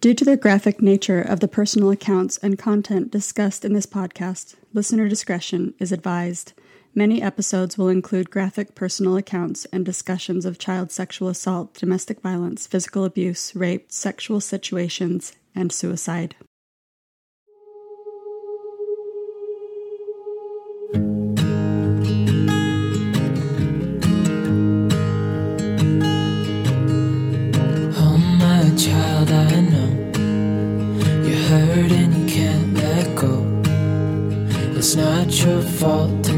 Due to the graphic nature of the personal accounts and content discussed in this podcast, listener discretion is advised. Many episodes will include graphic personal accounts and discussions of child sexual assault, domestic violence, physical abuse, rape, sexual situations, and suicide. Fault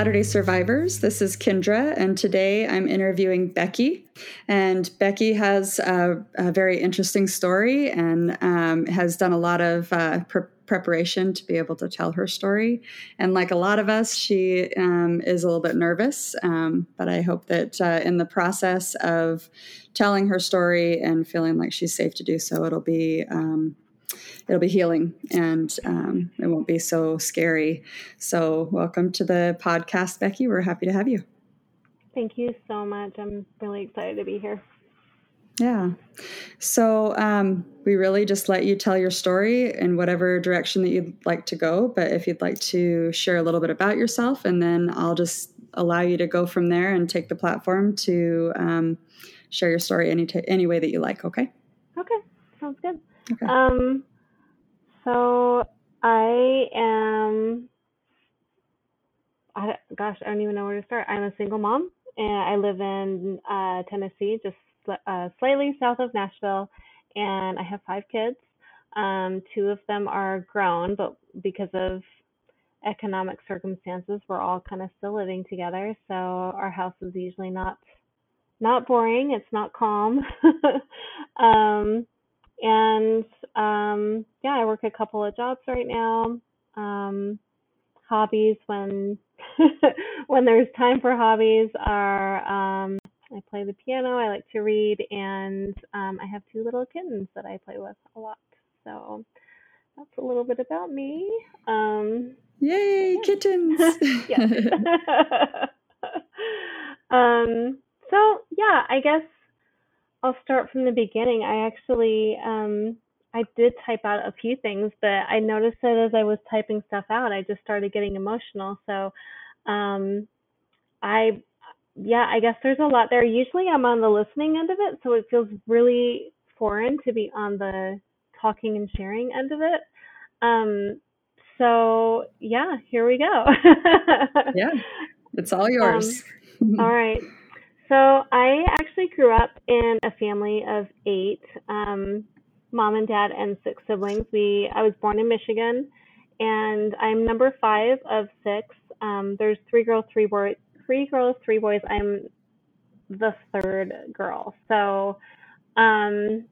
Latter day Survivors. This is Kendra, and today I'm interviewing Becky. And Becky has a, a very interesting story and um, has done a lot of uh, pre- preparation to be able to tell her story. And like a lot of us, she um, is a little bit nervous, um, but I hope that uh, in the process of telling her story and feeling like she's safe to do so, it'll be um, it'll be healing and um, it won't be so scary. So, welcome to the podcast, Becky. We're happy to have you. Thank you so much. I'm really excited to be here. Yeah. So, um, we really just let you tell your story in whatever direction that you'd like to go. But if you'd like to share a little bit about yourself, and then I'll just allow you to go from there and take the platform to um, share your story any, t- any way that you like. Okay. Okay, sounds good. Okay. Um, so I am, I, gosh, I don't even know where to start. I'm a single mom and I live in uh, Tennessee, just uh, slightly south of Nashville, and I have five kids. Um, two of them are grown, but because of economic circumstances, we're all kind of still living together. So our house is usually not not boring. It's not calm. um, and um, yeah, I work a couple of jobs right now. Um, hobbies when when there's time for hobbies are um, I play the piano. I like to read, and um, I have two little kittens that I play with a lot. So that's a little bit about me. Um, Yay, yeah. kittens. yes. um, so yeah, I guess I'll start from the beginning. I actually um, I did type out a few things, but I noticed that as I was typing stuff out, I just started getting emotional. So um, I yeah, I guess there's a lot there. Usually I'm on the listening end of it, so it feels really foreign to be on the talking and sharing end of it. Um, so yeah, here we go. yeah, it's all yours. Um, all right. So I actually grew up in a family of eight, um, mom and dad and six siblings. We I was born in Michigan, and I'm number five of six. Um, there's three girls, three boys, three girls, three boys. I'm the third girl. So, um,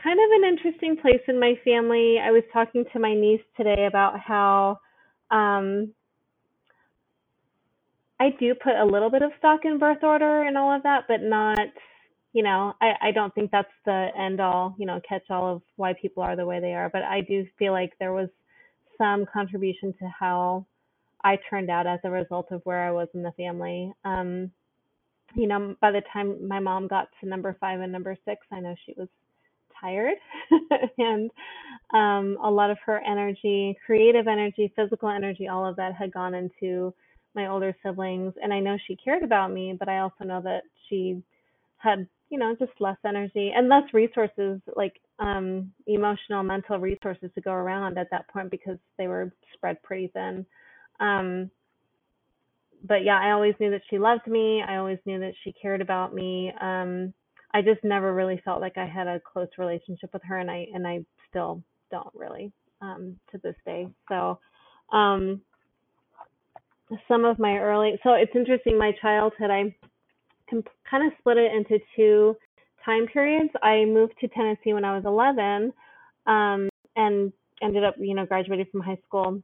kind of an interesting place in my family. I was talking to my niece today about how um, I do put a little bit of stock in birth order and all of that, but not, you know, I, I don't think that's the end all, you know, catch all of why people are the way they are. But I do feel like there was some contribution to how I turned out as a result of where I was in the family. Um, you know, by the time my mom got to number five and number six, I know she was tired and um, a lot of her energy, creative energy, physical energy, all of that had gone into my older siblings. And I know she cared about me, but I also know that she had, you know, just less energy and less resources, like um, emotional, mental resources to go around at that point because they were spread pretty thin. Um, but yeah, I always knew that she loved me. I always knew that she cared about me. Um, I just never really felt like I had a close relationship with her, and I and I still don't really um, to this day. So, um, some of my early so it's interesting. My childhood, I can kind of split it into two time periods. I moved to Tennessee when I was 11, um, and ended up, you know, graduating from high school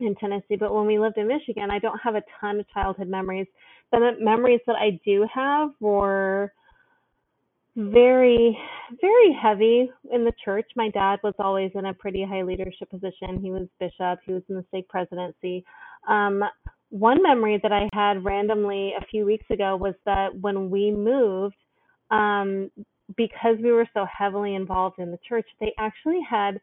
in Tennessee. But when we lived in Michigan, I don't have a ton of childhood memories. The memories that I do have were very, very heavy in the church. My dad was always in a pretty high leadership position. He was bishop, he was in the stake presidency. Um, one memory that I had randomly a few weeks ago was that when we moved, um, because we were so heavily involved in the church, they actually had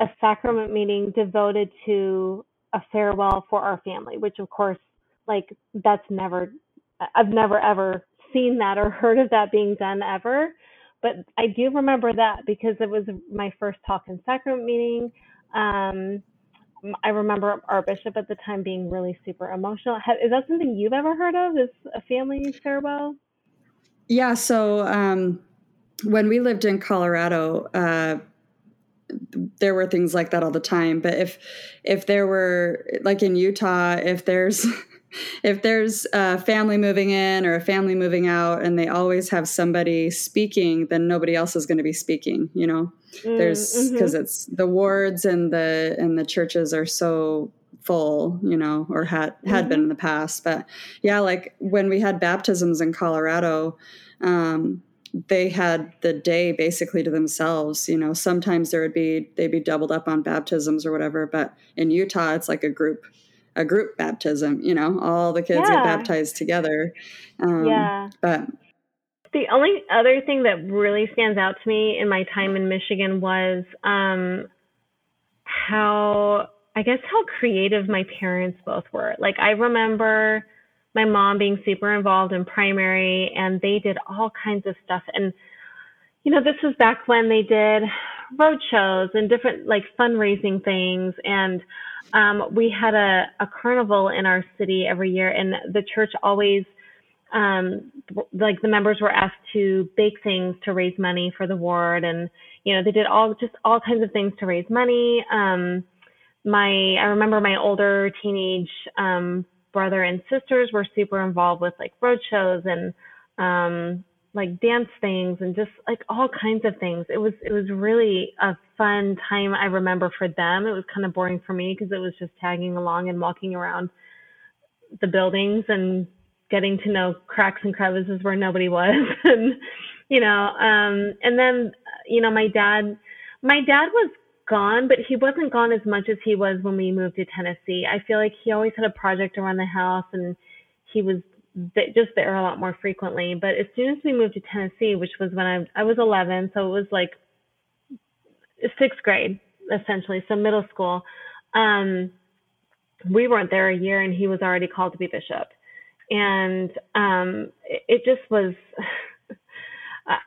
a sacrament meeting devoted to a farewell for our family, which of course, like that's never, I've never ever seen that or heard of that being done ever. But I do remember that because it was my first talk in sacrament meeting. Um, I remember our bishop at the time being really super emotional. Is that something you've ever heard of? Is a family farewell? Yeah. So um, when we lived in Colorado, uh, there were things like that all the time. But if if there were like in Utah, if there's if there's a family moving in or a family moving out and they always have somebody speaking then nobody else is going to be speaking you know mm, there's because mm-hmm. it's the wards and the and the churches are so full you know or had had mm-hmm. been in the past but yeah like when we had baptisms in colorado um they had the day basically to themselves you know sometimes there would be they'd be doubled up on baptisms or whatever but in utah it's like a group a group baptism you know all the kids yeah. get baptized together. Um, yeah. but the only other thing that really stands out to me in my time in michigan was um, how i guess how creative my parents both were. Like i remember my mom being super involved in primary and they did all kinds of stuff. And you know this was back when they did road shows and different like fundraising things. And um, we had a, a carnival in our city every year and the church always um, like the members were asked to bake things to raise money for the ward and you know they did all just all kinds of things to raise money. Um, my i remember my older teenage um, brother and sisters were super involved with like road shows and um, like dance things and just like all kinds of things. It was it was really a fun time I remember for them. It was kind of boring for me because it was just tagging along and walking around the buildings and getting to know cracks and crevices where nobody was and you know um and then you know my dad my dad was gone but he wasn't gone as much as he was when we moved to Tennessee. I feel like he always had a project around the house and he was just there a lot more frequently. But as soon as we moved to Tennessee, which was when I I was 11, so it was like sixth grade essentially, so middle school. Um, we weren't there a year, and he was already called to be bishop, and um, it, it just was.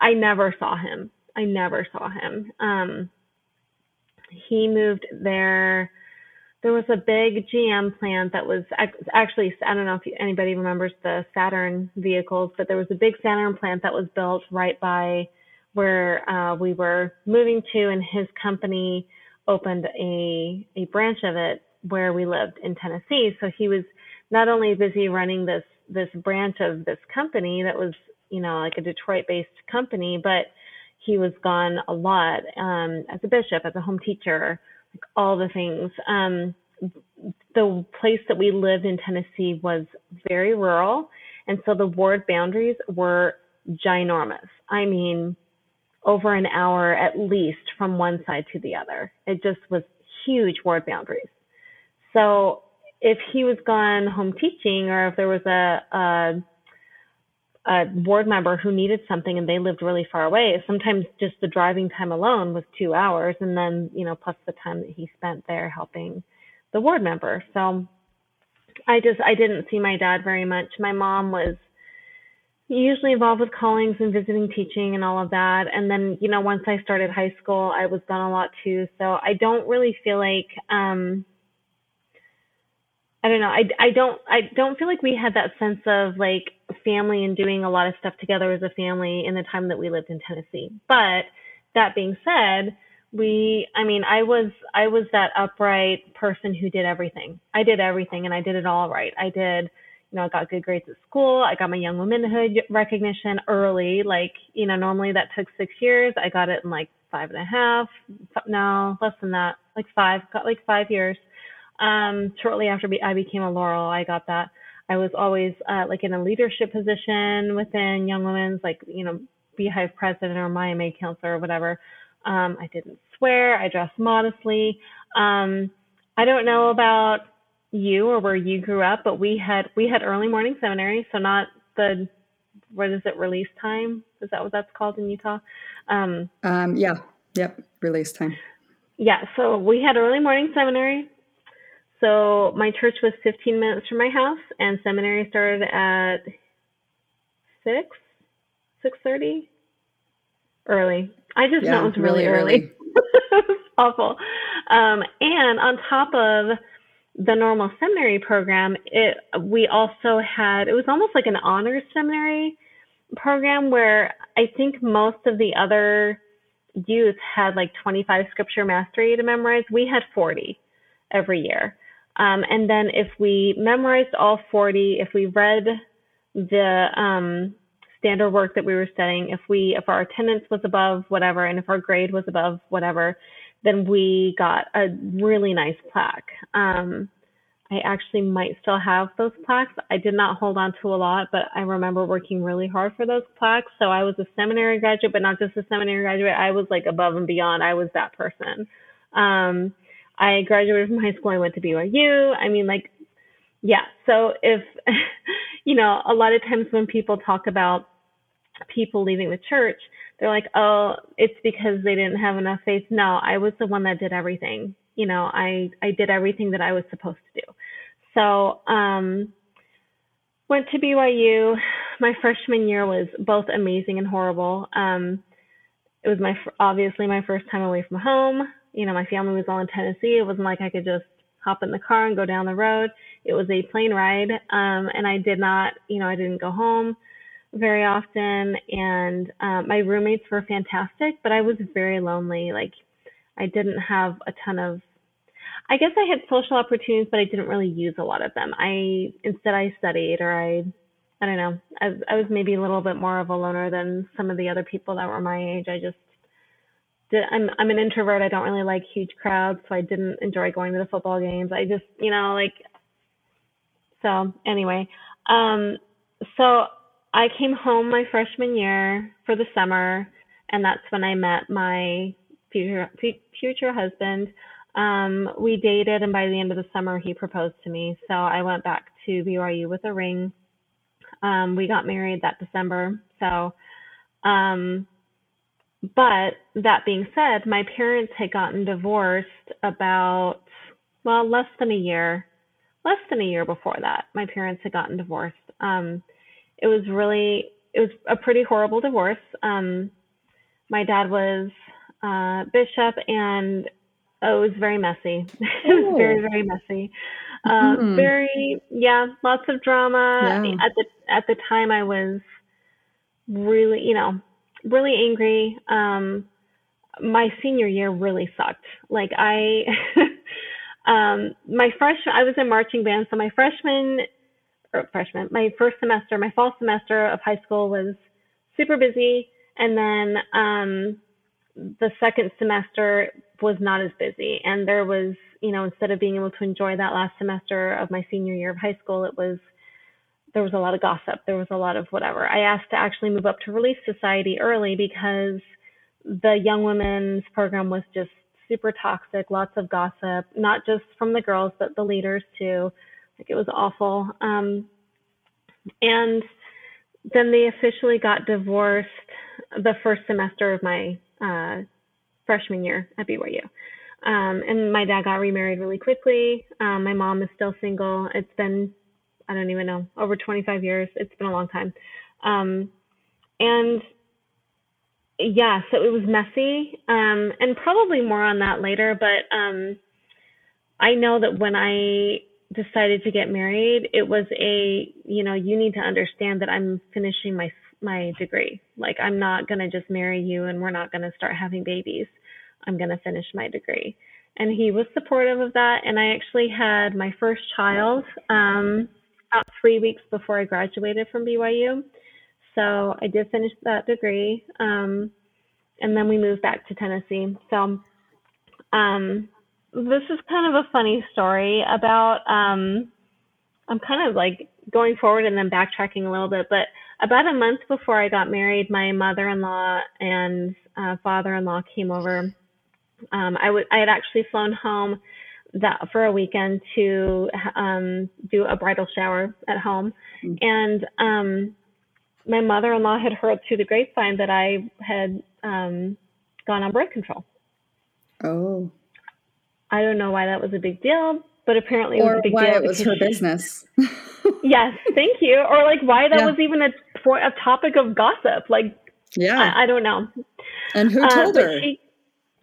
I never saw him. I never saw him. Um, he moved there there was a big GM plant that was actually, I don't know if anybody remembers the Saturn vehicles, but there was a big Saturn plant that was built right by where uh, we were moving to, and his company opened a, a branch of it where we lived in Tennessee. So he was not only busy running this, this branch of this company that was, you know, like a Detroit based company, but he was gone a lot um, as a bishop, as a home teacher, all the things. Um, the place that we lived in Tennessee was very rural, and so the ward boundaries were ginormous. I mean, over an hour at least from one side to the other. It just was huge ward boundaries. So if he was gone home teaching, or if there was a, a a board member who needed something and they lived really far away, sometimes just the driving time alone was two hours, and then you know plus the time that he spent there helping the ward member. So I just I didn't see my dad very much. My mom was usually involved with callings and visiting teaching and all of that. And then, you know, once I started high school, I was gone a lot too. So I don't really feel like um I don't know. I, I don't I don't feel like we had that sense of like family and doing a lot of stuff together as a family in the time that we lived in Tennessee. But that being said, we I mean, I was I was that upright person who did everything. I did everything and I did it all right. I did you know, I got good grades at school. I got my young womanhood recognition early. Like, you know, normally that took six years. I got it in like five and a half. No, less than that. Like five. Got like five years. Um, shortly after I became a Laurel, I got that. I was always uh, like in a leadership position within Young Women's, like you know, Beehive president or Mia Maid counselor or whatever. Um, I didn't swear. I dressed modestly. Um, I don't know about you or where you grew up, but we had we had early morning seminary, so not the what is it release time? Is that what that's called in Utah? Um, um, yeah, yep, release time. Yeah, so we had early morning seminary. So my church was 15 minutes from my house, and seminary started at six, six thirty, early. I just yeah, know it was really, really early. early. awful. Um, and on top of the normal seminary program, it we also had it was almost like an honors seminary program where I think most of the other youth had like 25 scripture mastery to memorize. We had 40 every year. Um, and then if we memorized all 40, if we read the um, standard work that we were studying, if we if our attendance was above whatever, and if our grade was above whatever, then we got a really nice plaque. Um, I actually might still have those plaques. I did not hold on to a lot, but I remember working really hard for those plaques. So I was a seminary graduate, but not just a seminary graduate. I was like above and beyond. I was that person. Um, I graduated from high school. I went to BYU. I mean, like, yeah. So if, you know, a lot of times when people talk about people leaving the church, they're like, oh, it's because they didn't have enough faith. No, I was the one that did everything. You know, I, I did everything that I was supposed to do. So, um, went to BYU. My freshman year was both amazing and horrible. Um, it was my obviously my first time away from home. You know, my family was all in Tennessee. It wasn't like I could just hop in the car and go down the road. It was a plane ride, um, and I did not, you know, I didn't go home very often. And um, my roommates were fantastic, but I was very lonely. Like, I didn't have a ton of I guess I had social opportunities, but I didn't really use a lot of them. I instead I studied, or I, I don't know. I, I was maybe a little bit more of a loner than some of the other people that were my age. I just did. I'm I'm an introvert. I don't really like huge crowds, so I didn't enjoy going to the football games. I just, you know, like. So anyway, um, so I came home my freshman year for the summer, and that's when I met my future future husband. Um, we dated, and by the end of the summer, he proposed to me. So I went back to BYU with a ring. Um, we got married that December. So, um, but that being said, my parents had gotten divorced about, well, less than a year, less than a year before that. My parents had gotten divorced. Um, it was really, it was a pretty horrible divorce. Um, my dad was uh, bishop and Oh, it was very messy. it was very, very messy. Uh, mm-hmm. Very, yeah, lots of drama. Yeah. At the at the time, I was really, you know, really angry. Um, my senior year really sucked. Like I, um, my freshman, I was in marching band, so my freshman, or freshman, my first semester, my fall semester of high school was super busy, and then um, the second semester was not as busy. And there was, you know, instead of being able to enjoy that last semester of my senior year of high school, it was, there was a lot of gossip. There was a lot of whatever. I asked to actually move up to Relief Society early because the Young Women's program was just super toxic, lots of gossip, not just from the girls, but the leaders too. Like it was awful. Um, and then they officially got divorced the first semester of my uh, freshman year at BYU. Um, and my dad got remarried really quickly. Um, my mom is still single. It's been, I don't even know, over 25 years. It's been a long time. Um, and yeah, so it was messy. Um, and probably more on that later. But um, I know that when I decided to get married, it was a, you know, you need to understand that I'm finishing my my degree. Like I'm not going to just marry you and we're not going to start having babies. I'm going to finish my degree. And he was supportive of that and I actually had my first child um about 3 weeks before I graduated from BYU. So I did finish that degree. Um and then we moved back to Tennessee. So um this is kind of a funny story about um I'm kind of like going forward and then backtracking a little bit, but about a month before I got married, my mother-in-law and uh, father-in-law came over. Um, I would I had actually flown home that for a weekend to um, do a bridal shower at home, mm-hmm. and um, my mother-in-law had heard through the grapevine that I had um, gone on birth control. Oh. I don't know why that was a big deal, but apparently it was a big why deal. it was her business. yes, thank you. Or like why that yeah. was even a a topic of gossip. Like, yeah, I, I don't know. And who uh, told uh, her? She,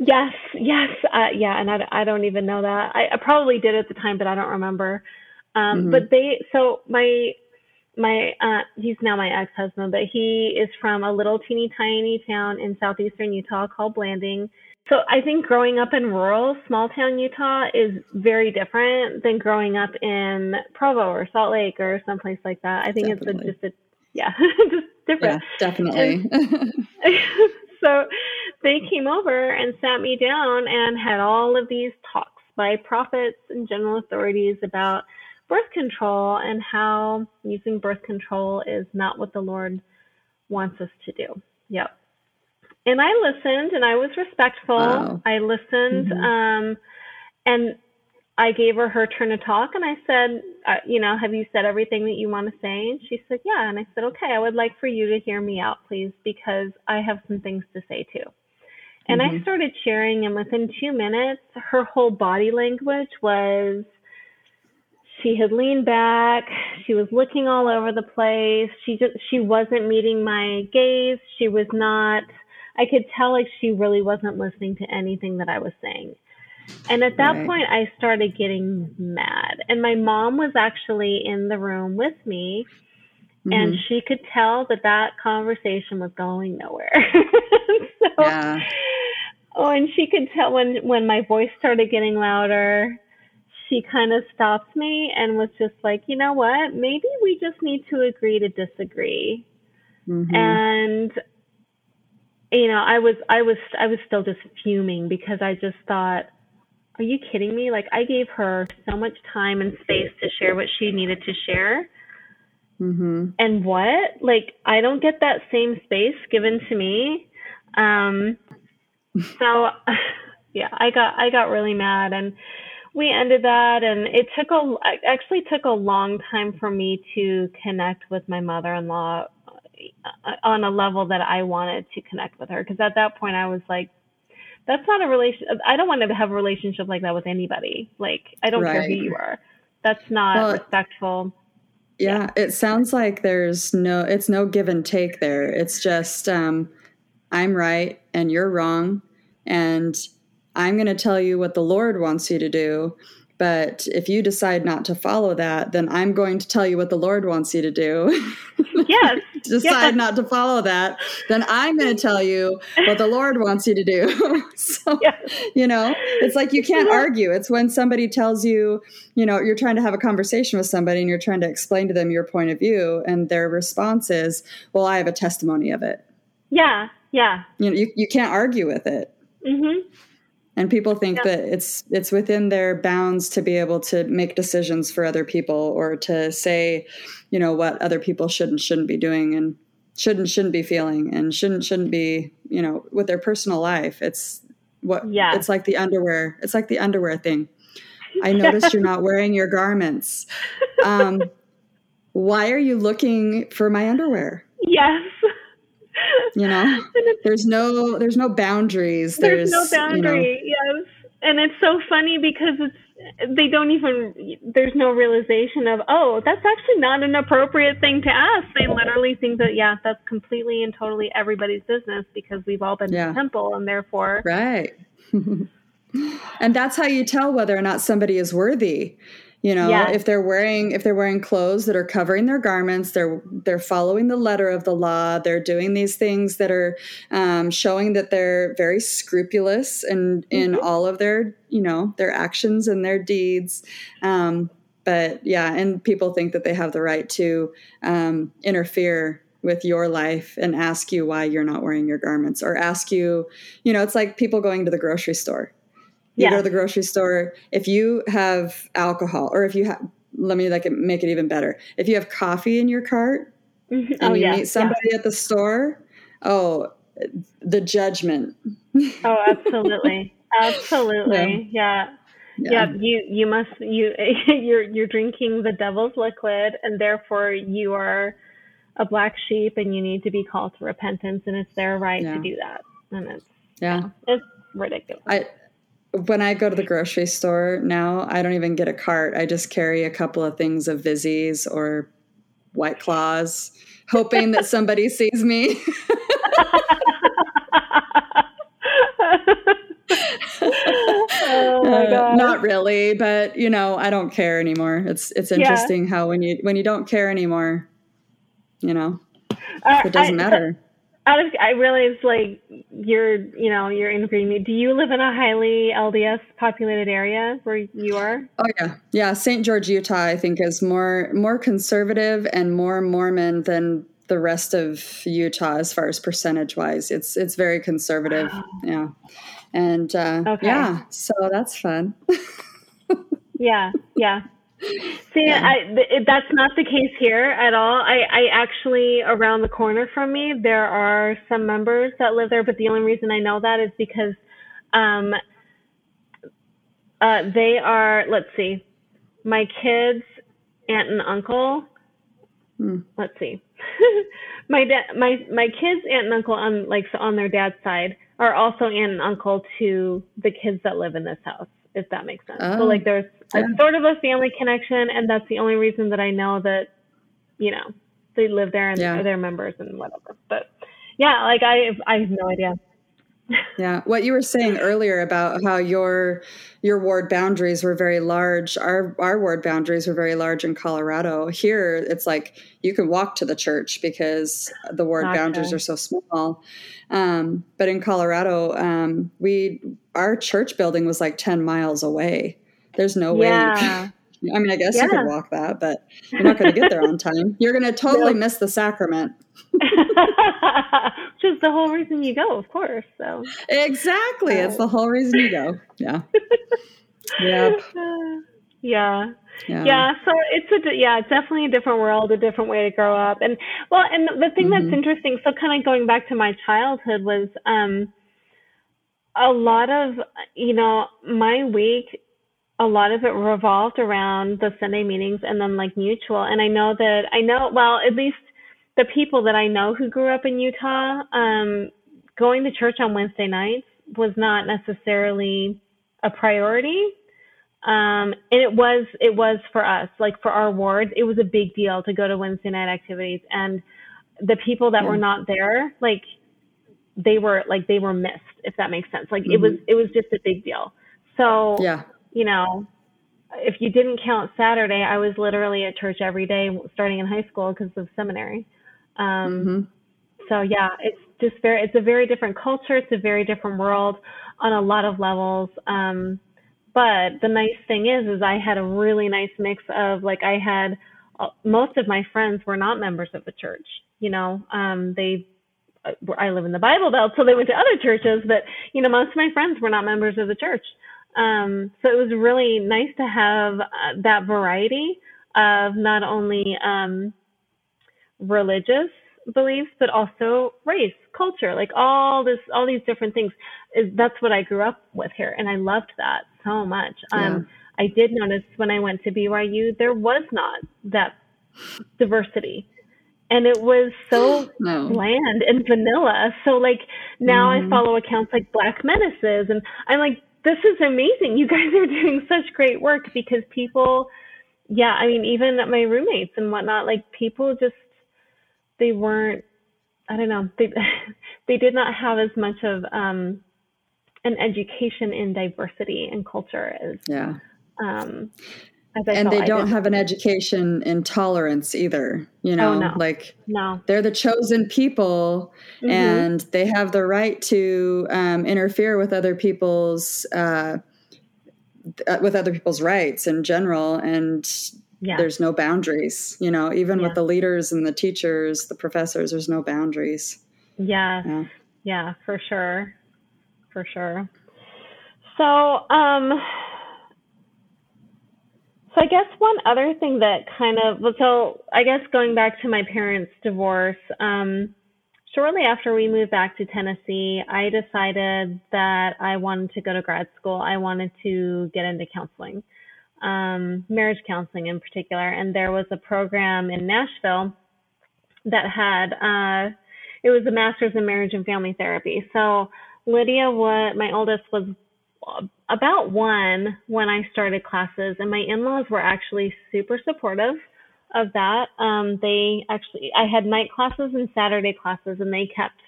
yes, yes, uh, yeah. And I, I don't even know that. I, I, probably did at the time, but I don't remember. Um, mm-hmm. But they, so my my uh, he's now my ex-husband, but he is from a little teeny tiny town in southeastern Utah called Blanding. So I think growing up in rural small town Utah is very different than growing up in Provo or Salt Lake or someplace like that. I think Definitely. it's a, just a yeah, just different. Yeah, definitely. so they came over and sat me down and had all of these talks by prophets and general authorities about birth control and how using birth control is not what the Lord wants us to do. Yep. And I listened and I was respectful. Wow. I listened mm-hmm. um, and I gave her her turn to talk and I said, uh, you know, have you said everything that you want to say? And she said, yeah. And I said, okay, I would like for you to hear me out, please, because I have some things to say too. And mm-hmm. I started sharing, and within two minutes, her whole body language was she had leaned back, she was looking all over the place. She just she wasn't meeting my gaze. She was not I could tell like she really wasn't listening to anything that I was saying. And at that right. point, I started getting mad. And my mom was actually in the room with me, mm-hmm. and she could tell that that conversation was going nowhere. so, yeah. Oh, and she could tell when when my voice started getting louder. She kind of stopped me and was just like, you know what? Maybe we just need to agree to disagree. Mm-hmm. And you know, I was I was I was still just fuming because I just thought are you kidding me? Like I gave her so much time and space to share what she needed to share. Mm-hmm. And what? Like I don't get that same space given to me. Um, so yeah, I got I got really mad and we ended that and it took a actually took a long time for me to connect with my mother-in-law uh, on a level that I wanted to connect with her because at that point I was like that's not a relation. I don't want to have a relationship like that with anybody. Like, I don't right. care who you are. That's not well, respectful. Yeah, yeah, it sounds like there's no, it's no give and take there. It's just, um, I'm right and you're wrong. And I'm going to tell you what the Lord wants you to do. But if you decide not to follow that, then I'm going to tell you what the Lord wants you to do. Yes. decide yes. not to follow that, then I'm going to tell you what the Lord wants you to do. so, yes. you know, it's like you can't argue. It's when somebody tells you, you know, you're trying to have a conversation with somebody and you're trying to explain to them your point of view, and their response is, well, I have a testimony of it. Yeah. Yeah. You know, you, you can't argue with it. Mm-hmm and people think yeah. that it's it's within their bounds to be able to make decisions for other people or to say you know what other people should and shouldn't be doing and should and shouldn't be feeling and shouldn't shouldn't be you know with their personal life. It's what yeah. it's like the underwear it's like the underwear thing. I noticed you're not wearing your garments. Um, why are you looking for my underwear? Yes you know? There's no there's no boundaries. There's, there's no boundary you know, yes. And it's so funny because it's they don't even there's no realization of oh that's actually not an appropriate thing to ask. They literally think that yeah that's completely and totally everybody's business because we've all been yeah. the temple and therefore right. And that's how you tell whether or not somebody is worthy you know if they're wearing if they're wearing clothes that are covering their garments they're they're following the letter of the law they're doing these things that are um, showing that they're very scrupulous in in all of their you know their actions and their deeds. Um, but yeah and people think that they have the right to um, interfere with your life and ask you why you're not wearing your garments or ask you you know it's like people going to the grocery store you go to the grocery store if you have alcohol or if you have let me like make it even better if you have coffee in your cart Mhm. and oh you yeah. meet somebody at the store oh the judgment. Oh, absolutely. Absolutely. Yeah. Yeah. You you must you you're you're drinking the devil's liquid and therefore you are a black sheep and you need to be called to repentance and it's their right Yeah. to do that. And it's yeah it's ridiculous. i when i go to the grocery store now i don't even get a cart i just carry a couple of things of Vizzies or white claws hoping that somebody sees me oh my Uh, god. not really, but you know, I don't care anymore. It's it's Yeah. interesting how when you when you don't care anymore, you know, Uh, it doesn't I- matter. Out of, I realize like you're, you know, you're interviewing me. Do you live in a highly LDS populated area where you are? Oh yeah, yeah. St. George, Utah, I think is more more conservative and more Mormon than the rest of Utah as far as percentage wise. It's it's very conservative. Yeah, and uh, Okay. yeah, so that's fun. Yeah, yeah. See. I, th- that's not the case here at all. I, I actually, around the corner from me, there are some members that live there, but the only reason I know that is because um, uh, they are, let's see, my kids' aunt and uncle. Hmm. Let's see. my dad, my my kids' aunt and uncle on like so on their dad's side are also aunt and uncle to the kids that live in this house, if that makes sense. So Oh, like there's yeah. sort of a family connection, and that's the only reason that I know that, you know, they live there and Yeah. are members and whatever. But yeah, like I I have no idea. Yeah, what you were saying earlier about how your your ward boundaries were very large. Our our ward boundaries were very large in Colorado. Here, it's like you can walk to the church because the ward boundaries are so small. Um, but in Colorado, um, we our church building was like ten miles away. There's no way. I mean, I guess you could walk that, but you're not going to get there on time. You're going to totally miss the sacrament. Which is the whole reason you go, of course. So Exactly. It's the whole reason you go. Yeah. Yep. yeah. Yeah. yeah so it's a yeah it's definitely a different world a different way to grow up and well and the thing Mhm. that's interesting so kind of going back to my childhood was um a lot of you know my week a lot of it revolved around the sunday meetings and then like mutual. And i know that i know well at least the people that i know who grew up in utah um going to church on wednesday nights was not necessarily a priority. Um, and it was it was for us, like for our ward, it was a big deal to go to Wednesday night activities. And the people that were not there, like they were like they were missed, if that makes sense. Like it was it was just a big deal. So Yeah. you know, if you didn't count Saturday, I was literally at church every day starting in high school because of seminary. Um, hmm so yeah, it's just very, it's a very different culture. It's a very different world on a lot of levels. Um, but the nice thing is, is I had a really nice mix of like I had uh, most of my friends were not members of the church. You know, um, they I live in the Bible Belt, so they went to other churches, but you know, most of my friends were not members of the church. Um, so it was really nice to have uh, that variety of not only um, religious beliefs, but also race, culture, like all this, all these different things. Is that's what I grew up with here, and I loved that so much. Um, I did notice when I went to BYU, there was not that diversity, and it was so No. bland and vanilla. So like now I Mhm. follow accounts like Black Menaces, and I'm like, this is amazing. You guys are doing such great work because people, yeah, I mean, even my roommates and whatnot, like people just they weren't. I don't know. They they did not have as much of um, an education in diversity and culture as Yeah. um, and they don't have an education in tolerance either you know oh, no. like no they're the chosen people mm-hmm. and they have the right to um, interfere with other people's uh, uh, with other people's rights in general and yeah. there's no boundaries you know even yeah. with the leaders and the teachers the professors there's no boundaries yeah yeah, yeah for sure for sure so um so I guess one other thing that kind of so I guess going back to my parents' divorce, um, shortly after we moved back to Tennessee, I decided that I wanted to go to grad school. I wanted to get into counseling, um, marriage counseling in particular, and there was a program in Nashville that had uh, it was a master's in marriage and family therapy. So Lydia, what my oldest was about one when I started classes, and my in-laws were actually super supportive of that. Um, they actually, I had night classes and Saturday classes, and they kept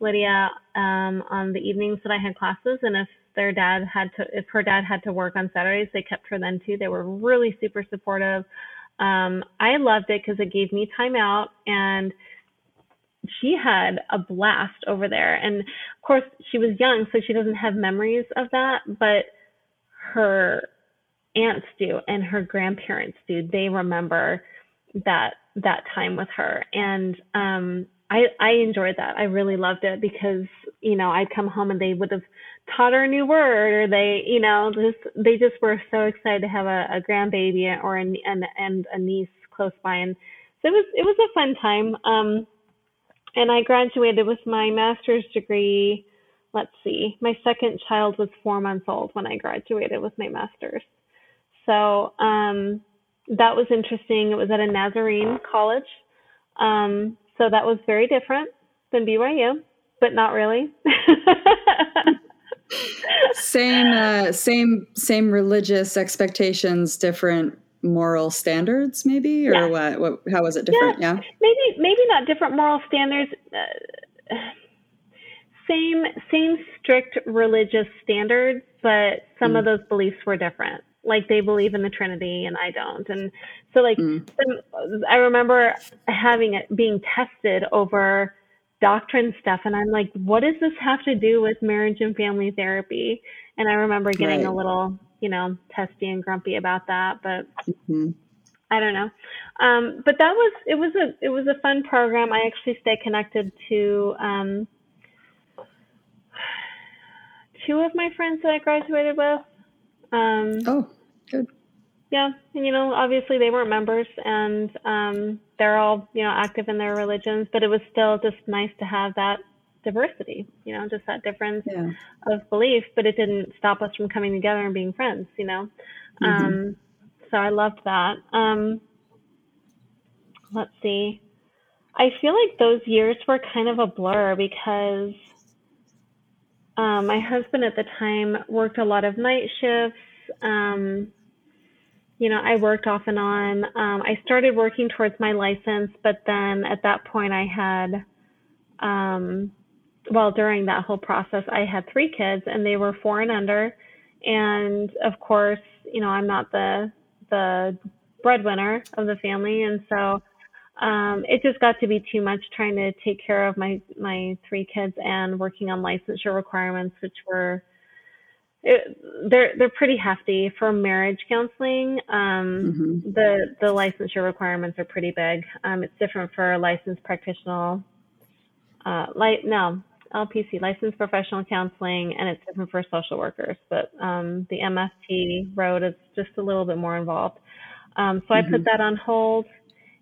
Lydia um, on the evenings that I had classes. And if their dad had to, if her dad had to work on Saturdays, they kept her then too. They were really super supportive. Um, I loved it because it gave me time out and she had a blast over there. And of course, she was young, so she doesn't have memories of that, but her aunts do and her grandparents do. They remember that that time with her. And um I I enjoyed that. I really loved it because, you know, I'd come home and they would have taught her a new word or they, you know, just they just were so excited to have a, a grandbaby or a, and and a niece close by and so it was it was a fun time. Um and I graduated with my master's degree. Let's see, my second child was four months old when I graduated with my master's. So um, that was interesting. It was at a Nazarene college. Um, so that was very different than BYU, but not really. same, uh, same, same religious expectations, different moral standards maybe or yeah. what, what how was it different yeah. yeah, maybe maybe not different moral standards uh, same same strict religious standards but some mm. of those beliefs were different like they believe in the trinity and i don't and so like mm. i remember having it being tested over doctrine stuff and i'm like what does this have to do with marriage and family therapy and i remember getting right. a little you know, testy and grumpy about that, but mm-hmm. I don't know. Um, but that was it was a it was a fun program. I actually stay connected to um, two of my friends that I graduated with. Um, oh, good. Yeah, and you know, obviously they weren't members, and um, they're all you know active in their religions, but it was still just nice to have that diversity, you know, just that difference yeah. of belief, but it didn't stop us from coming together and being friends, you know. Mm-hmm. Um, so I loved that. Um, let's see. I feel like those years were kind of a blur because um, my husband at the time worked a lot of night shifts. Um, you know, I worked off and on. Um, I started working towards my license, but then at that point I had um, well, during that whole process, I had three kids and they were four and under. And of course, you know, I'm not the, the breadwinner of the family. And so, um, it just got to be too much trying to take care of my, my three kids and working on licensure requirements, which were, it, they're they're pretty hefty for marriage counseling. Um, mm-hmm. The the licensure requirements are pretty big. Um, it's different for a licensed practitioner. Uh, like no, LPC, licensed professional counseling, and it's different for social workers. But um, the MFT road is just a little bit more involved. Um, so mm-hmm. I put mm-hmm. that on hold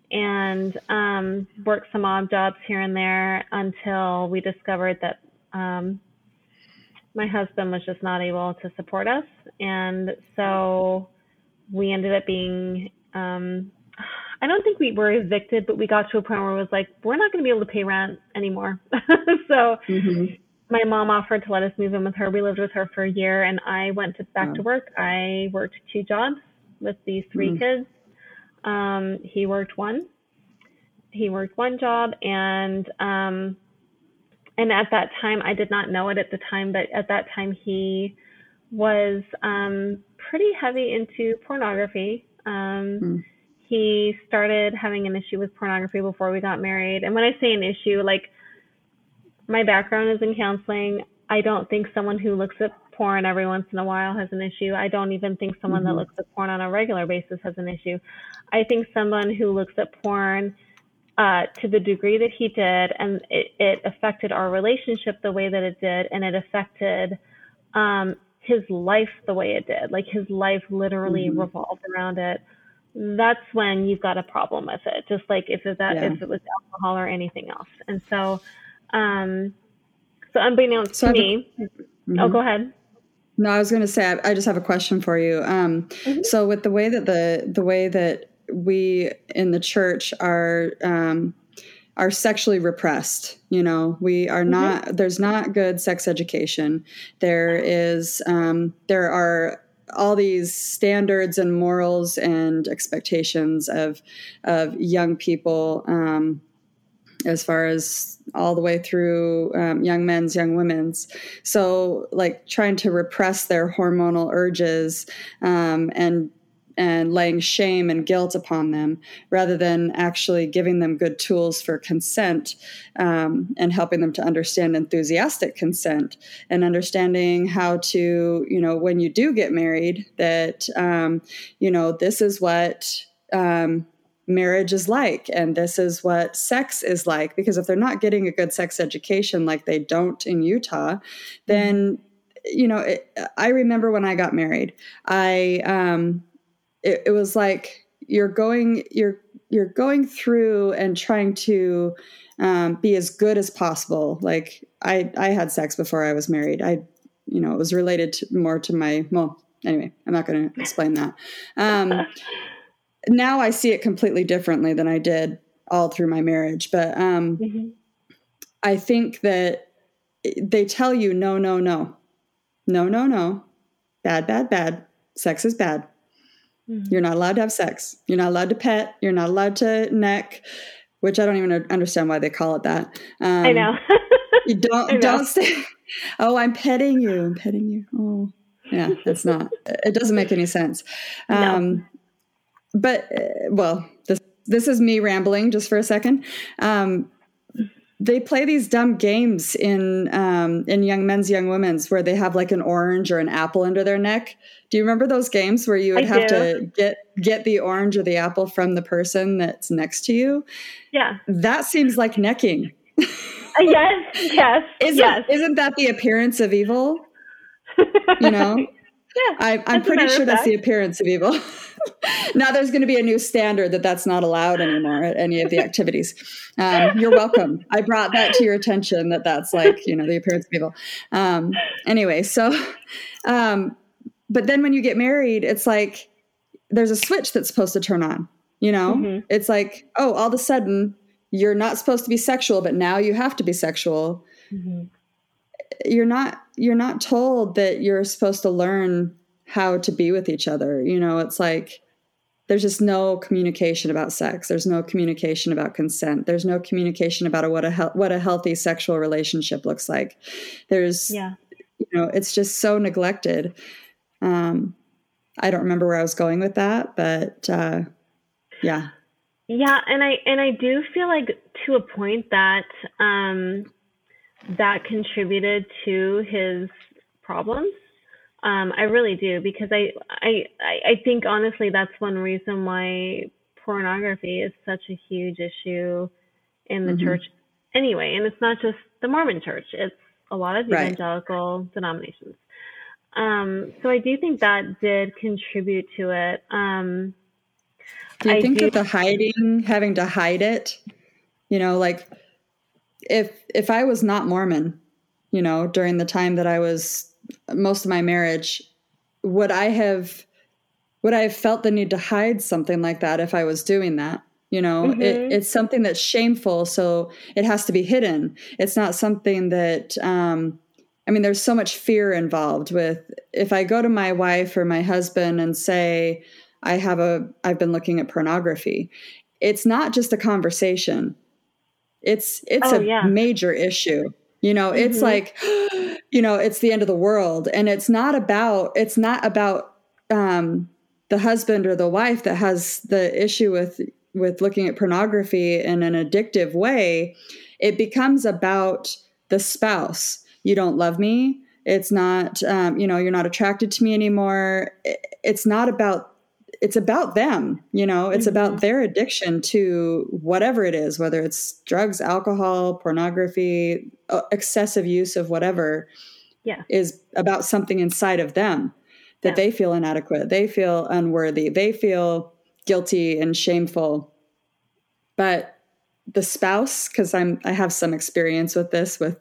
and um, worked some odd jobs here and there until we discovered that um, my husband was just not able to support us. And so we ended up being um, I don't think we were evicted, but we got to a point where it was like, we're not going to be able to pay rent anymore. so mm-hmm. my mom offered to let us move in with her. We lived with her for a year and I went to, back to work. I worked two jobs with these 3 mm-hmm. kids. Um, he worked one. He worked one job and, um, and at that time, I did not know it at the time, but at that time he was, um, pretty heavy into pornography Um, mm. He started having an issue with pornography before we got married. And when I say an issue, like my background is in counseling. I don't think someone who looks at porn every once in a while has an issue. I don't even think someone mm-hmm. that looks at porn on a regular basis has an issue. I think someone who looks at porn uh, to the degree that he did, and it, it, affected our relationship the way that it did, and it affected um, his life the way it did. Like his life literally mm-hmm. revolved around it. That's when you've got a problem with it. Just like if it, that yeah. if it was alcohol or anything else. And so, um, so unbeknownst so to me, oh, mm-hmm. oh, go ahead. No, I was going to say I, I, just have a question for you. Um, mm-hmm. So with the way that the the way that we in the church are um, are sexually repressed. You know, we are mm-hmm. not. There's not good sex education. There is. Um, there are all these standards and morals and expectations of of young people. Um, as far as all the way through um, young men's, young women's. So, like trying to repress their hormonal urges um, and and laying shame and guilt upon them rather than actually giving them good tools for consent um, and helping them to understand enthusiastic consent and understanding how to you know when you do get married that um, you know this is what um, marriage is like and this is what sex is like. Because if they're not getting a good sex education like they don't in utah then you know it, i remember when i got married i um it, it was like you're going you're you're going through and trying to um, be as good as possible. Like i i had sex before i was married. I you know it was related to, more to my well anyway i'm not going to explain that. Um, now i see it completely differently than i did all through my marriage but um, mm-hmm. i think that they tell you no no no. No no no. Bad bad bad. Sex is bad Mm-hmm. You're not allowed to have sex. You're not allowed to pet. You're not allowed to neck, which I don't even understand why they call it that. Um, I know. you don't know. don't say, "Oh, I'm petting you. I'm petting you." Oh, yeah, that's not. it doesn't make any sense. Um, no. But uh, well, this this is me rambling just for a second. Um, they play these dumb games in um, in young men's young women's where they have like an orange or an apple under their neck. Do you remember those games where you would I have do. to get get the orange or the apple from the person that's next to you? Yeah. That seems like necking. Uh, yes yes isn't, yes. isn't that the appearance of evil? You know yeah I, i'm pretty sure that's the appearance of evil now there's going to be a new standard that that's not allowed anymore at any of the activities. Um, you're welcome. I brought that to your attention that that's like you know the appearance of evil. Um, anyway, so um, but then when you get married, it's like there's a switch that's supposed to turn on. You know, mm-hmm. it's like oh, all of a sudden you're not supposed to be sexual, but now you have to be sexual. Mm-hmm. You're not you're not told that you're supposed to learn how to be with each other. You know, it's like there's just no communication about sex. There's no communication about consent. There's no communication about a, what a he- what a healthy sexual relationship looks like. There's yeah. you know, it's just so neglected. Um I don't remember where I was going with that, but uh yeah. Yeah, and I and I do feel like to a point that um that contributed to his problems um, I really do because I, I I think honestly that's one reason why pornography is such a huge issue in the mm-hmm. church anyway, and it's not just the Mormon church; it's a lot of evangelical right. denominations. Um, so I do think that did contribute to it. Um, do you I think do, that the hiding, having to hide it, you know, like if if I was not Mormon, you know, during the time that I was most of my marriage, would I have would I have felt the need to hide something like that if I was doing that? You know, mm-hmm. it, it's something that's shameful, so it has to be hidden. It's not something that um, I mean, there's so much fear involved with if I go to my wife or my husband and say, I have a, I've been looking at pornography. It's not just a conversation. It's, it's oh, a yeah. major issue. You know, mm-hmm. it's like, you know, it's the end of the world. And it's not about, it's not about, um, the husband or the wife that has the issue with with looking at pornography in an addictive way, it becomes about the spouse. You don't love me. It's not, um, you know, you're not attracted to me anymore. It's not about it's about them you know it's mm-hmm. about their addiction to whatever it is whether it's drugs alcohol pornography uh, excessive use of whatever yeah. is about something inside of them that yeah. they feel inadequate they feel unworthy they feel guilty and shameful but the spouse because i'm i have some experience with this with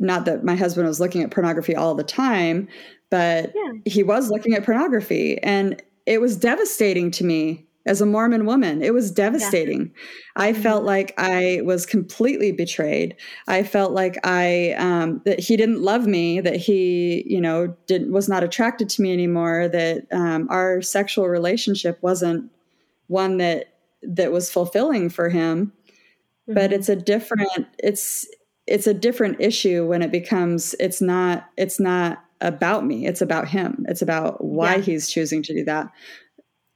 not that my husband was looking at pornography all the time but yeah. he was looking at pornography and it was devastating to me as a Mormon woman. It was devastating. Yeah. I mm-hmm. felt like I was completely betrayed. I felt like I um, that he didn't love me, that he, you know, didn't was not attracted to me anymore. That um, our sexual relationship wasn't one that that was fulfilling for him. Mm-hmm. But it's a different. It's it's a different issue when it becomes. It's not. It's not about me. It's about him. It's about why yeah. he's choosing to do that.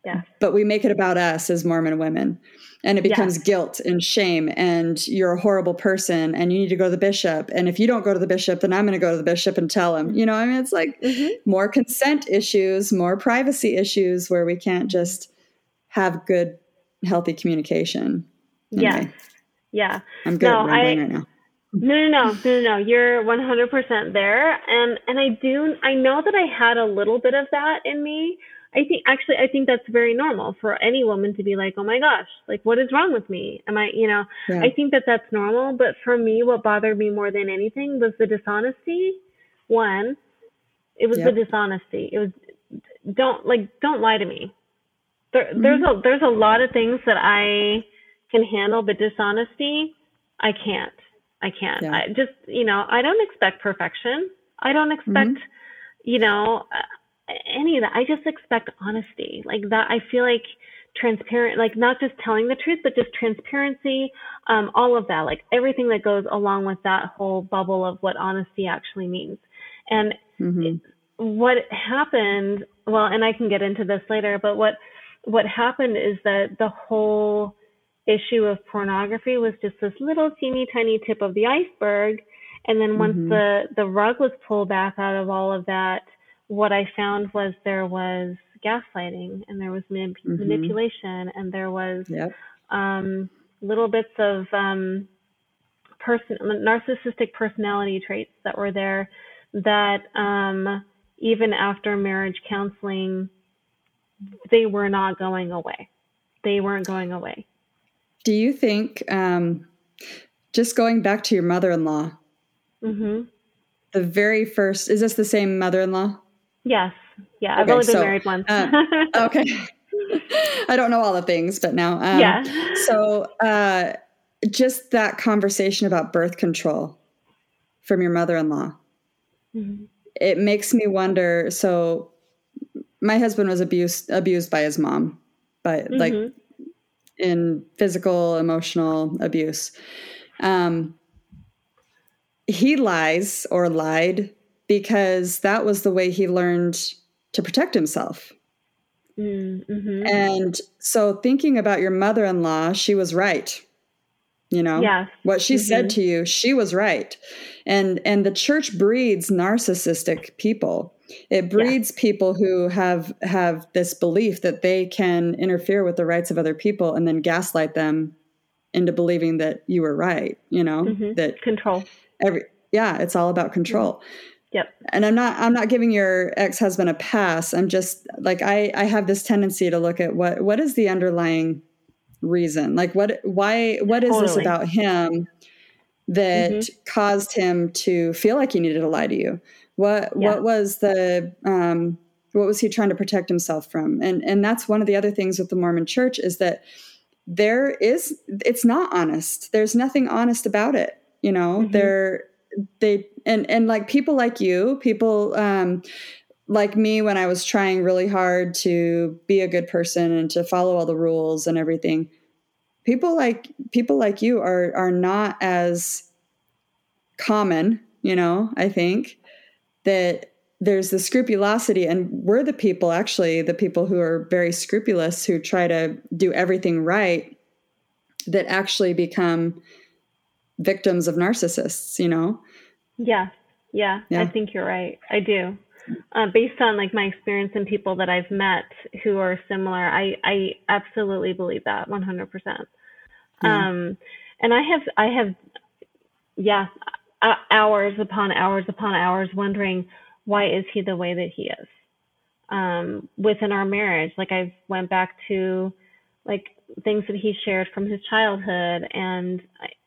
Yeah. But we make it about us as Mormon women. And it becomes yes. guilt and shame, and you're a horrible person, and you need to go to the bishop. And if you don't go to the bishop, then I'm going to go to the bishop and tell him. You know, I mean, it's like mm-hmm. more consent issues, more privacy issues where we can't just have good, healthy communication. Anyway, yes. Yeah. I'm good no, I, right now. No, no, no, no, no. You're 100% there, and and I do. I know that I had a little bit of that in me. I think actually, I think that's very normal for any woman to be like, oh my gosh, like what is wrong with me? Am I, you know? Yeah. I think that that's normal. But for me, what bothered me more than anything was the dishonesty. One, it was yep. the dishonesty. It was don't like don't lie to me. There, mm-hmm. There's a there's a lot of things that I can handle, but dishonesty, I can't. I can't. Yeah. I just, you know, I don't expect perfection. I don't expect, mm-hmm. you know, uh, any of that. I just expect honesty. Like that, I feel like transparent, like not just telling the truth, but just transparency, um, all of that, like everything that goes along with that whole bubble of what honesty actually means. And mm-hmm. what happened, well, and I can get into this later, but what, what happened is that the whole, issue of pornography was just this little teeny tiny tip of the iceberg. And then once mm-hmm. the, the rug was pulled back out of all of that, what I found was there was gaslighting and there was manip- mm-hmm. manipulation and there was yep. um, little bits of um, person narcissistic personality traits that were there that um, even after marriage counseling, they were not going away. They weren't going away. Do you think, um, just going back to your mother in law, mm-hmm. the very first, is this the same mother in law? Yes. Yeah. I've only been so, married once. uh, okay. I don't know all the things, but now. Um, yeah. So, uh, just that conversation about birth control from your mother in law, mm-hmm. it makes me wonder. So, my husband was abused abused by his mom, but mm-hmm. like in physical, emotional abuse. Um, he lies or lied because that was the way he learned to protect himself. Mm-hmm. And so, thinking about your mother in law, she was right. You know, yes. what she mm-hmm. said to you, she was right. And and the church breeds narcissistic people it breeds yeah. people who have have this belief that they can interfere with the rights of other people and then gaslight them into believing that you were right you know mm-hmm. that control every yeah it's all about control yep and i'm not i'm not giving your ex-husband a pass i'm just like i i have this tendency to look at what what is the underlying reason like what why what is totally. this about him that mm-hmm. caused him to feel like he needed to lie to you what yeah. what was the um, what was he trying to protect himself from? And and that's one of the other things with the Mormon Church is that there is it's not honest. There's nothing honest about it. You know, mm-hmm. they're they and and like people like you, people um, like me when I was trying really hard to be a good person and to follow all the rules and everything. People like people like you are are not as common, you know, I think that there's the scrupulosity and we're the people actually the people who are very scrupulous who try to do everything right that actually become victims of narcissists you know? Yeah. Yeah, yeah. i think you're right. I do. Uh, based on like my experience and people that i've met who are similar i i absolutely believe that 100% yeah. um and i have i have yeah hours upon hours upon hours wondering why is he the way that he is. Um, within our marriage like i went back to like things that he shared from his childhood and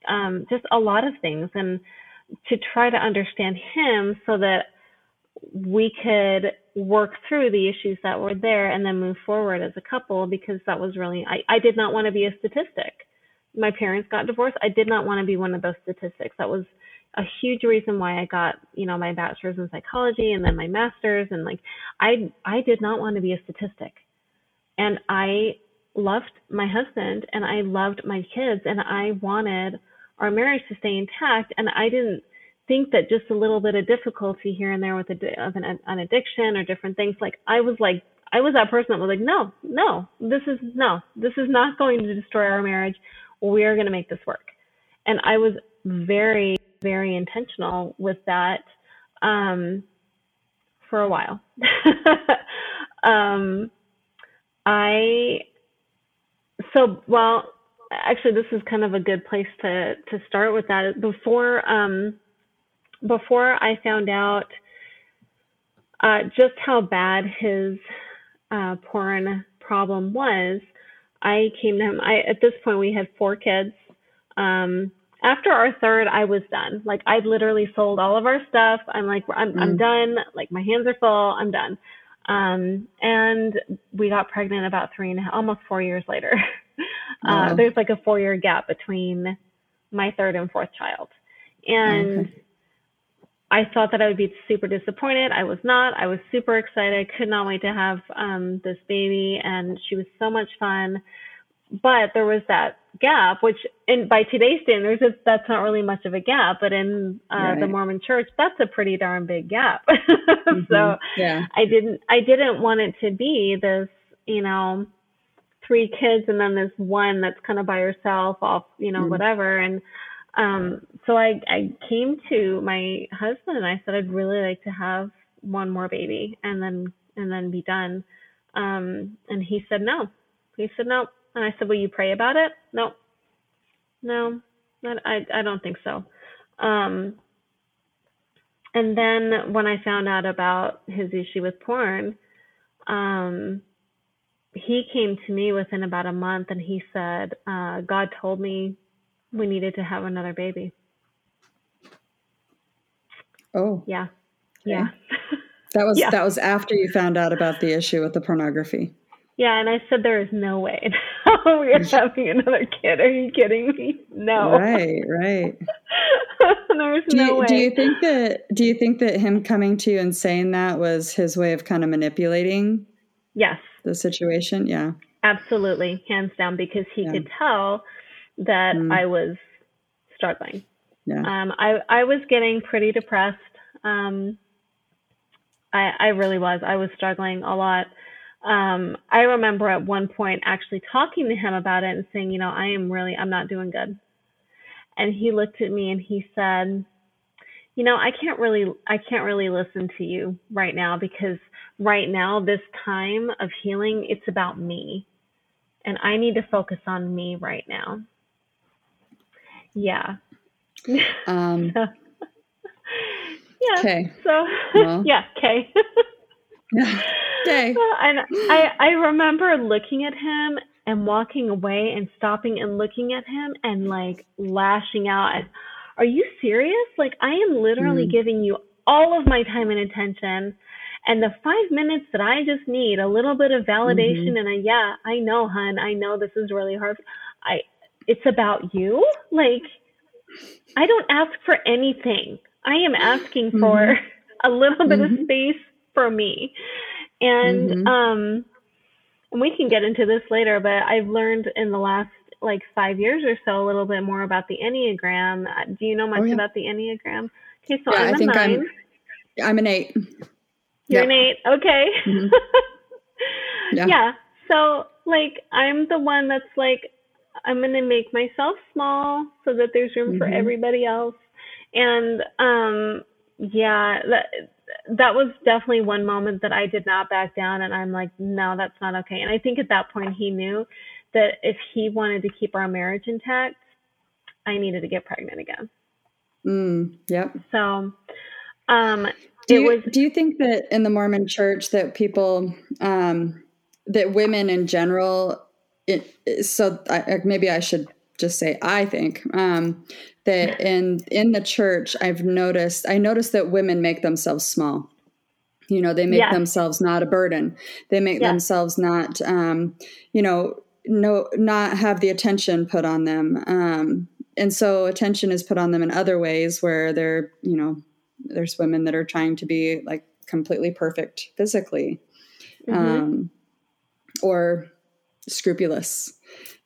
um, just a lot of things and to try to understand him so that we could work through the issues that were there and then move forward as a couple because that was really I, I did not want to be a statistic. My parents got divorced. I did not want to be one of those statistics. That was a huge reason why I got, you know, my bachelor's in psychology and then my master's and like I I did not want to be a statistic. And I loved my husband and I loved my kids and I wanted our marriage to stay intact and I didn't think that just a little bit of difficulty here and there with a, of an, an addiction or different things like I was like I was that person that was like no no this is no this is not going to destroy our marriage we are going to make this work and I was very very intentional with that um, for a while. um, I so well actually this is kind of a good place to to start with that before um, before I found out uh, just how bad his uh, porn problem was. I came to him. I at this point we had four kids. Um, after our third, I was done. Like I literally sold all of our stuff. I'm like, I'm, mm. I'm done. Like my hands are full. I'm done. Um, and we got pregnant about three and a half, almost four years later. uh, there's like a four year gap between my third and fourth child. And okay. I thought that I would be super disappointed. I was not. I was super excited. I could not wait to have um, this baby, and she was so much fun. But there was that gap, which in by today's standards, it's, that's not really much of a gap, but in uh, right. the Mormon Church, that's a pretty darn big gap. mm-hmm. So yeah. I didn't I didn't want it to be this, you know, three kids and then this one that's kind of by herself off, you know, mm-hmm. whatever. And um, so I I came to my husband and I said I'd really like to have one more baby and then and then be done. Um, and he said no. He said no and I said, Will you pray about it? No. No, I, I don't think so. Um, and then when I found out about his issue with porn, um, he came to me within about a month and he said, uh, God told me we needed to have another baby. Oh. Yeah. Okay. Yeah. That was yeah. that was after you found out about the issue with the pornography. Yeah, and I said there is no way we are having another kid. Are you kidding me? No. Right, right. There's do no you, way. Do you think that do you think that him coming to you and saying that was his way of kind of manipulating Yes. the situation? Yeah. Absolutely, hands down because he yeah. could tell that mm. I was struggling. Yeah. Um I I was getting pretty depressed. Um I I really was. I was struggling a lot um, I remember at one point actually talking to him about it and saying, you know, I am really, I'm not doing good. And he looked at me and he said, you know, I can't really, I can't really listen to you right now because right now, this time of healing, it's about me. And I need to focus on me right now. Yeah. Um, yeah. Okay. So, well. yeah. Okay. Day. And I, I remember looking at him and walking away and stopping and looking at him and like lashing out. Are you serious? Like I am literally mm. giving you all of my time and attention. And the five minutes that I just need, a little bit of validation mm-hmm. and a yeah, I know, hun, I know this is really hard. I it's about you. Like I don't ask for anything. I am asking mm-hmm. for a little bit mm-hmm. of space for me. And mm-hmm. um we can get into this later, but I've learned in the last like five years or so a little bit more about the Enneagram. Uh, do you know much oh, yeah. about the Enneagram? Okay, so yeah, I'm I a think nine. I'm I'm an eight. You're yep. an eight. Okay. Mm-hmm. Yeah. yeah. So like I'm the one that's like I'm gonna make myself small so that there's room mm-hmm. for everybody else. And um yeah, that that was definitely one moment that I did not back down and I'm like, no, that's not okay. And I think at that point he knew that if he wanted to keep our marriage intact, I needed to get pregnant again. Mm, yep. So um do you, was, do you think that in the Mormon church that people um that women in general it, so I, maybe I should just say I think um, that in in the church I've noticed I noticed that women make themselves small. You know, they make yes. themselves not a burden. They make yes. themselves not um, you know no not have the attention put on them. Um, and so attention is put on them in other ways where they're you know there's women that are trying to be like completely perfect physically. Mm-hmm. Um, or scrupulous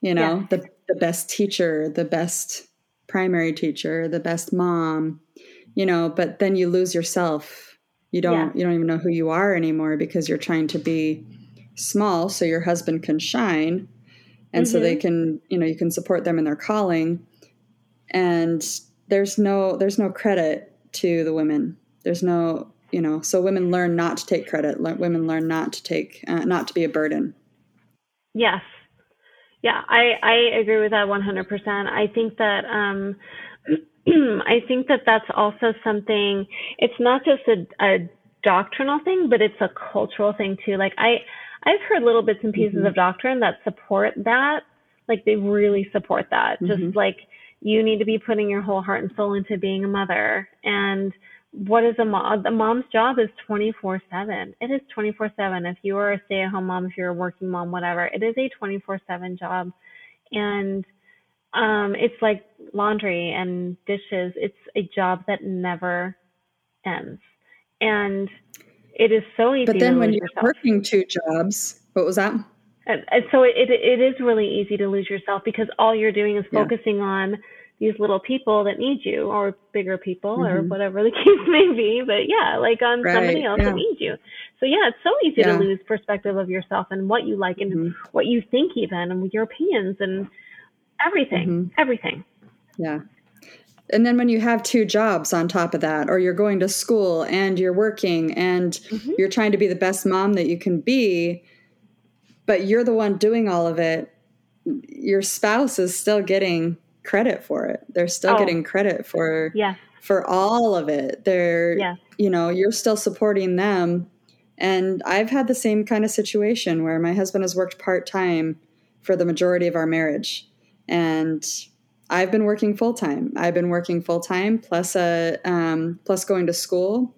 you know yeah. the, the best teacher the best primary teacher the best mom you know but then you lose yourself you don't yeah. you don't even know who you are anymore because you're trying to be small so your husband can shine and mm-hmm. so they mm-hmm. can you know you can support them in their calling and there's no there's no credit to the women there's no you know so women learn not to take credit women learn not to take uh, not to be a burden Yes. Yeah, I, I agree with that 100%. I think that, um, I think that that's also something, it's not just a, a doctrinal thing, but it's a cultural thing too. Like I, I've heard little bits and pieces mm-hmm. of doctrine that support that. Like they really support that. Mm-hmm. Just like you need to be putting your whole heart and soul into being a mother and what is a mom? The mom's job is 24 7. It is 24 7. If you are a stay at home mom, if you're a working mom, whatever, it is a 24 7 job. And um, it's like laundry and dishes. It's a job that never ends. And it is so easy. But then when you're yourself. working two jobs, what was that? And, and so it, it is really easy to lose yourself because all you're doing is focusing yeah. on these little people that need you or bigger people mm-hmm. or whatever the case may be but yeah like on right. somebody else yeah. that needs you so yeah it's so easy yeah. to lose perspective of yourself and what you like and mm-hmm. what you think even and your opinions and everything mm-hmm. everything yeah and then when you have two jobs on top of that or you're going to school and you're working and mm-hmm. you're trying to be the best mom that you can be but you're the one doing all of it your spouse is still getting credit for it. They're still oh. getting credit for yeah. for all of it. They're yeah. you know, you're still supporting them. And I've had the same kind of situation where my husband has worked part-time for the majority of our marriage. And I've been working full time. I've been working full time plus a um, plus going to school,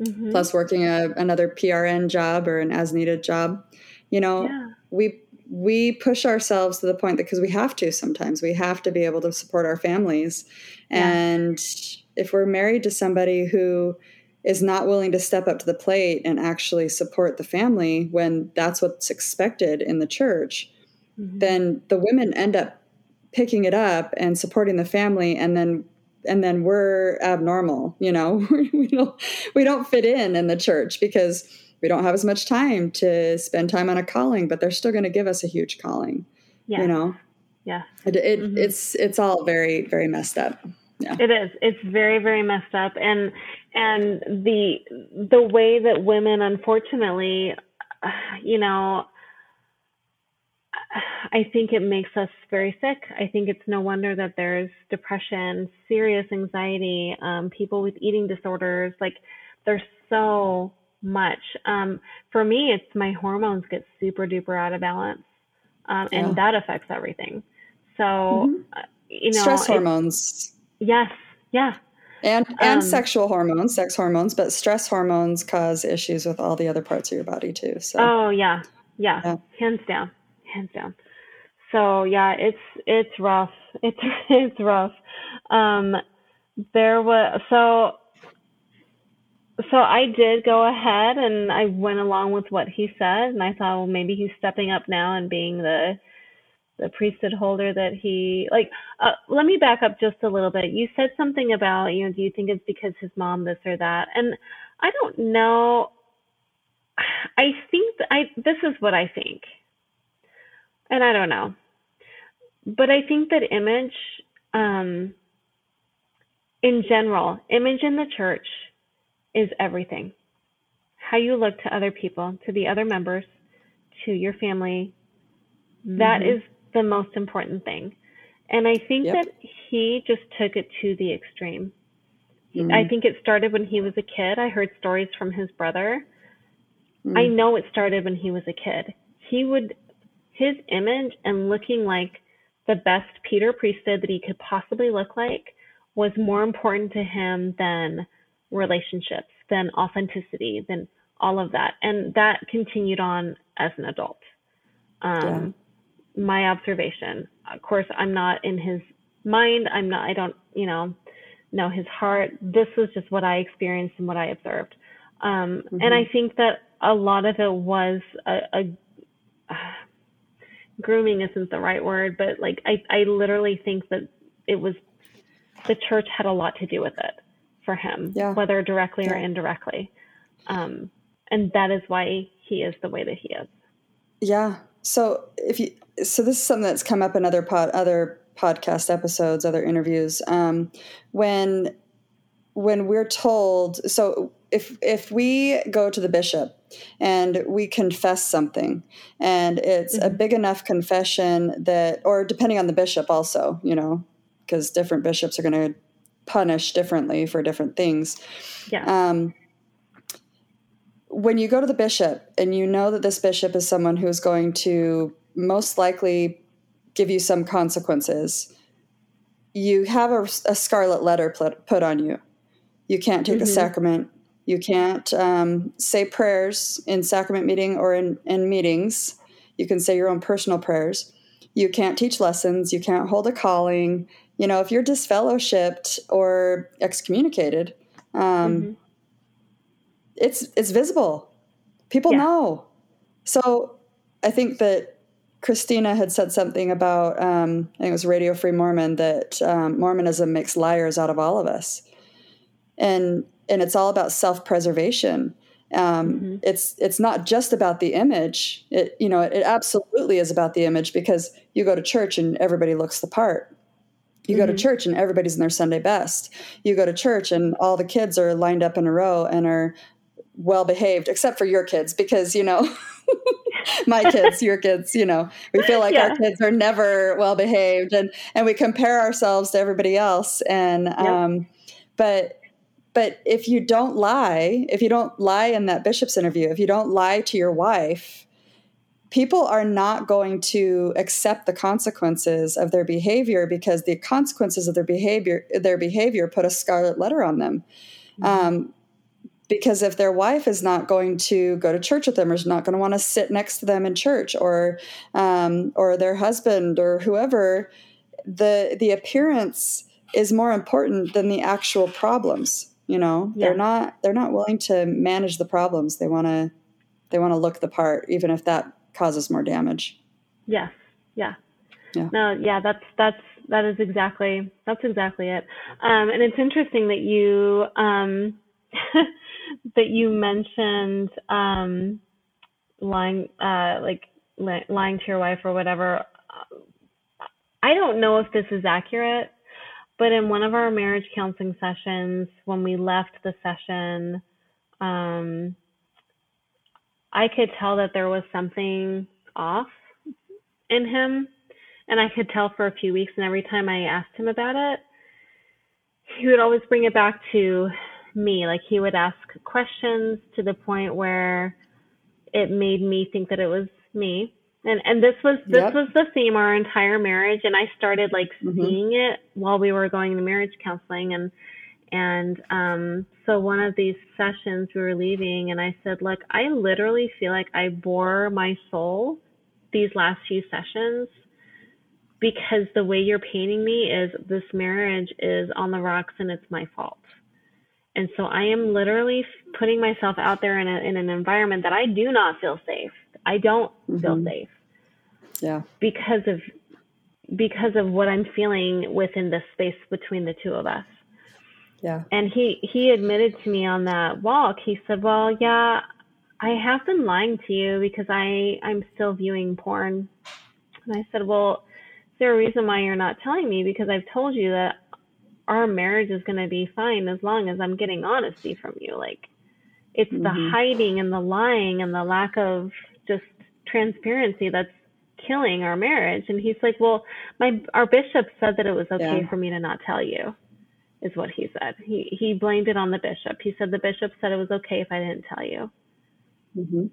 mm-hmm. plus working a, another PRN job or an as needed job. You know, yeah. we we push ourselves to the point that because we have to sometimes we have to be able to support our families yeah. and if we're married to somebody who is not willing to step up to the plate and actually support the family when that's what's expected in the church mm-hmm. then the women end up picking it up and supporting the family and then and then we're abnormal you know we don't we don't fit in in the church because we don't have as much time to spend time on a calling, but they're still going to give us a huge calling. Yeah. You know? Yeah. It, it mm-hmm. it's, it's all very, very messed up. Yeah. It is. It's very, very messed up. And, and the, the way that women, unfortunately, you know, I think it makes us very sick. I think it's no wonder that there's depression, serious anxiety, um, people with eating disorders. Like, there's so much. Um, for me, it's my hormones get super duper out of balance, um, and yeah. that affects everything. So, mm-hmm. uh, you know, stress hormones. Yes, yeah, and and um, sexual hormones, sex hormones, but stress hormones cause issues with all the other parts of your body too. So. Oh yeah, yeah, yeah. hands down, hands down. So yeah, it's it's rough. It's it's rough. Um, there was so so I did go ahead and I went along with what he said, and I thought, well, maybe he's stepping up now and being the the priesthood holder that he like uh, let me back up just a little bit. You said something about you know do you think it's because his mom this or that? And i don't know. I think i this is what i think. And i don't know. But i think that image um in general image in the church is everything how you look to other people to the other members to your family that Mhm. is the most important thing. And I think Yep. that he just took it to the extreme. Mhm. I think it started when he was a kid. I heard stories from his brother. Mm. I know it started when he was a kid. He would, his image and looking like the best Peter priesthood that he could possibly look like was more important to him than relationships, than authenticity, than all of that. And that continued on as an adult. Um, My observation. Of course, I'm not in his mind. I'm not, I don't, you know, know his heart. This was just what I experienced and what I observed. Um, Mhm. And I think that a lot of it was a, a grooming isn't the right word, but like I, I literally think that it was the church had a lot to do with it for him, Yeah. whether directly or indirectly. Um, and that is why he is the way that he is. Yeah. So if you so this is something that's come up in other pod other podcast episodes, other interviews. Um, when when we're told so if if we go to the bishop and we confess something and it's a Mhm. big enough confession that or depending on the bishop also, you know, because different bishops are going to punish differently for different things. Yeah. Um, when you go to the bishop and you know that this bishop is someone who's going to most likely give you some consequences, you have a, a scarlet letter put, put on you. You can't take a Mhm. sacrament. You can't um, say prayers in sacrament meeting or in, in meetings. You can say your own personal prayers. You can't teach lessons. You can't hold a calling. You know, if you're disfellowshipped or excommunicated, um, Mhm. it's it's visible. People Yeah. know. So I think that Christina had said something about um, I think it was Radio Free Mormon that um, Mormonism makes liars out of all of us, and and it's all about self preservation. Um, Mhm. It's it's not just about the image. It you know it absolutely is about the image because you go to church and everybody looks the part. You go to Mhm. church and everybody's in their Sunday best. You go to church and all the kids are lined up in a row and are well behaved, except for your kids, because you know, my kids, your kids, you know, we feel like our kids are never well behaved, and and we compare ourselves to everybody else. And um, but but if you don't lie, if you don't lie in that bishop's interview, if you don't lie to your wife, people are not going to accept the consequences of their behavior because the consequences of their behavior their behavior put a scarlet letter on them. Um, because if their wife is not going to go to church with them or is not going to want to sit next to them in church or um, or their husband or whoever the the appearance is more important than the actual problems you know? Yeah. they're not they're not willing to manage the problems. They want to they want to look the part even if that causes more damage Yes. Yeah. Yeah. No, yeah, that's that's that is exactly that's exactly it. Um, and it's interesting that you um, that you mentioned um, lying uh, like li- lying to your wife or whatever. I don't know if this is accurate, but in one of our marriage counseling sessions, when we left the session, um, I could tell that there was something off in him. And I could tell for a few weeks. And every time I asked him about it, he would always bring it back to me. Like he would ask questions to the point where it made me think that it was me. And and this was this Yep. was the theme our entire marriage. And I started like Mhm. seeing it while we were going to marriage counseling. And and um, so one of these sessions we were leaving, and I said, "Look, I literally feel like I bore my soul these last few sessions because the way you're painting me is this marriage is on the rocks and it's my fault." And so I am literally putting myself out there in, a, in an environment that I do not feel safe. I don't feel Mhm. safe yeah because of because of what I'm feeling within the space between the two of us. Yeah. And he he admitted to me on that walk. He said, "Well, yeah, I have been lying to you because I I'm still viewing porn." And I said, "Well, is there a reason why you're not telling me? Because I've told you that our marriage is going to be fine as long as I'm getting honesty from you. Like, it's mm-hmm. the hiding and the lying and the lack of just transparency that's killing our marriage." And he's like, "Well, my our bishop said that it was okay yeah. for me to not tell you." Is what he said. He he blamed it on the bishop. He said the bishop said it was okay if I didn't tell you. Mm-hmm.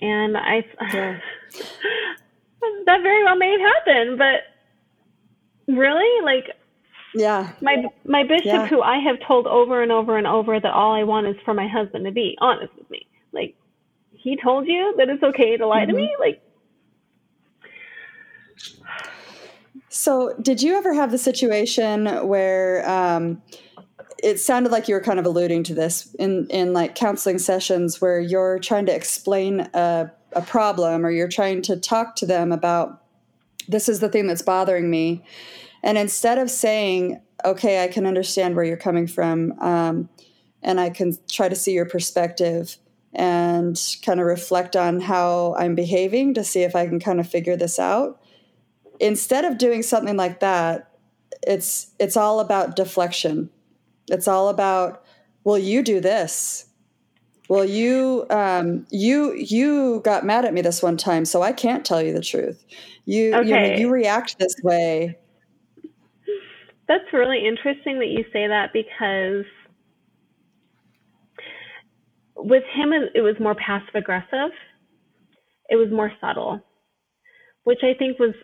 And I yeah. that very well may have happened, but really, like, yeah, my my bishop, yeah. who I have told over and over and over that all I want is for my husband to be honest with me, like, he told you that it's okay to lie mm-hmm. to me, like So, did you ever have the situation where um, it sounded like you were kind of alluding to this in in like counseling sessions where you're trying to explain a, a problem or you're trying to talk to them about this is the thing that's bothering me, and instead of saying, "Okay, I can understand where you're coming from," um, and I can try to see your perspective and kind of reflect on how I'm behaving to see if I can kind of figure this out instead of doing something like that, it's it's all about deflection. It's all about, well, you do this. Well, you um, you you got mad at me this one time, so I can't tell you the truth. You okay. you, you react this way. That's really interesting that you say that because with him it was more passive aggressive. It was more subtle, which I think was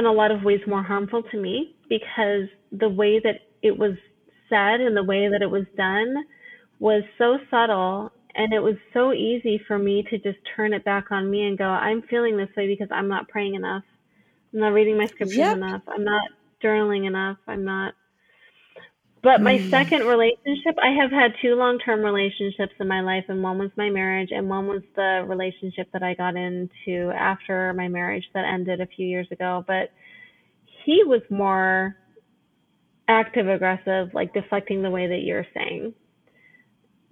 in a lot of ways more harmful to me because the way that it was said and the way that it was done was so subtle and it was so easy for me to just turn it back on me and go i'm feeling this way because i'm not praying enough. I'm not reading my scriptures yep. enough. I'm not journaling enough. I'm not but my mm. second relationship, I have had two long term relationships in my life, and one was my marriage, and one was the relationship that I got into after my marriage that ended a few years ago. But he was more active aggressive, like deflecting the way that you're saying.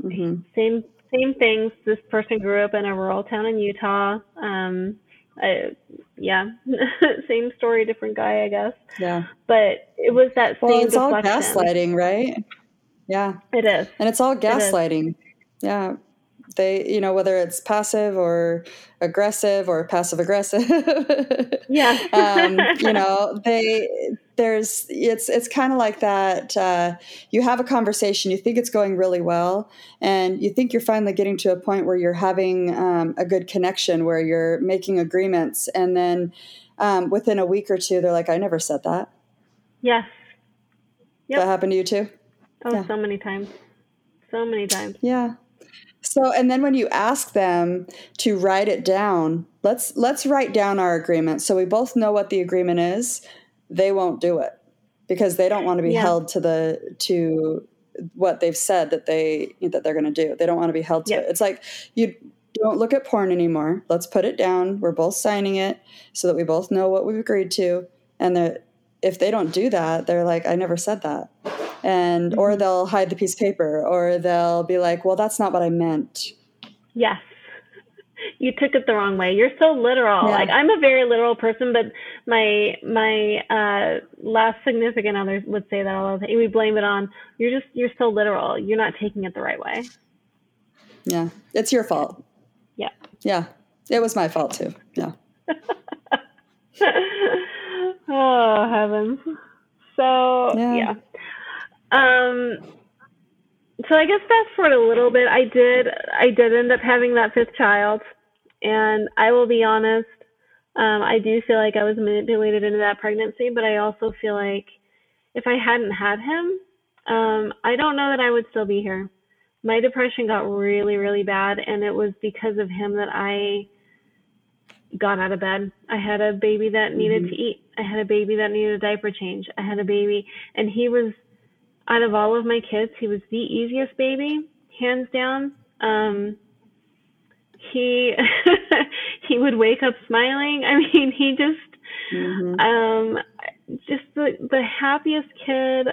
Mm-hmm. Same same things. This person grew up in a rural town in Utah. Um, I, yeah, same story, different guy, I guess. Yeah. But it was that same. well, it's deflection. all gaslighting, right? Yeah. It is. And it's all gaslighting. It yeah. They, you know, whether it's passive or aggressive or passive aggressive. yeah. um, you know, they there's it's it's kind of like that uh, you have a conversation you think it's going really well and you think you're finally getting to a point where you're having um, a good connection where you're making agreements and then um, within a week or two they're like i never said that. Yes. Yep. that happened to you too? Oh yeah. so many times. So many times. Yeah. So and then when you ask them to write it down let's let's write down our agreement so we both know what the agreement is they won't do it because they don't want to be yeah. held to the to what they've said that they that they're going to do. They don't want to be held to it. It's like you don't look at porn anymore. Let's put it down. We're both signing it so that we both know what we've agreed to. And that if they don't do that, they're like, I never said that. And mm-hmm. or they'll hide the piece of paper or they'll be like, well, that's not what I meant. Yes you took it the wrong way. You're so literal. Yeah. Like I'm a very literal person, but my my uh last significant other would say that all the time. We blame it on you're just you're so literal. You're not taking it the right way. Yeah. It's your fault. Yeah. Yeah. It was my fault too. Yeah. oh heavens. So yeah. yeah. Um so I guess fast forward a little bit. I did I did end up having that fifth child, and I will be honest. Um, I do feel like I was manipulated into that pregnancy, but I also feel like if I hadn't had him, um, I don't know that I would still be here. My depression got really, really bad, and it was because of him that I got out of bed. I had a baby that needed mm-hmm. to eat. I had a baby that needed a diaper change. I had a baby, and he was out of all of my kids, he was the easiest baby, hands down. Um, he he would wake up smiling. I mean, he just mm-hmm. um, just the the happiest kid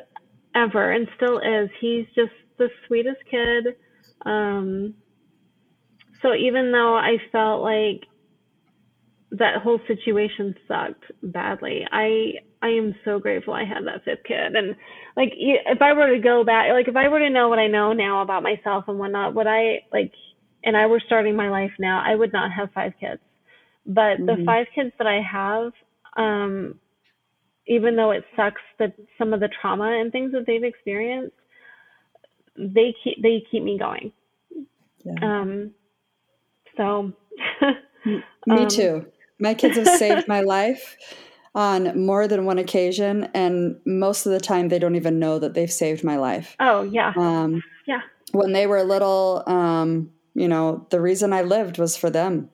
ever, and still is. He's just the sweetest kid. Um, so even though I felt like that whole situation sucked badly, I I am so grateful I had that fifth kid. And like, if I were to go back, like if I were to know what I know now about myself and whatnot, would I like, and I were starting my life now, I would not have five kids. But mm-hmm. the five kids that I have, um, even though it sucks that some of the trauma and things that they've experienced, they keep they keep me going. Yeah. Um, so. me um, too. My kids have saved my life on more than one occasion, and most of the time they don't even know that they've saved my life. Oh yeah, um, yeah. When they were little, um, you know, the reason I lived was for them.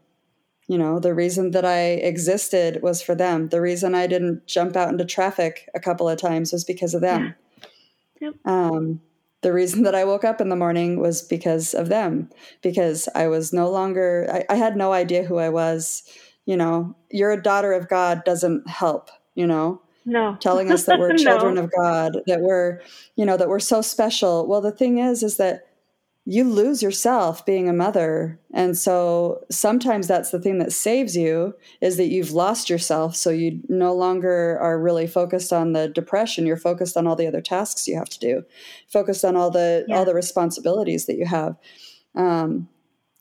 You know, the reason that I existed was for them. The reason I didn't jump out into traffic a couple of times was because of them. Yeah. Yep. Um, the reason that I woke up in the morning was because of them, because I was no longer, I, I had no idea who I was you know, you're a daughter of God doesn't help, you know. No. Telling us that we're children no. of God, that we're, you know, that we're so special. Well, the thing is, is that you lose yourself being a mother. And so sometimes that's the thing that saves you is that you've lost yourself. So you no longer are really focused on the depression. You're focused on all the other tasks you have to do, focused on all the, yeah. all the responsibilities that you have. Um,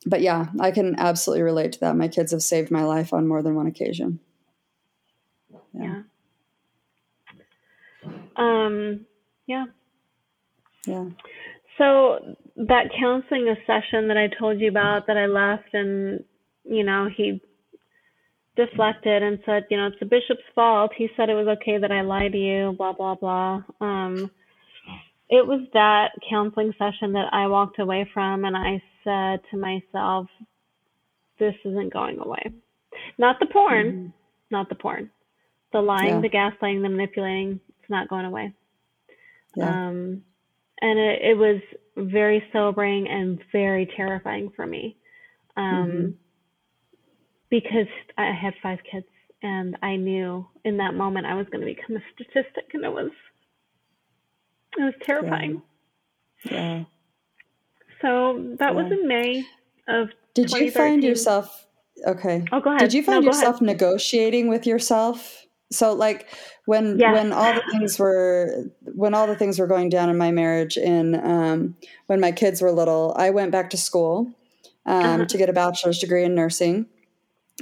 but yeah, I can absolutely relate to that. My kids have saved my life on more than one occasion. Yeah. yeah. Um, yeah. Yeah. So that counseling session that I told you about that I left and, you know, he deflected and said, you know, it's the bishop's fault. He said it was okay that I lied to you, blah, blah, blah. Um, it was that counseling session that I walked away from and I said to myself, this isn't going away. Not the porn, mm-hmm. not the porn. The lying, yeah. the gaslighting, the manipulating, it's not going away. Yeah. Um, and it, it, was very sobering and very terrifying for me. Um, mm-hmm. Because I had five kids and I knew in that moment I was going to become a statistic and it was, it was terrifying. yeah. yeah. So that yeah. was in May of. Did you find yourself okay? Oh, go ahead. Did you find no, yourself negotiating with yourself? So, like when yeah. when all the things were when all the things were going down in my marriage, and um, when my kids were little, I went back to school um, uh-huh. to get a bachelor's degree in nursing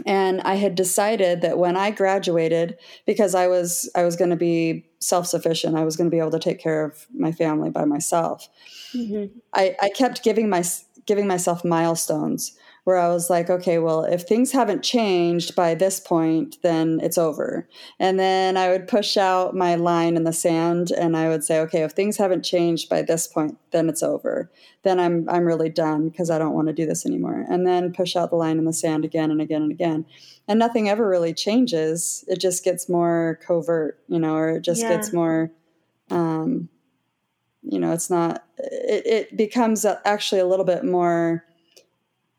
and i had decided that when i graduated because i was i was going to be self-sufficient i was going to be able to take care of my family by myself mm-hmm. I, I kept giving my giving myself milestones where I was like, okay, well, if things haven't changed by this point, then it's over. And then I would push out my line in the sand and I would say, okay, if things haven't changed by this point, then it's over. Then I'm I'm really done because I don't want to do this anymore. And then push out the line in the sand again and again and again. And nothing ever really changes. It just gets more covert, you know, or it just yeah. gets more um, you know, it's not it, it becomes actually a little bit more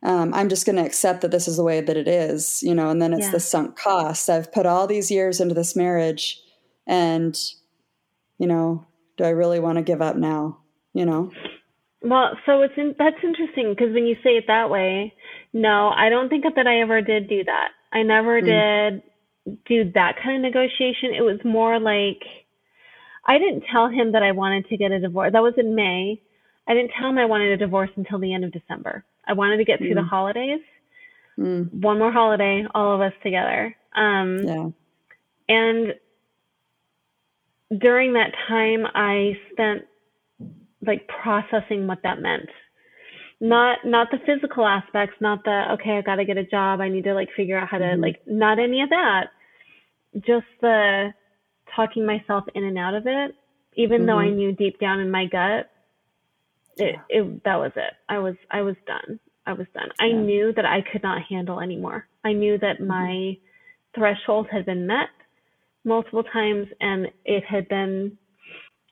um, I'm just going to accept that this is the way that it is, you know, and then it's yeah. the sunk cost. I've put all these years into this marriage and, you know, do I really want to give up now, you know? Well, so it's in, that's interesting because when you say it that way, no, I don't think that I ever did do that. I never mm. did do that kind of negotiation. It was more like I didn't tell him that I wanted to get a divorce. That was in May. I didn't tell him I wanted a divorce until the end of December. I wanted to get through mm. the holidays. Mm. One more holiday, all of us together. Um, yeah. And during that time, I spent like processing what that meant. Not not the physical aspects, not the okay, I got to get a job. I need to like figure out how to mm like not any of that. Just the talking myself in and out of it, even mm-hmm. though I mm-hmm. knew deep down in my gut it, it that was it. I was I was done. I was done. I knew that I could not handle anymore. I knew that mm-hmm. my threshold had been met multiple times and it had been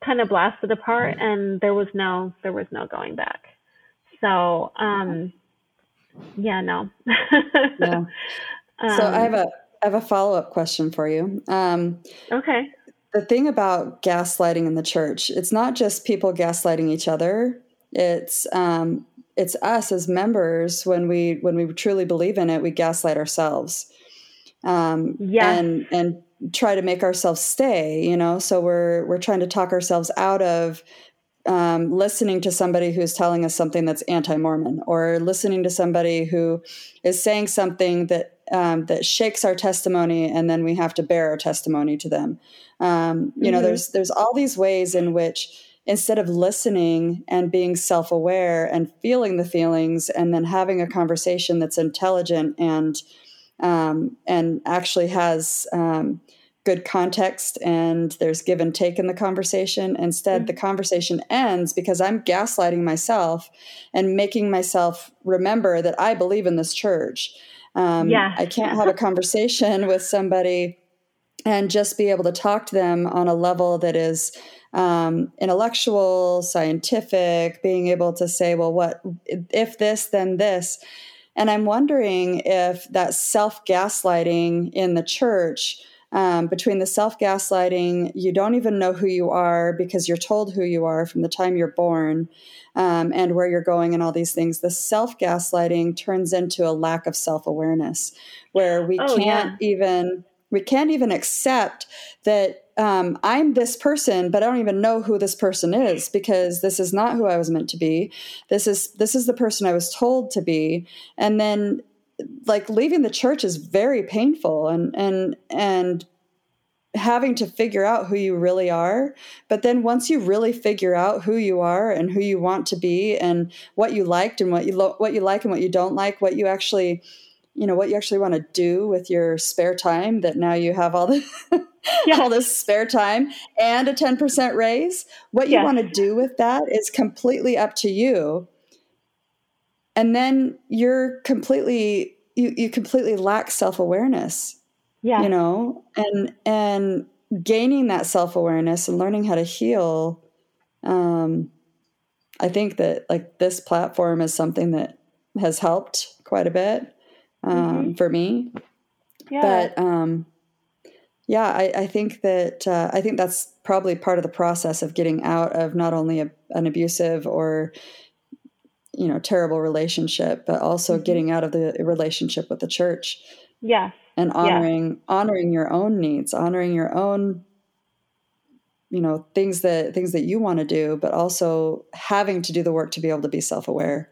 kind of blasted apart mm-hmm. and there was no there was no going back. So um yeah, no. yeah. Um, so I have a I have a follow up question for you. Um, okay. The thing about gaslighting in the church, it's not just people gaslighting each other. It's um, it's us as members when we when we truly believe in it, we gaslight ourselves. Um, yeah. And and try to make ourselves stay. You know, so we're we're trying to talk ourselves out of um, listening to somebody who's telling us something that's anti-Mormon, or listening to somebody who is saying something that um, that shakes our testimony, and then we have to bear our testimony to them. Um, you mm-hmm. know, there's there's all these ways in which instead of listening and being self-aware and feeling the feelings, and then having a conversation that's intelligent and um, and actually has um, good context and there's give and take in the conversation. Instead, mm-hmm. the conversation ends because I'm gaslighting myself and making myself remember that I believe in this church. Um, yeah. I can't have a conversation with somebody and just be able to talk to them on a level that is um, intellectual, scientific, being able to say, well, what if this, then this. And I'm wondering if that self gaslighting in the church um, between the self gaslighting, you don't even know who you are because you're told who you are from the time you're born um, and where you're going and all these things. The self gaslighting turns into a lack of self awareness where we oh, can't yeah. even we can't even accept that um, I'm this person, but I don't even know who this person is because this is not who I was meant to be. This is this is the person I was told to be, and then like leaving the church is very painful and and and having to figure out who you really are but then once you really figure out who you are and who you want to be and what you liked and what you lo- what you like and what you don't like what you actually you know what you actually want to do with your spare time that now you have all the yeah. all this spare time and a 10% raise what you want to do with that is completely up to you and then you're completely you you completely lack self-awareness yeah you know and and gaining that self-awareness and learning how to heal um i think that like this platform is something that has helped quite a bit um mm-hmm. for me yeah. but um yeah i, I think that uh, i think that's probably part of the process of getting out of not only a, an abusive or you know terrible relationship but also mm-hmm. getting out of the relationship with the church yes and honoring yeah. honoring your own needs honoring your own you know things that things that you want to do but also having to do the work to be able to be self-aware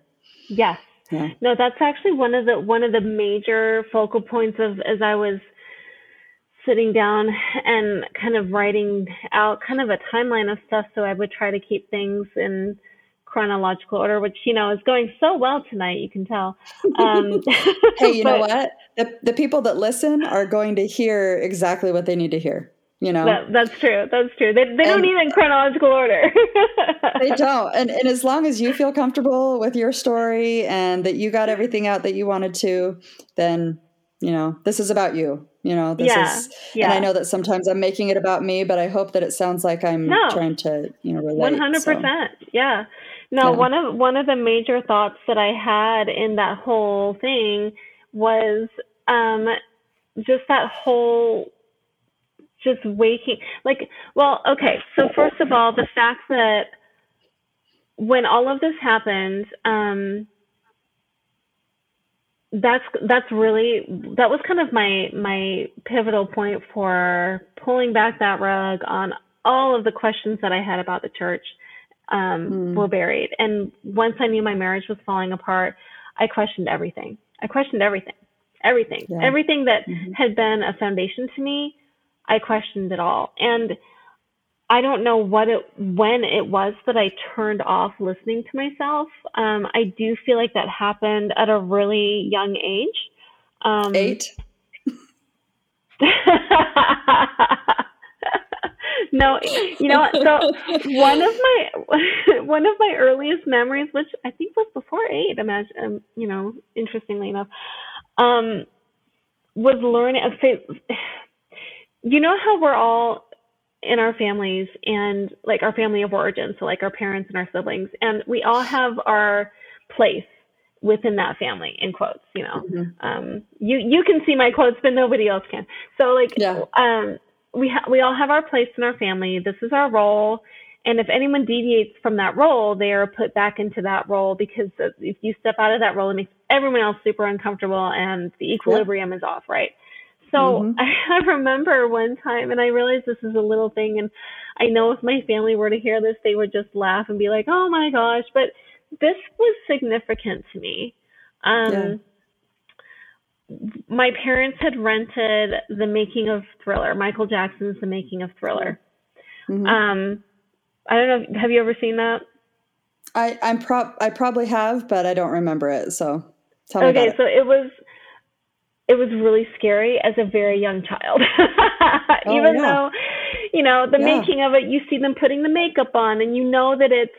yes yeah. no that's actually one of the one of the major focal points of as i was sitting down and kind of writing out kind of a timeline of stuff so i would try to keep things in chronological order, which you know is going so well tonight. You can tell. Um, hey, you but, know what? The the people that listen are going to hear exactly what they need to hear. You know, that, that's true. That's true. They, they don't need in chronological order. they don't. And and as long as you feel comfortable with your story and that you got everything out that you wanted to, then you know this is about you you know this yeah, is yeah. and i know that sometimes i'm making it about me but i hope that it sounds like i'm no, trying to you know relate 100% so. yeah no, yeah. one of one of the major thoughts that I had in that whole thing was um, just that whole just waking like well okay so first of all the fact that when all of this happened um that's that's really that was kind of my my pivotal point for pulling back that rug on all of the questions that I had about the church um, mm. were buried. And once I knew my marriage was falling apart, I questioned everything. I questioned everything, everything, yeah. everything that mm-hmm. had been a foundation to me. I questioned it all. And I don't know what it, when it was that I turned off listening to myself. Um, I do feel like that happened at a really young age. Um, Eight. no, you know, so one of my one of my earliest memories, which I think was before eight, imagine, um, you know, interestingly enough, um, was learning. Say, you know how we're all in our families and like our family of origin, so like our parents and our siblings, and we all have our place within that family in quotes you know? Mm-hmm. um, you you can see my quotes but nobody else can. So like yeah. um, we ha- we all have our place in our family. This is our role. And if anyone deviates from that role they are put back into that role because if you step out of that role it makes everyone else super uncomfortable and the equilibrium is off right so mm-hmm. I, remember one time and i realized this is a little thing and i know if my family were to hear this they would just laugh and be like oh my gosh but this was significant to me. Um, yeah. My parents had rented the making of Thriller, Michael Jackson's The Making of Thriller. Mm-hmm. Um, I don't know. Have you ever seen that? I I'm prob I probably have, but I don't remember it. So tell me okay, so it. it was it was really scary as a very young child. oh, Even yeah. though, you know, the yeah. making of it, you see them putting the makeup on, and you know that it's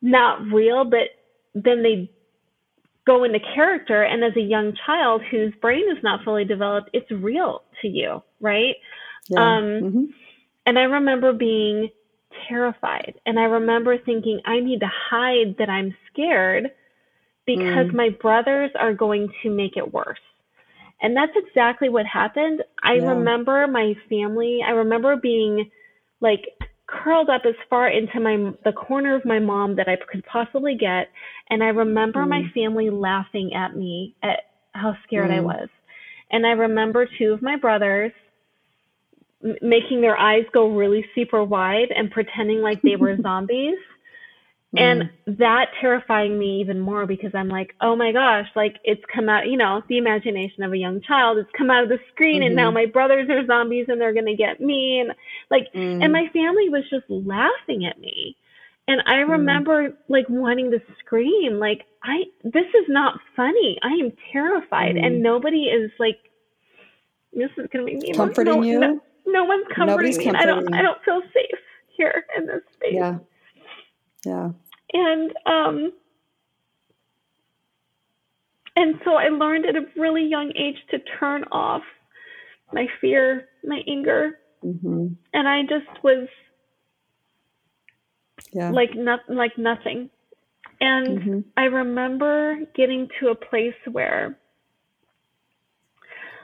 not real, but then they go into character. And as a young child whose brain is not fully developed, it's real to you, right? Yeah. Um, mm-hmm. And I remember being terrified. And I remember thinking, I need to hide that I'm scared because mm. my brothers are going to make it worse. And that's exactly what happened. I yeah. remember my family, I remember being like curled up as far into my the corner of my mom that I could possibly get, and I remember mm. my family laughing at me at how scared mm. I was. And I remember two of my brothers m- making their eyes go really super wide and pretending like they were zombies and mm. that terrifying me even more because I'm like, oh my gosh, like it's come out, you know, the imagination of a young child. It's come out of the screen, mm-hmm. and now mm-hmm. my brothers are zombies, and they're gonna get me, and like, mm. and my family was just laughing at me, and I mm. remember mm. like wanting to scream, like I, this is not funny. I am terrified, and mm. nobody is like, this is gonna make me comforting no, you. No, no one's comforting Nobody's me. Comforting. I don't, I don't feel safe here in this space. Yeah. Yeah. And um and so I learned at a really young age to turn off my fear, my anger. Mm-hmm. And I just was yeah. like not like nothing. And mm-hmm. I remember getting to a place where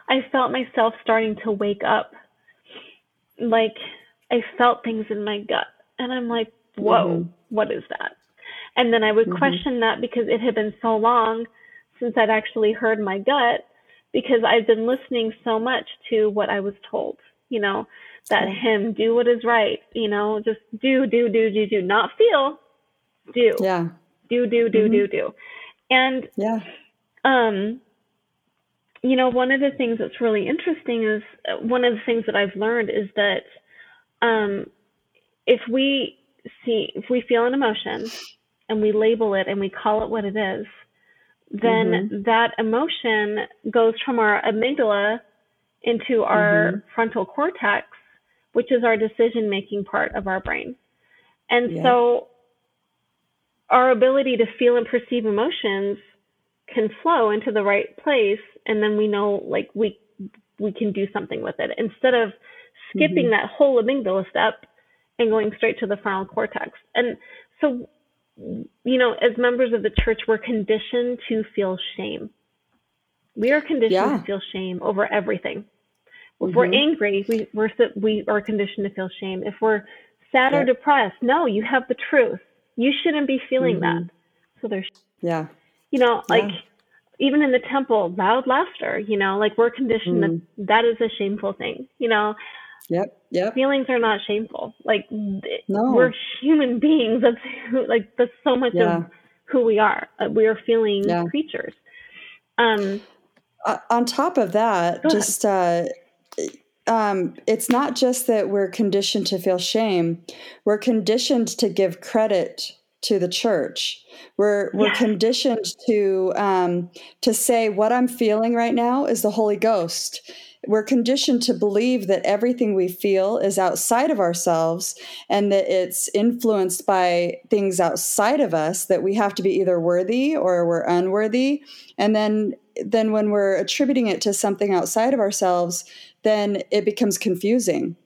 I felt myself starting to wake up. Like I felt things in my gut. And I'm like, whoa, mm-hmm. what is that? And then I would mm-hmm. question that because it had been so long since I'd actually heard my gut because I've been listening so much to what I was told, you know, that him do what is right, you know, just do, do, do, do, do, not feel, do. Yeah. Do, do, do, mm-hmm. do, do. And, yeah. Um, you know, one of the things that's really interesting is uh, one of the things that I've learned is that um, if we see, if we feel an emotion and we label it and we call it what it is, then mm-hmm. that emotion goes from our amygdala into our mm-hmm. frontal cortex, which is our decision making part of our brain. And yeah. so our ability to feel and perceive emotions can flow into the right place and then we know like we we can do something with it instead of skipping mm-hmm. that whole amygdala step and going straight to the frontal cortex. And so you know, as members of the church, we're conditioned to feel shame. We are conditioned yeah. to feel shame over everything. If mm-hmm. we're angry, we, we're, we are conditioned to feel shame. If we're sad or depressed, no, you have the truth. You shouldn't be feeling mm-hmm. that. So there's, yeah, you know, like yeah. even in the temple, loud laughter, you know, like we're conditioned mm. that that is a shameful thing, you know. Yep. Yep. Feelings are not shameful. Like no. we're human beings. That's who, like that's so much yeah. of who we are. Uh, we are feeling yeah. creatures. Um. Uh, on top of that, just uh, um, it's not just that we're conditioned to feel shame. We're conditioned to give credit to the church. We're we're yeah. conditioned to um, to say what I'm feeling right now is the Holy Ghost we're conditioned to believe that everything we feel is outside of ourselves and that it's influenced by things outside of us that we have to be either worthy or we're unworthy. And then then when we're attributing it to something outside of ourselves then it becomes confusing.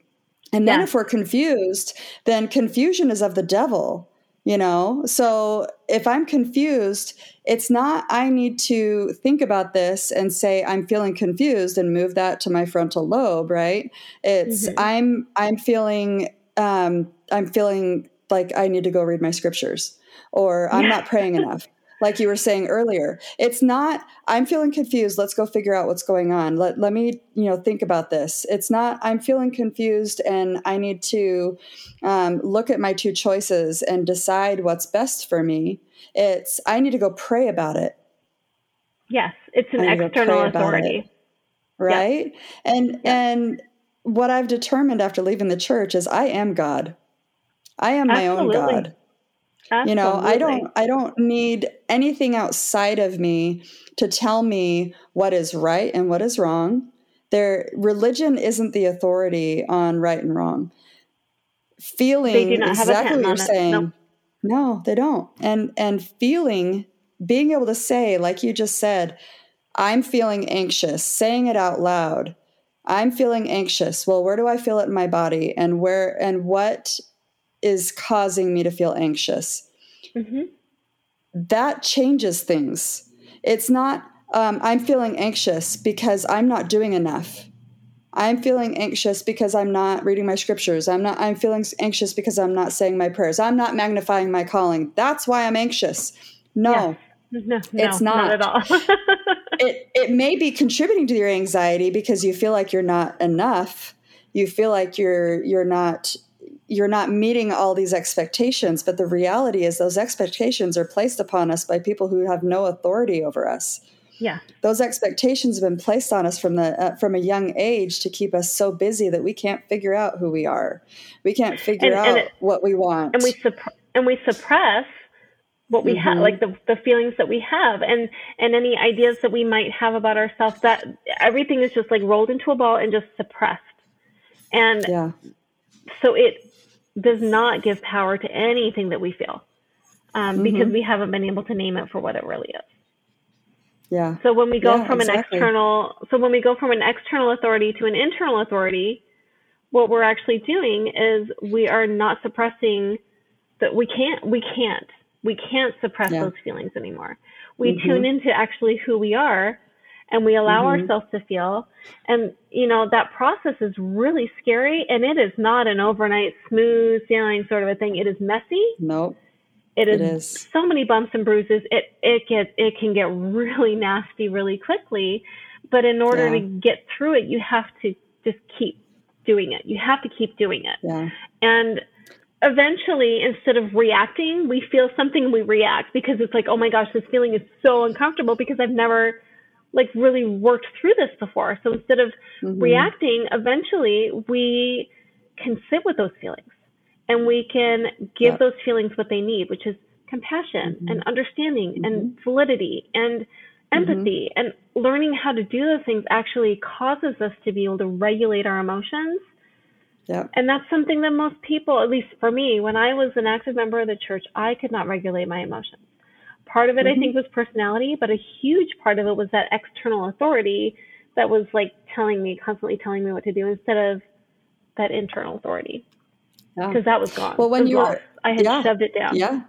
And then yeah. if we're confused then confusion is of the devil you know? So if i'm confused it's not i need to think about this and say i'm feeling confused and move that to my frontal lobe right it's mm-hmm. i'm i'm feeling um i'm feeling like i need to go read my scriptures or i'm yeah. not praying enough like you were saying earlier it's not i'm feeling confused. Let's go figure out what's going on. Let, let me you know think about this. It's not i'm feeling confused and i need to um, look at my two choices and decide what's best for me. It's i need to go pray about it. Yes it's an external authority. it, right? Yes. and yes. and what i've determined after leaving the church is i am god. I am Absolutely. my own god Absolutely. You know, I don't I don't need anything outside of me to tell me what is right and what is wrong. There religion isn't the authority on right and wrong. Feeling exactly what you're saying. No. no, they don't. And and feeling being able to say like you just said, I'm feeling anxious, saying it out loud. I'm feeling anxious. Well, where do I feel it in my body and where and what is causing me to feel anxious. Mm-hmm. That changes things. It's not, um, I'm feeling anxious because I'm not doing enough. I'm feeling anxious because I'm not reading my scriptures. I'm not I'm feeling anxious because I'm not saying my prayers. I'm not magnifying my calling. That's why I'm anxious. No. No, it's not. not at all. it it may be contributing to your anxiety because you feel like you're not enough. You feel like you're you're not you're not meeting all these expectations but the reality is those expectations are placed upon us by people who have no authority over us. Yeah. Those expectations have been placed on us from the uh, from a young age to keep us so busy that we can't figure out who we are. We can't figure and, out and it, what we want. And we supp- and we suppress what we mm-hmm. have like the, the feelings that we have and and any ideas that we might have about ourselves that everything is just like rolled into a ball and just suppressed. And yeah. so it does not give power to anything that we feel um, mm-hmm. because we haven't been able to name it for what it really is. Yeah. So when we go yeah, from exactly. an external, so when we go from an external authority to an internal authority, what we're actually doing is we are not suppressing that we can't, we can't, we can't suppress yeah. those feelings anymore. We mm-hmm. tune into actually who we are and we allow mm-hmm. ourselves to feel. And, you know, that process is really scary and it is not an overnight smooth sailing sort of a thing. It is messy. Nope. It is, it is. so many bumps and bruises. It it gets it can get really nasty really quickly. But in order yeah. to get through it, you have to just keep doing it. You have to keep doing it. Yeah. And eventually instead of reacting we feel something we react because it's like oh my gosh this feeling is so uncomfortable because i've never like really worked through this before. So instead of mm-hmm. reacting, eventually we can sit with those feelings and we can give those feelings what they need, which is compassion mm-hmm. and understanding mm-hmm. and validity and empathy mm-hmm. and learning how to do those things actually causes us to be able to regulate our emotions. Yep. And that's something that most people, at least for me, when I was an active member of the church, I could not regulate my emotions. Part of it, mm-hmm. I think, was personality, but a huge part of it was that external authority that was like telling me, constantly telling me what to do instead of that internal authority. Because yeah. that was gone. Well, when you were, I had yeah, shoved it down. Yeah.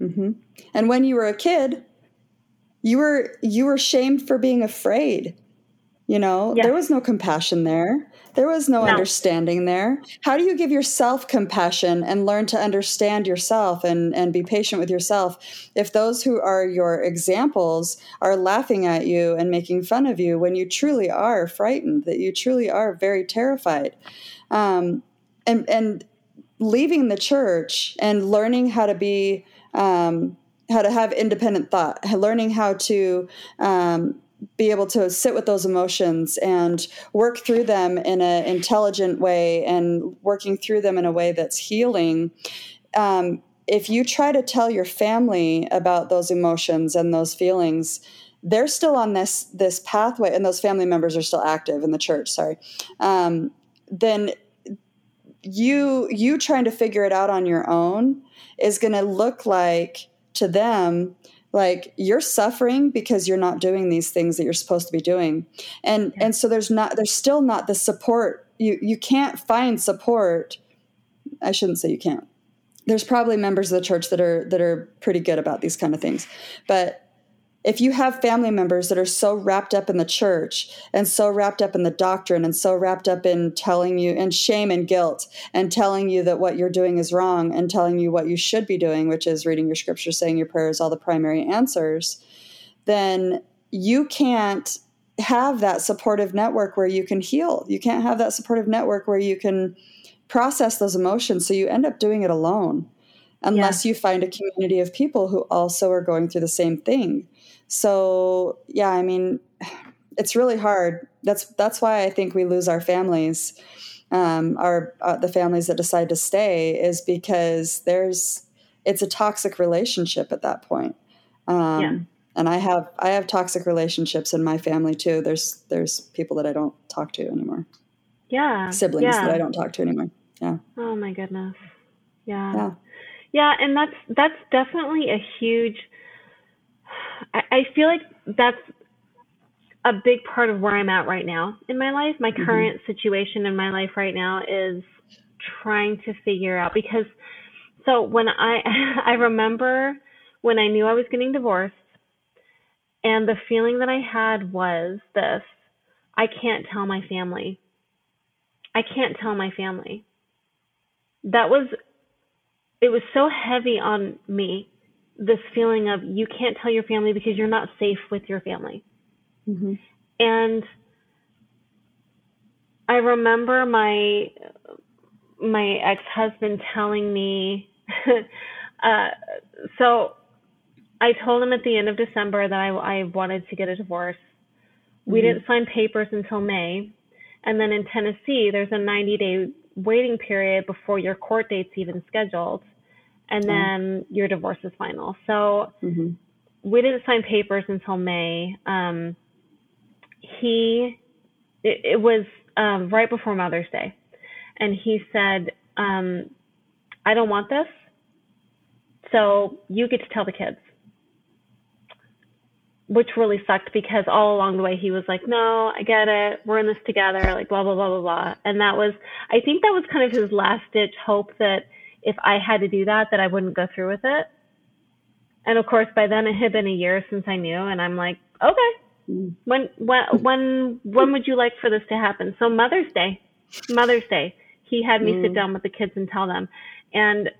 Mm-hmm. And when you were a kid, you were you were shamed for being afraid. You know, there was no compassion there. There was no, no, understanding there. How do you give yourself compassion and learn to understand yourself and, and be patient with yourself if those who are your examples are laughing at you and making fun of you when you truly are frightened, that you truly are very terrified? Um, and, and leaving the church and learning how to be um, how to have independent thought, learning how to um, be able to sit with those emotions and work through them in an intelligent way and working through them in a way that's healing. Um, if you try to tell your family about those emotions and those feelings, they're still on this this pathway, and those family members are still active in the church. Sorry, um, then you you trying to figure it out on your own is going to look like to them like you're suffering because you're not doing these things that you're supposed to be doing. And yeah. and so there's not there's still not the support. You you can't find support. I shouldn't say you can't. There's probably members of the church that are that are pretty good about these kind of things. But if you have family members that are so wrapped up in the church and so wrapped up in the doctrine and so wrapped up in telling you and shame and guilt and telling you that what you're doing is wrong and telling you what you should be doing, which is reading your scripture, saying your prayers, all the primary answers, then you can't have that supportive network where you can heal. You can't have that supportive network where you can process those emotions. So you end up doing it alone unless yeah. you find a community of people who also are going through the same thing. So, yeah, I mean, it's really hard. That's that's why I think we lose our families. Um, our uh, the families that decide to stay is because there's it's a toxic relationship at that point. Um, yeah. And I have I have toxic relationships in my family too. There's there's people that I don't talk to anymore. Yeah. Siblings yeah. that I don't talk to anymore. Yeah. Oh my goodness. Yeah. Yeah. Yeah, and that's that's definitely a huge. I, I feel like that's a big part of where I'm at right now in my life. My mm-hmm. current situation in my life right now is trying to figure out because so when I I remember when I knew I was getting divorced and the feeling that I had was this I can't tell my family. I can't tell my family. That was it was so heavy on me this feeling of you can't tell your family because you're not safe with your family mm-hmm. and i remember my my ex-husband telling me uh, so i told him at the end of december that i, I wanted to get a divorce we mm-hmm. didn't sign papers until may and then in tennessee there's a 90 day waiting period before your court date's even scheduled and then your divorce is final. So mm-hmm. we didn't sign papers until May. Um, he, it, it was um, right before Mother's Day, and he said, um, "I don't want this, so you get to tell the kids." Which really sucked because all along the way he was like, "No, I get it. We're in this together." Like blah blah blah blah blah. And that was, I think that was kind of his last ditch hope that if I had to do that, that I wouldn't go through with it. And of course, by then it had been a year since I knew, and I'm like, okay, when when when when would you like for this to happen? So Mother's Day, Mother's Day, he had me mm. sit down with the kids and tell them, and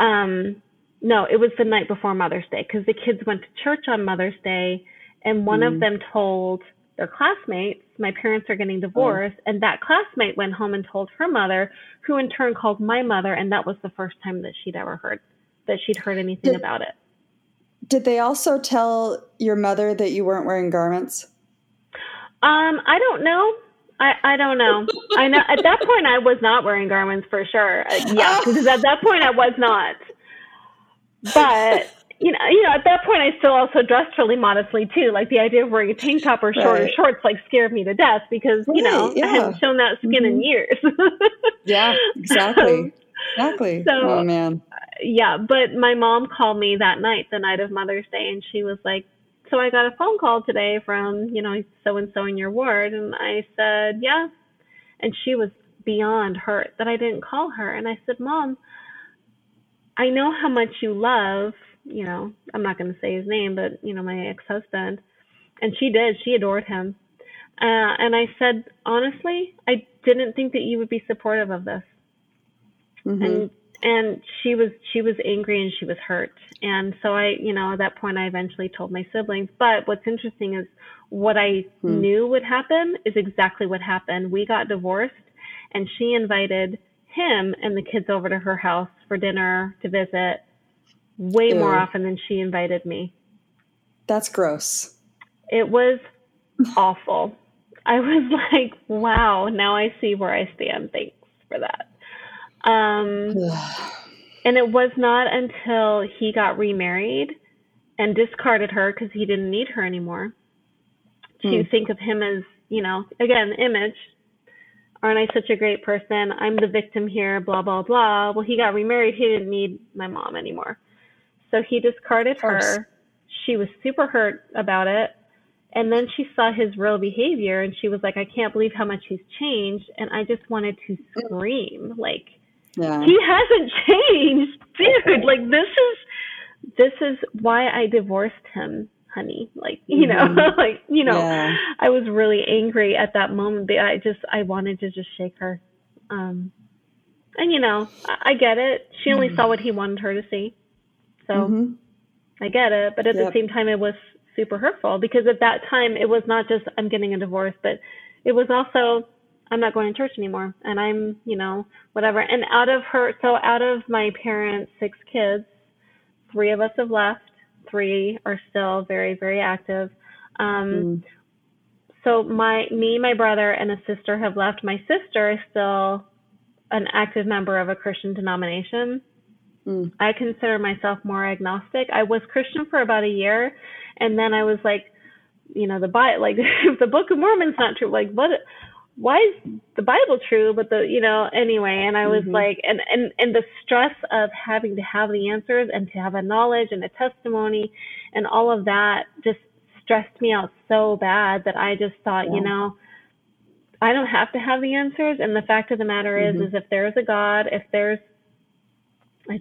um, no, it was the night before Mother's Day because the kids went to church on Mother's Day, and one mm. of them told their classmates, my parents are getting oh. divorced. Oh. And that classmate went home and told her mother, who in turn called my mother. And that was the first time that she'd ever heard that she'd heard anything did, about it. Did they also tell your mother that you weren't wearing garments? Um, I don't know. I, I don't know. I know at that point I was not wearing garments for sure. Uh, yeah, because at that point I was not. But you know, you know, at that point, I still also dressed really modestly too. Like the idea of wearing a tank top or shorter right. shorts, like scared me to death because right, you know yeah. I hadn't shown that skin mm-hmm. in years. yeah, exactly, exactly. So, oh man. Yeah, but my mom called me that night, the night of Mother's Day, and she was like, "So I got a phone call today from you know so and so in your ward," and I said, "Yeah," and she was beyond hurt that I didn't call her, and I said, "Mom." I know how much you love you know, I'm not going to say his name, but you know, my ex-husband, and she did. She adored him. Uh, and I said, honestly, I didn't think that you would be supportive of this. Mm-hmm. And and she was she was angry and she was hurt. And so I, you know, at that point, I eventually told my siblings. But what's interesting is what I mm. knew would happen is exactly what happened. We got divorced, and she invited him and the kids over to her house for dinner to visit way Ew. more often than she invited me. That's gross. It was awful. I was like, wow, now I see where I stand. Thanks for that. Um, and it was not until he got remarried and discarded her because he didn't need her anymore to hmm. think of him as, you know, again, image. Aren't I such a great person? I'm the victim here, blah, blah, blah. Well, he got remarried. He didn't need my mom anymore. So he discarded her. She was super hurt about it. And then she saw his real behavior and she was like, I can't believe how much he's changed. And I just wanted to scream. Like, yeah. he hasn't changed. dude, like this is this is why I divorced him, honey. Like, you know, Mhm. like, you know, Yeah. I was really angry at that moment, but I just I wanted to just shake her. Um and you know, I, I get it. She only Mhm. saw what he wanted her to see. So Mhm. I get it, but at Yep. the same time, it was super hurtful because at that time, it was not just I'm getting a divorce, but it was also I'm not going to church anymore, and I'm you know whatever. And out of her, so out of my parents' six kids, three of us have left. Three are still very very active. Um, Mm. so my me, my brother, and a sister have left. My sister is still an active member of a Christian denomination. Mm. I consider myself more agnostic. I was Christian for about a year, and then I was like, you know, the Bible, like if the Book of Mormon's not true, like what? Why is the Bible true? But the, you know, anyway, and I was Mhm. like, and and and the stress of having to have the answers and to have a knowledge and a testimony, and all of that just stressed me out so bad that I just thought, you know, I don't have to have the answers. And the fact of the matter is, Mhm. is if there's a God, if there's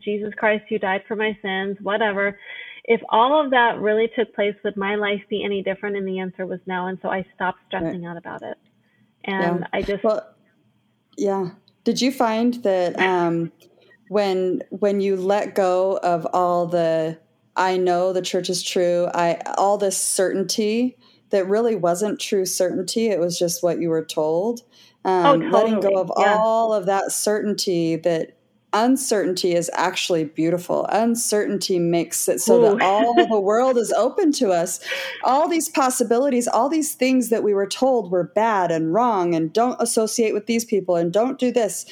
Jesus Christ who died for my sins, whatever. If all of that really took place, would my life be any different? And the answer was no. And so I stopped stressing out about it. And Yeah. I just, Well, yeah. Did you find that um, when when you let go of all the I know the church is true, I all this certainty that really wasn't true certainty, it was just what you were told. Um, Letting totally. go of Yeah. all of that certainty that uncertainty is actually beautiful. Uncertainty makes it so Ooh. that all the world is open to us. All these possibilities, all these things that we were told were bad and wrong and don't associate with these people and don't do this.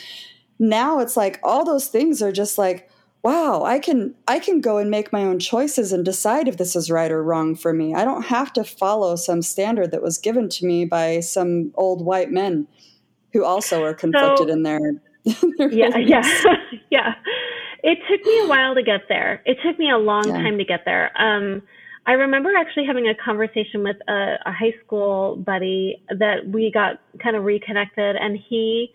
Now it's like all those things are just like, wow, I can I can go and make my own choices and decide if this is right or wrong for me. I don't have to follow some standard that was given to me by some old white men who also are conflicted in their, their yeah, yeah, yeah. It took me a while to get there. It took me a long Yeah. time to get there. Um, I remember actually having a conversation with a, a high school buddy that we got kind of reconnected, and he,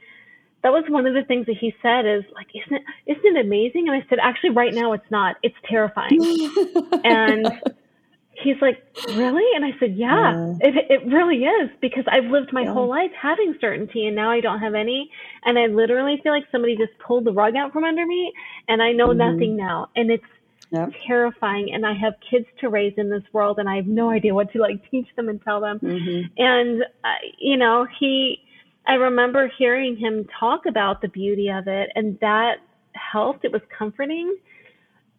that was one of the things that he said is like, isn't it, isn't it amazing? And I said, actually, right now it's not. It's terrifying. and he's like, really? And I said, yeah, it, it really is because I've lived my Yeah. whole life having certainty and now I don't have any. And I literally feel like somebody just pulled the rug out from under me and I know Mhm. nothing now. And it's Yep. terrifying. And I have kids to raise in this world and I have no idea what to like teach them and tell them. Mhm. And, uh, you know, he, I remember hearing him talk about the beauty of it and that helped. It was comforting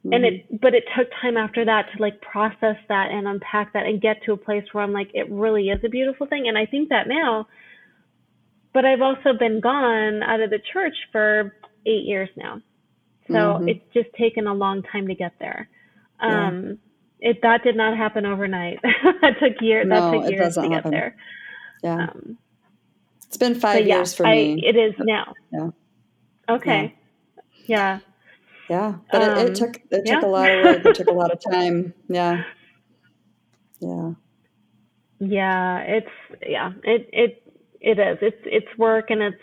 and it but it took time after that to like process that and unpack that and get to a place where i'm like it really is a beautiful thing and i think that now but i've also been gone out of the church for eight years now so Mhm. it's just taken a long time to get there Yeah. um it that did not happen overnight that took years No, that took it years doesn't to get happen. there yeah. um It's been five yeah years for I, me. it is now Yeah. okay yeah yeah, but it, um, it took it took a lot of work. It took a lot of time. Yeah, yeah, Yeah, it's yeah, it it it is. It's it's work and it's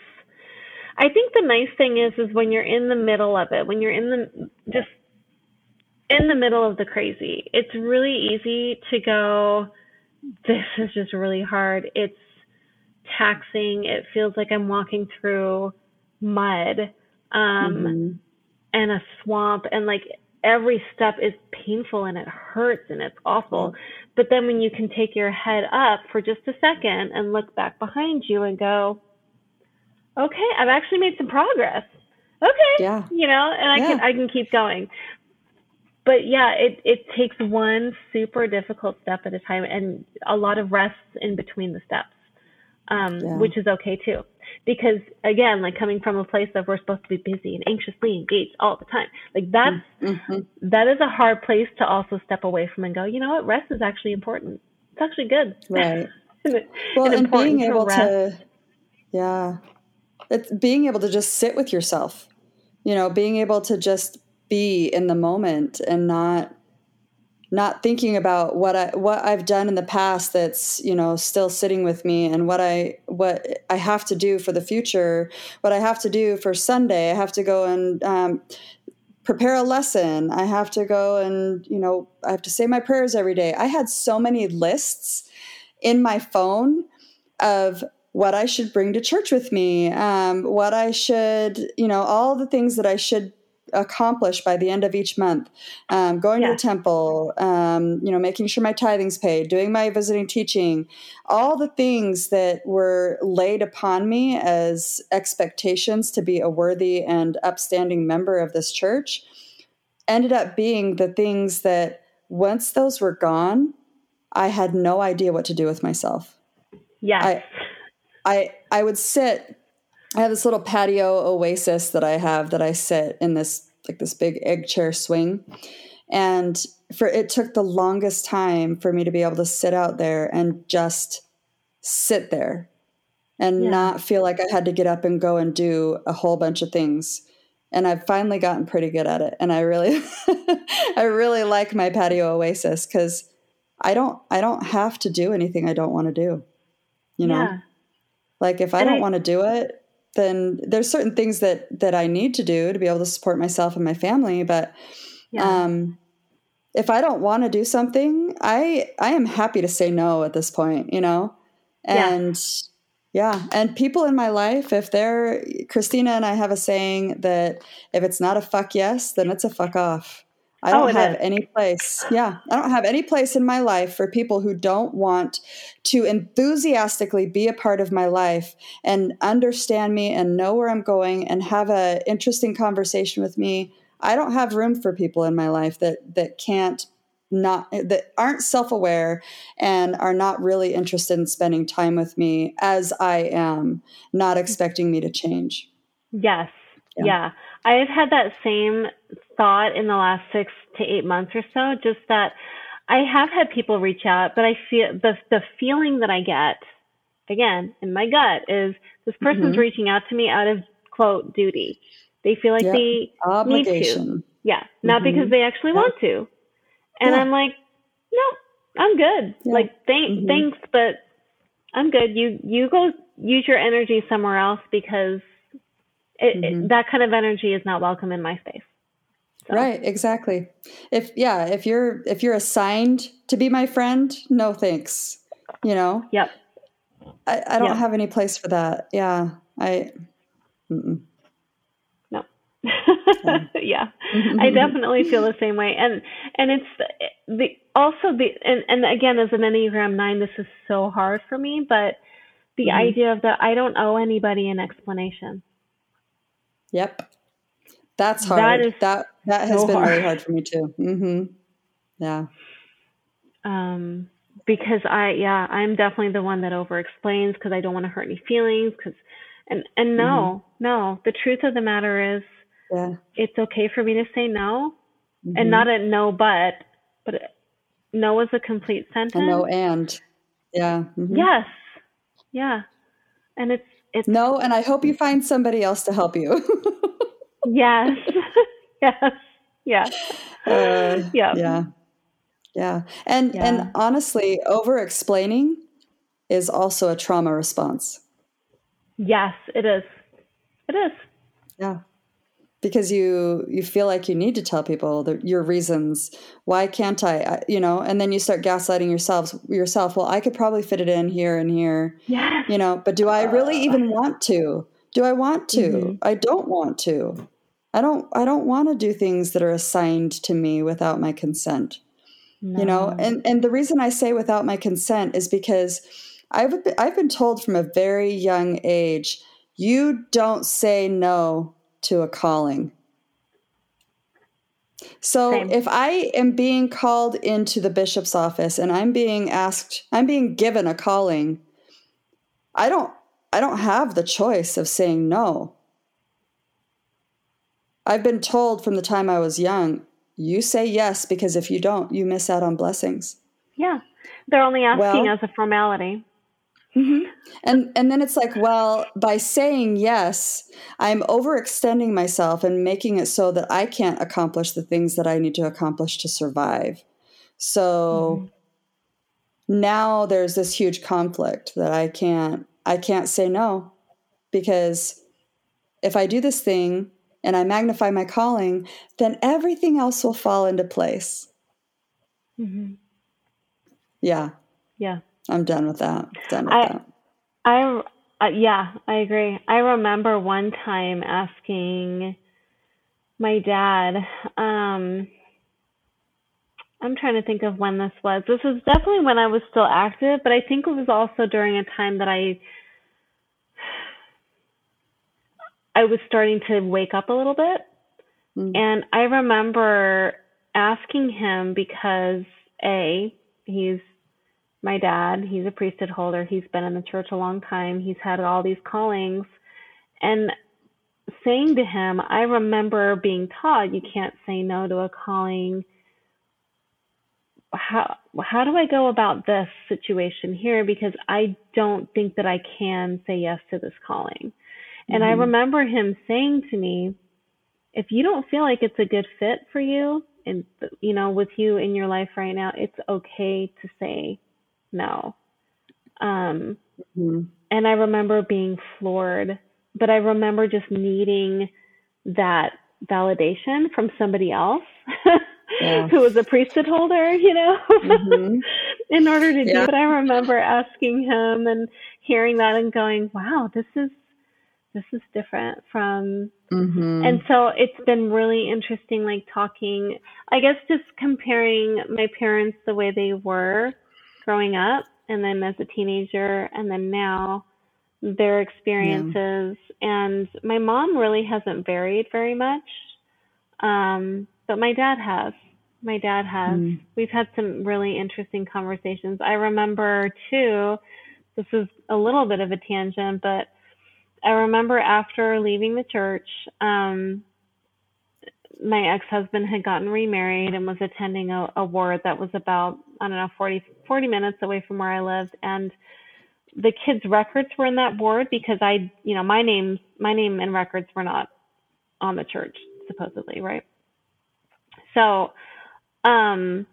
I think the nice thing is is when you're in the middle of it, when you're in the just in the middle of the crazy, it's really easy to go this is just really hard. It's taxing. It feels like I'm walking through mud. Um Mhm. And a swamp and like every step is painful and it hurts and it's awful. But then when you can take your head up for just a second and look back behind you and go, okay, I've actually made some progress. Okay. yeah, You know, and I can I can keep going. But yeah, it, it takes one super difficult step at a time and a lot of rests in between the steps. Um, Yeah. which is okay too. Because again, like coming from a place of we're supposed to be busy and anxiously engaged all the time. Like that's Mhm. that is a hard place to also step away from and go, you know what, rest is actually important. It's actually good. right. and, Well, and, important being able rest. to, yeah, it's being able to just sit with yourself. You know, being able to just be in the moment and not not thinking about what I what I've done in the past that's you know still sitting with me and what I what I have to do for the future, what I have to do for Sunday. I have to go and um, prepare a lesson. I have to go and, you know, I have to say my prayers every day. I had so many lists in my phone of what I should bring to church with me, um, what I should, you know, all the things that I should accomplish by the end of each month. Um, going yeah. to the temple um, you know making sure my tithing's paid doing my visiting teaching all the things that were laid upon me as expectations to be a worthy and upstanding member of this church ended up being the things that once those were gone i had no idea what to do with myself. Yeah i i i would sit I have this little patio oasis that I have that I sit in this like this big egg chair swing. And for it took the longest time for me to be able to sit out there and just sit there and yeah. not feel like I had to get up and go and do a whole bunch of things. And I've finally gotten pretty good at it. And I really I really like my patio oasis cuz I don't I don't have to do anything I don't want to do. You know? Yeah. Like if I and don't want to do it, then there's certain things that that I need to do to be able to support myself and my family. But yeah. um, if I don't want to do something, I I am happy to say no at this point. You know, and. Yeah. Yeah. And people in my life, if they're Christina and I have a saying that if it's not a fuck yes, then it's a fuck off. I don't oh, have is. any place. Yeah, I don't have any place in my life for people who don't want to enthusiastically be a part of my life and understand me and know where I'm going and have a interesting conversation with me. I don't have room for people in my life that that can't not that aren't self-aware and are not really interested in spending time with me as I am, not expecting me to change. Yes. yeah. yeah. I've had that same thought in the last six to eight months or so, just that I have had people reach out, but I feel the the feeling that I get, again, in my gut, is this person's mm-hmm. reaching out to me out of quote duty. They feel like yep. they Obligation. need to. Yeah. Not mm-hmm. because they actually want to. And yeah. I'm like, no, I'm good. Yeah. Like thank mm-hmm. thanks, but I'm good. You you go use your energy somewhere else because it, it, mm-hmm. that kind of energy is not welcome in my space. So. Right, exactly. If yeah, if you're if you're assigned to be my friend, no thanks. You know. Yep. I, I don't yep. have any place for that. Yeah, I. Mm-mm. No. yeah, I definitely feel the same way, and and it's the also the and and again as an Enneagram nine, this is so hard for me, but the mm-hmm. idea of that I don't owe anybody an explanation. Yep. That's hard. That, is that that has so been hard. really hard for me too. Mm-hmm. Yeah. Um, because I yeah I'm definitely the one that over explains because I don't want to hurt any feelings because and and no mm-hmm. no the truth of the matter is yeah it's okay for me to say no mm-hmm. and not a no but but no is a complete sentence. A no and yeah mm-hmm. yes yeah and it's it's no and I hope you find somebody else to help you. yes. yes. Yeah. Uh, yeah. Yeah. Yeah. And yeah. and honestly, over explaining is also a trauma response. Yes, it is. It is. Yeah. Because you you feel like you need to tell people the, your reasons. Why can't I, I? You know, and then you start gaslighting yourselves Yourself. Well, I could probably fit it in here and here. Yeah. You know, but do I really even want to? Do I want to? Mm-hmm. I don't want to. I don't I don't want to do things that are assigned to me without my consent. No. You know, and and the reason I say without my consent is because I've been, I've been told from a very young age, you don't say no to a calling. So Same. if I am being called into the bishop's office and I'm being asked, I'm being given a calling, I don't I don't have the choice of saying no. I've been told from the time I was young, you say yes because if you don't, you miss out on blessings. Yeah. They're only asking well, as a formality. Mm-hmm. And and then it's like, well, by saying yes, I'm overextending myself and making it so that I can't accomplish the things that I need to accomplish to survive. So mm-hmm. now there's this huge conflict that I can't I can't say no because if I do this thing and I magnify my calling, then everything else will fall into place. Mm-hmm. Yeah. Yeah. I'm done with that. Done with I, that. I, uh, yeah, I agree. I remember one time asking my dad, um, I'm trying to think of when this was. This was definitely when I was still active, but I think it was also during a time that I I was starting to wake up a little bit. Mm. And I remember asking him because A, he's my dad, he's a priesthood holder, he's been in the church a long time, he's had all these callings. And saying to him, I remember being taught you can't say no to a calling. How how do I go about this situation here? Because I don't think that I can say yes to this calling. And I Mhm. remember him saying to me, if you don't feel like it's a good fit for you and you know with you in your life right now, it's okay to say no. Um Mhm. and I remember being floored, but I remember just needing that validation from somebody else Yeah. who was a priesthood holder, you know, Mhm. in order to Yeah. do it. I remember asking him and hearing that and going, wow, this is this is different from Mhm. and so it's been really interesting like talking i guess just comparing my parents the way they were growing up and then as a teenager and then now their experiences. And my mom really hasn't varied very much um, but my dad has. My dad has. Mm. we've had some really interesting conversations. I remember too this is a little bit of a tangent but I remember after leaving the church, um, my ex-husband had gotten remarried and was attending a, a ward that was about, I don't know, 40, 40 minutes away from where I lived. And the kids' records were in that ward because I, you know, my name, my name and records were not on the church, supposedly, right? So, um,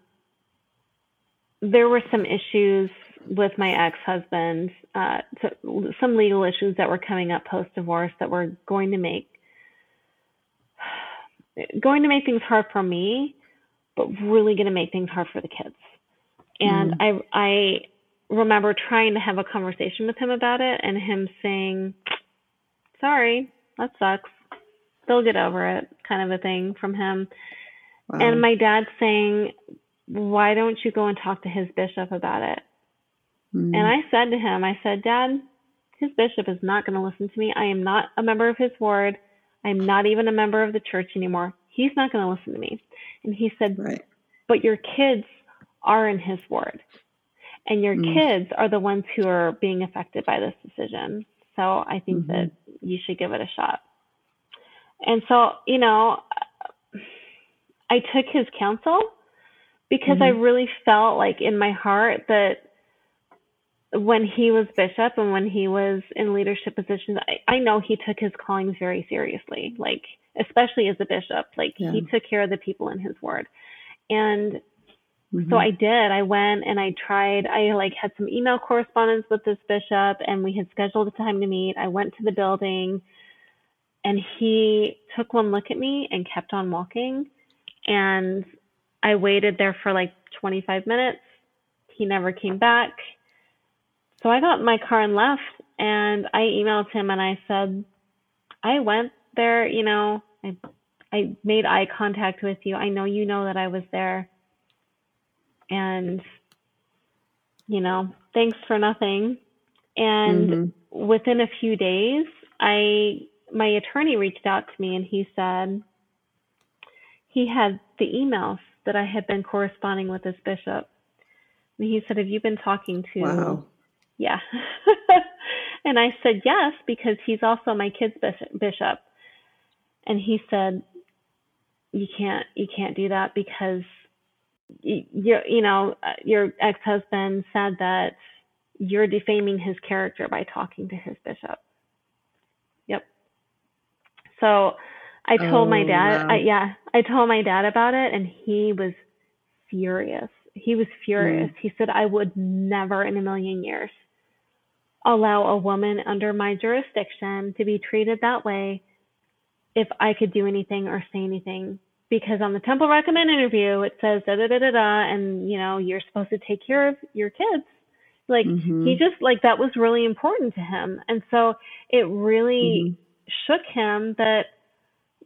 there were some issues with my ex-husband, uh, to, some legal issues that were coming up post-divorce that were going to make going to make things hard for me, but really going to make things hard for the kids. And I I remember trying to have a conversation with him about it, and him saying, "Sorry, that sucks. They'll get over it," kind of a thing from him. Wow. And my dad saying, "Why don't you go and talk to his bishop about it?" Mm. And I said to him, I said, Dad, his bishop is not going to listen to me. I am not a member of his ward. I'm not even a member of the church anymore. He's not going to listen to me. And he said, right. But your kids are in his ward. And your Mm. kids are the ones who are being affected by this decision. So I think Mhm. that you should give it a shot. And so, you know, I took his counsel because I Mhm. really felt like in my heart that when he was bishop and when he was in leadership positions, I, I know he took his callings very seriously, like especially as a bishop, like Yeah. he took care of the people in his ward. And Mhm. so I did. I went and I tried. I like had some email correspondence with this bishop, and we had scheduled a time to meet. I went to the building, and he took one look at me and kept on walking. And I waited there for like 25 minutes. He never came back. So I got in my car and left. And I emailed him and I said, I went there. You know, I I made eye contact with you. I know you know that I was there and you know thanks for nothing and Mhm. within a few days i my attorney reached out to me and he said he had the emails that i had been corresponding with this bishop and he said have you been talking to Wow. Yeah. And i said yes because he's also my kid's bishop. And he said you can't you can't do that because you you know your ex-husband said that you're defaming his character by talking to his bishop. Yep. So i told my Oh, dad wow. I, yeah i told my dad about it and he was furious. He was furious. Hmm. He said i would never in a million years allow a woman under my jurisdiction to be treated that way if I could do anything or say anything because on the Temple Recommend interview it says da da da da da, and you know you're supposed to take care of your kids. Like Mhm. he just like that was really important to him, and so it really Mhm. shook him that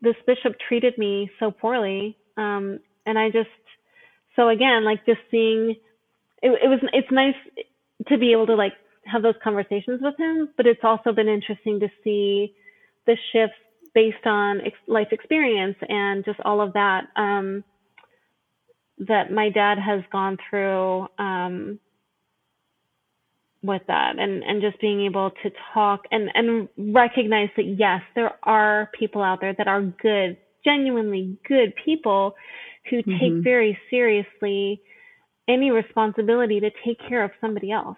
this bishop treated me so poorly. Um, and I just so again like just seeing it, it was it's nice to be able to like have those conversations with him, but it's also been interesting to see the shifts based on ex- life experience and just all of that um, that my dad has gone through um, with that and, and just being able to talk and, and recognize that yes, there are people out there that are good, genuinely good people who take Mhm. very seriously any responsibility to take care of somebody else.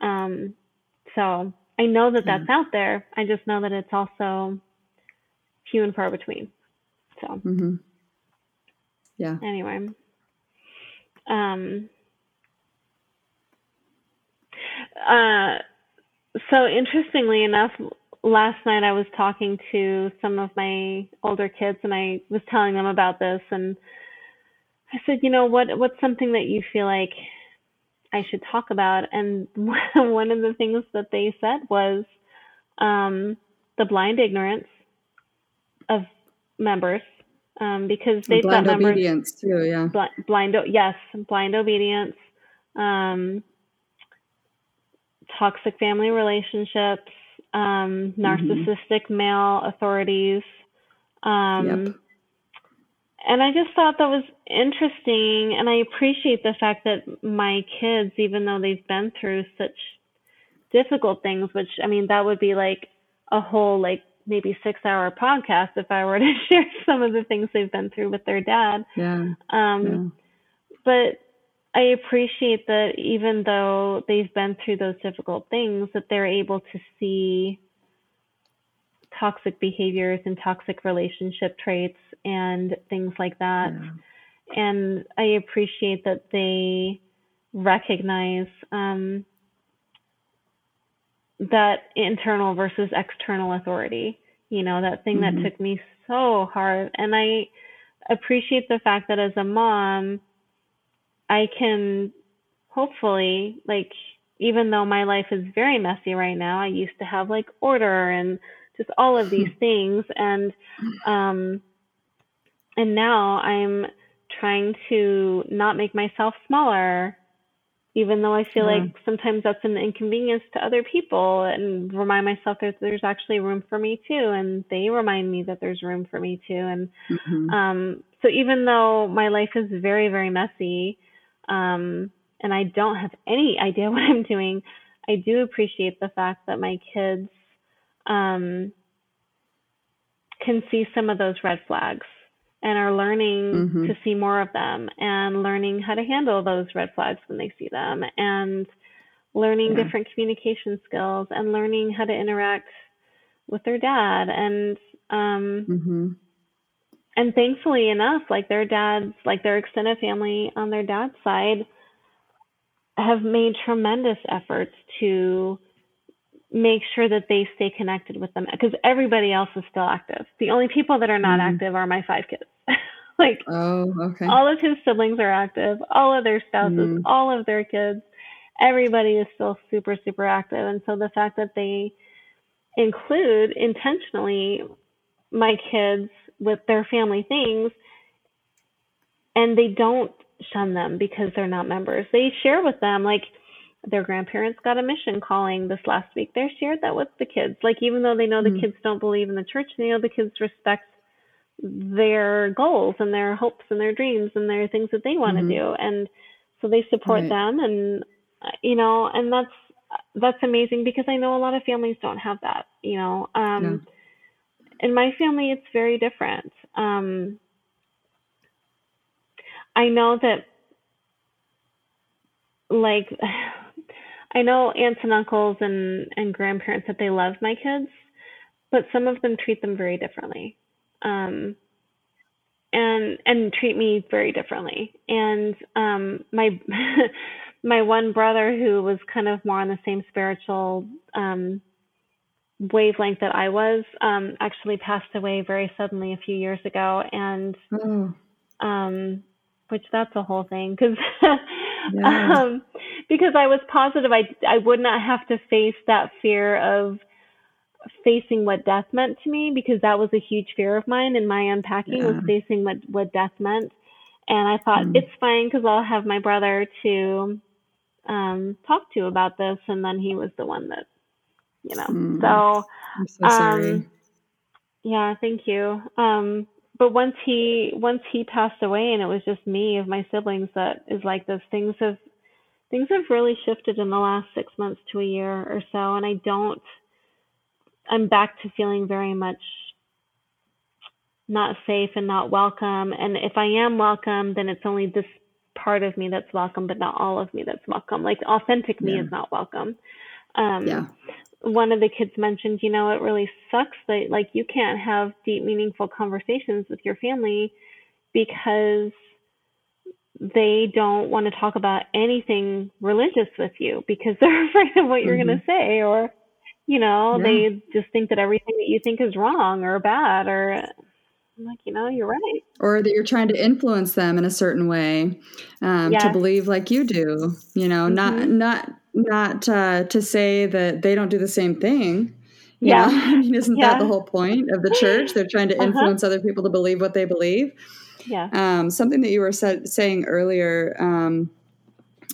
Um, so I know that that's out there. I just know that it's also few and far between. So Mhm. Yeah. anyway, um, uh, so interestingly enough, last night I was talking to some of my older kids and I was telling them about this and I said, you know, what what's something that you feel like I should talk about? And one of the things that they said was um, the blind ignorance of members um, because they've got Blind members obedience too. Yeah. blind, blind yes blind obedience um, toxic family relationships um, narcissistic male authorities um, Yep. And i just thought that was interesting and i appreciate the fact that my kids even though they've been through such difficult things which i mean that would be like a whole like maybe six hour podcast if i were to share some of the things they've been through with their dad Yeah. um, but I appreciate that even though they've been through those difficult things, that they're able to see toxic behaviors and toxic relationship traits and things like that. Yeah. And I appreciate that they recognize um, that internal versus external authority. You know, that thing Mhm. that took me so hard. And I appreciate the fact that as a mom, I can hopefully, like, even though my life is very messy right now, I used to have like order and just all of these things. And, um, and now I'm trying to not make myself smaller, even though I feel Yeah. like sometimes that's an inconvenience to other people, and remind myself that there's actually room for me too. And they remind me that there's room for me too. And Mhm. um, so even though my life is very, very messy, um, and I don't have any idea what I'm doing, I do appreciate the fact that my kids um, can see some of those red flags and are learning Mhm. to see more of them and learning how to handle those red flags when they see them and learning Yeah. different communication skills and learning how to interact with their dad and um, Mhm. and thankfully enough, like their dads, like their extended family on their dad's side, have made tremendous efforts to make sure that they stay connected with them because everybody else is still active. The only people that are not Mhm. active are my five kids. like Oh, okay. all of his siblings are active, all of their spouses, Mm. all of their kids. Everybody is still super, super active. And so the fact that they include intentionally my kids with their family things and they don't shun them because they're not members. They share with them like their grandparents got a mission calling this last week. They shared that with the kids. Like even though they know the Mm. kids don't believe in the church, they know the kids respect their goals and their hopes and their dreams and their things that they want to Mhm. do. And so they support Right. them and you know, and that's that's amazing because I know a lot of families don't have that, you know. Um in my family it's very different. Um I know that like I know aunts and uncles and and grandparents that they love my kids, but some of them treat them very differently. Um and and treat me very differently. And um my my one brother who was kind of more on the same spiritual um wavelength that I was um, actually passed away very suddenly a few years ago, and Oh, um, which that's a whole thing because yeah. um, because I was positive I I would not have to face that fear of facing what death meant to me because that was a huge fear of mine and my unpacking was facing what what death meant and I thought Mm. it's fine because I'll have my brother to um, talk to about this and then he was the one that you know Mm. so so um, yeah, thank you. Um, but once he once he passed away and it was just me of my siblings that is like this, things have things have really shifted in the last six months to a year or so, and I don't. I'm back to feeling very much not safe and not welcome. And if I am welcome, then it's only this part of me that's welcome, but not all of me that's welcome. Like authentic me Yeah. is not welcome. Um, yeah. One of the kids mentioned, you know, it really sucks that like you can't have deep, meaningful conversations with your family because they don't want to talk about anything religious with you because they're afraid of what you're going to say or you know Yeah. they just think that everything that you think is wrong or bad or I'm like you know you're right Or that you're trying to influence them in a certain way um, to believe like you do. You know, not Mhm. not not uh, to say that they don't do the same thing. Yeah. know? I mean, isn't that the whole point of the church? They're trying to Uh-huh. influence other people to believe what they believe. yeah Um, something that you were said, saying earlier. Um,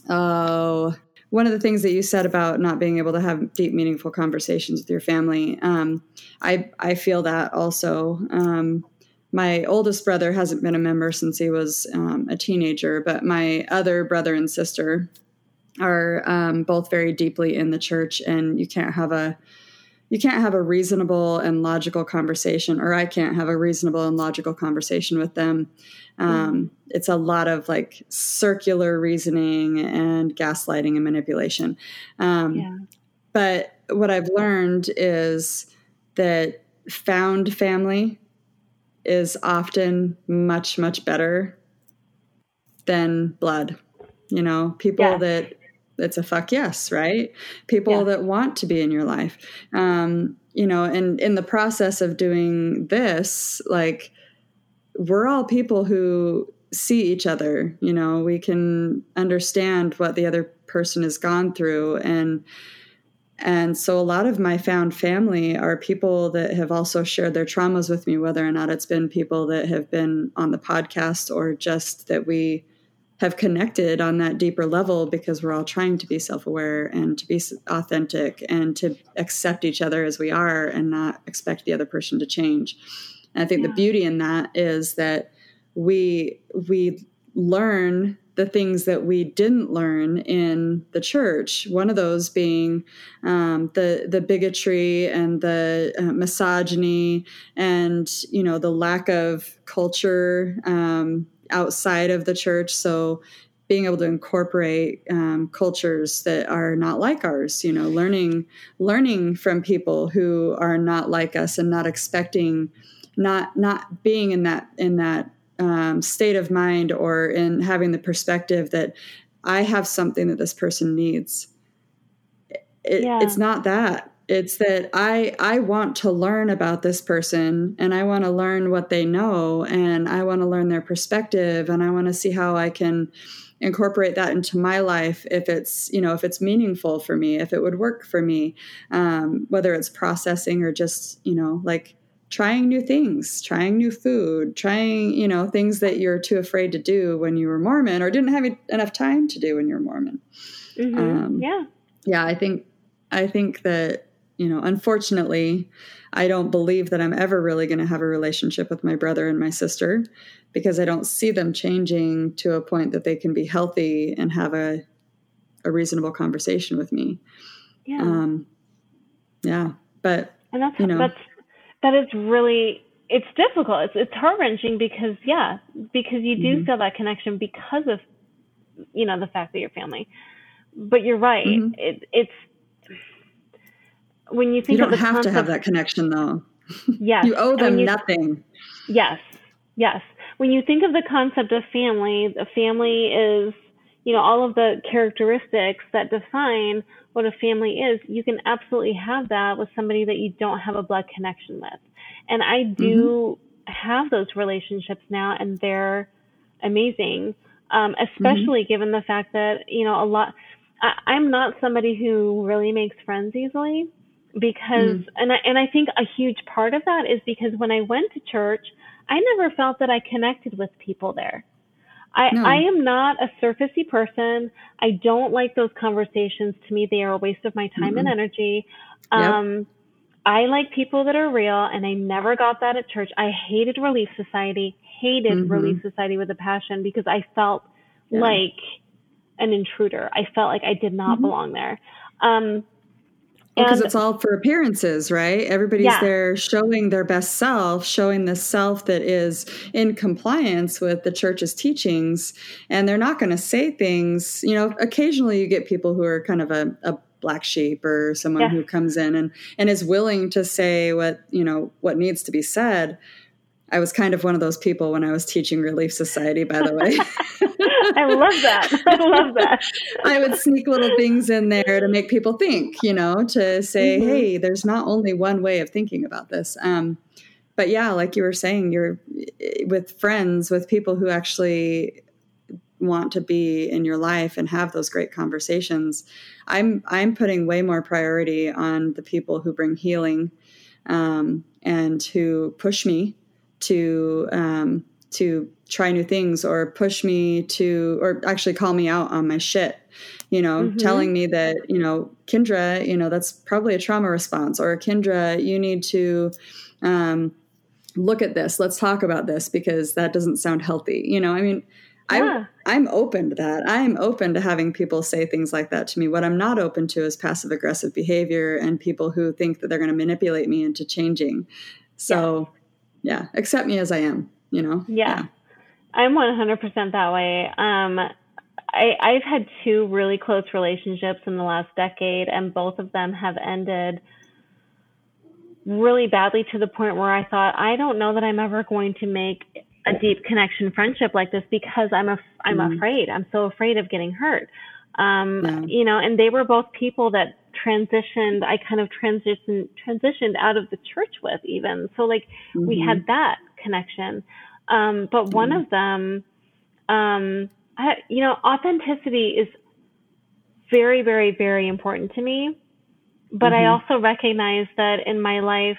oh, one of the things that you said about not being able to have deep, meaningful conversations with your family. Um, I I feel that also. Um, my oldest brother hasn't been a member since he was um, a teenager, but my other brother and sister are um, both very deeply in the church, and you can't have a you can't have a reasonable and logical conversation, or I can't have a reasonable and logical conversation with them. Um, It's a lot of like circular reasoning and gaslighting and manipulation. Um, yeah But what I've learned is that found family is often much, much better than blood. You know, people Yeah. that it's a fuck yes, right? People Yeah. that want to be in your life. Um, you know, and in the process of doing this, like we're all people who see each other, you know, we can understand what the other person has gone through and and so a lot of my found family are people that have also shared their traumas with me, whether or not it's been people that have been on the podcast or just that we have connected on that deeper level because we're all trying to be self aware and to be authentic and to accept each other as we are and not expect the other person to change. And I think the beauty in that is that we we learn the things that we didn't learn in the church. One of those being um, the the bigotry and the uh, misogyny and you know the lack of culture um, outside of the church. So being able to incorporate um, cultures that are not like ours, you know, learning learning from people who are not like us and not expecting, not not being in that in that um, state of mind or in having the perspective that I have something that this person needs. It, Yeah. It's not that. It's that I I want to learn about this person and I want to learn what they know and I want to learn their perspective and I want to see how I can incorporate that into my life if it's you know if it's meaningful for me if it would work for me um, whether it's processing or just you know like trying new things, trying new food, trying, you know, things that you're too afraid to do when you were Mormon or didn't have enough time to do when you were Mormon. hmm Um, yeah Yeah, I think I think that, you know, unfortunately, I don't believe that I'm ever really going to have a relationship with my brother and my sister because I don't see them changing to a point that they can be healthy and have a a reasonable conversation with me. yeah Um yeah, but and that's you know. that's that is really it's difficult it's it's heart wrenching because yeah because you do Mhm. feel that connection because of you know the fact that you're family but you're right Mhm. it, it's when you you don't of the have to have that connection though. yes You owe them you- nothing. Yes, yes. When you think of the concept of family, the family is, you know, all of the characteristics that define what a family is, you can absolutely have that with somebody that you don't have a blood connection with. And I do mm-hmm. have those relationships now, and they're amazing, um, especially mm-hmm. given the fact that, you know, a lot, I, am not somebody who really makes friends easily because, mm. and I, and I think a huge part of that is because when I went to church, I never felt that I connected with people there. I, no. I am not a surfacey person. I don't like those conversations. To me, they are a waste of my time mm and energy. Um, yep. I like people that are real, and I never got that at church. I hated Relief Society, hated mm-hmm. Relief Society with a passion because I felt yeah. like an intruder. I felt like I did not mm-hmm. belong there. Um, because it's all for appearances, right? Everybody's yeah. there showing their best self, showing the self that is in compliance with the church's teachings. And they're not going to say things, you know, occasionally you get people who are kind of a, a black sheep or someone yeah. who comes in and, and is willing to say what, you know, what needs to be said. I was kind of one of those people when I was teaching Relief Society, by the way. I love that. I love that. I would sneak little things in there to make people think, you know, to say, mm-hmm. hey, there's not only one way of thinking about this. Um, but yeah, like you were saying, you're with friends, with people who actually want to be in your life and have those great conversations. I'm I'm putting way more priority on the people who bring healing um, and who push me to um, to try new things or push me to or actually call me out on my shit you know mm-hmm. telling me that you know kendra you know that's probably a trauma response or kendra you need to um, look at this let's talk about this because that doesn't sound healthy you know i mean yeah. I, i'm open to that i'm open to having people say things like that to me what i'm not open to is passive aggressive behavior and people who think that they're going to manipulate me into changing so yeah. Yeah accept me as i am you know yeah. yeah. I'm 100% that way. Um, I, I've had two really close relationships in the last decade, and both of them have ended really badly to the point where I thought, I don't know that I'm ever going to make a deep connection friendship like this because I'm a, I'm mm. afraid. I'm so afraid of getting hurt. Um, yeah. you know, and they were both people that transitioned, I kind of transitioned, transitioned out of the church with even. So like mm-hmm. we had that connection. Um, but one mm. of them, um, I, you know, authenticity is very, very, very important to me. But mm-hmm. I also recognize that in my life,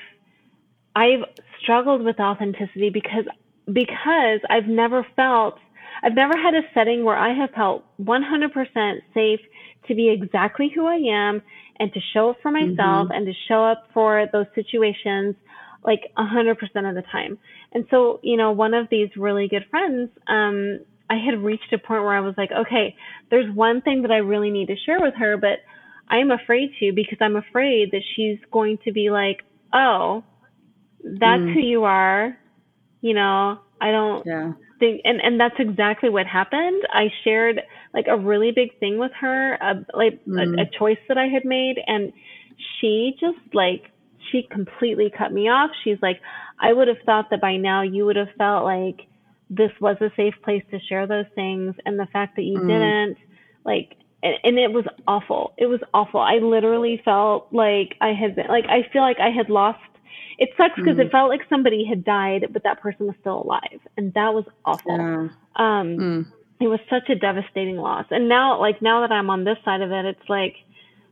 I've struggled with authenticity because because I've never felt I've never had a setting where I have felt 100% safe to be exactly who I am and to show up for myself mm-hmm. and to show up for those situations like 100% of the time. And so, you know, one of these really good friends, um, I had reached a point where I was like, okay, there's one thing that I really need to share with her, but I'm afraid to because I'm afraid that she's going to be like, oh, that's mm. who you are. You know, I don't yeah. think, and, and that's exactly what happened. I shared like a really big thing with her, uh, like mm. a, a choice that I had made. And she just like she completely cut me off. She's like, I would have thought that by now you would have felt like this was a safe place to share those things. And the fact that you mm. didn't, like, and, and it was awful. It was awful. I literally felt like I had been, like, I feel like I had lost. It sucks because mm. it felt like somebody had died, but that person was still alive. And that was awful. Yeah. Um, mm. It was such a devastating loss. And now, like, now that I'm on this side of it, it's like,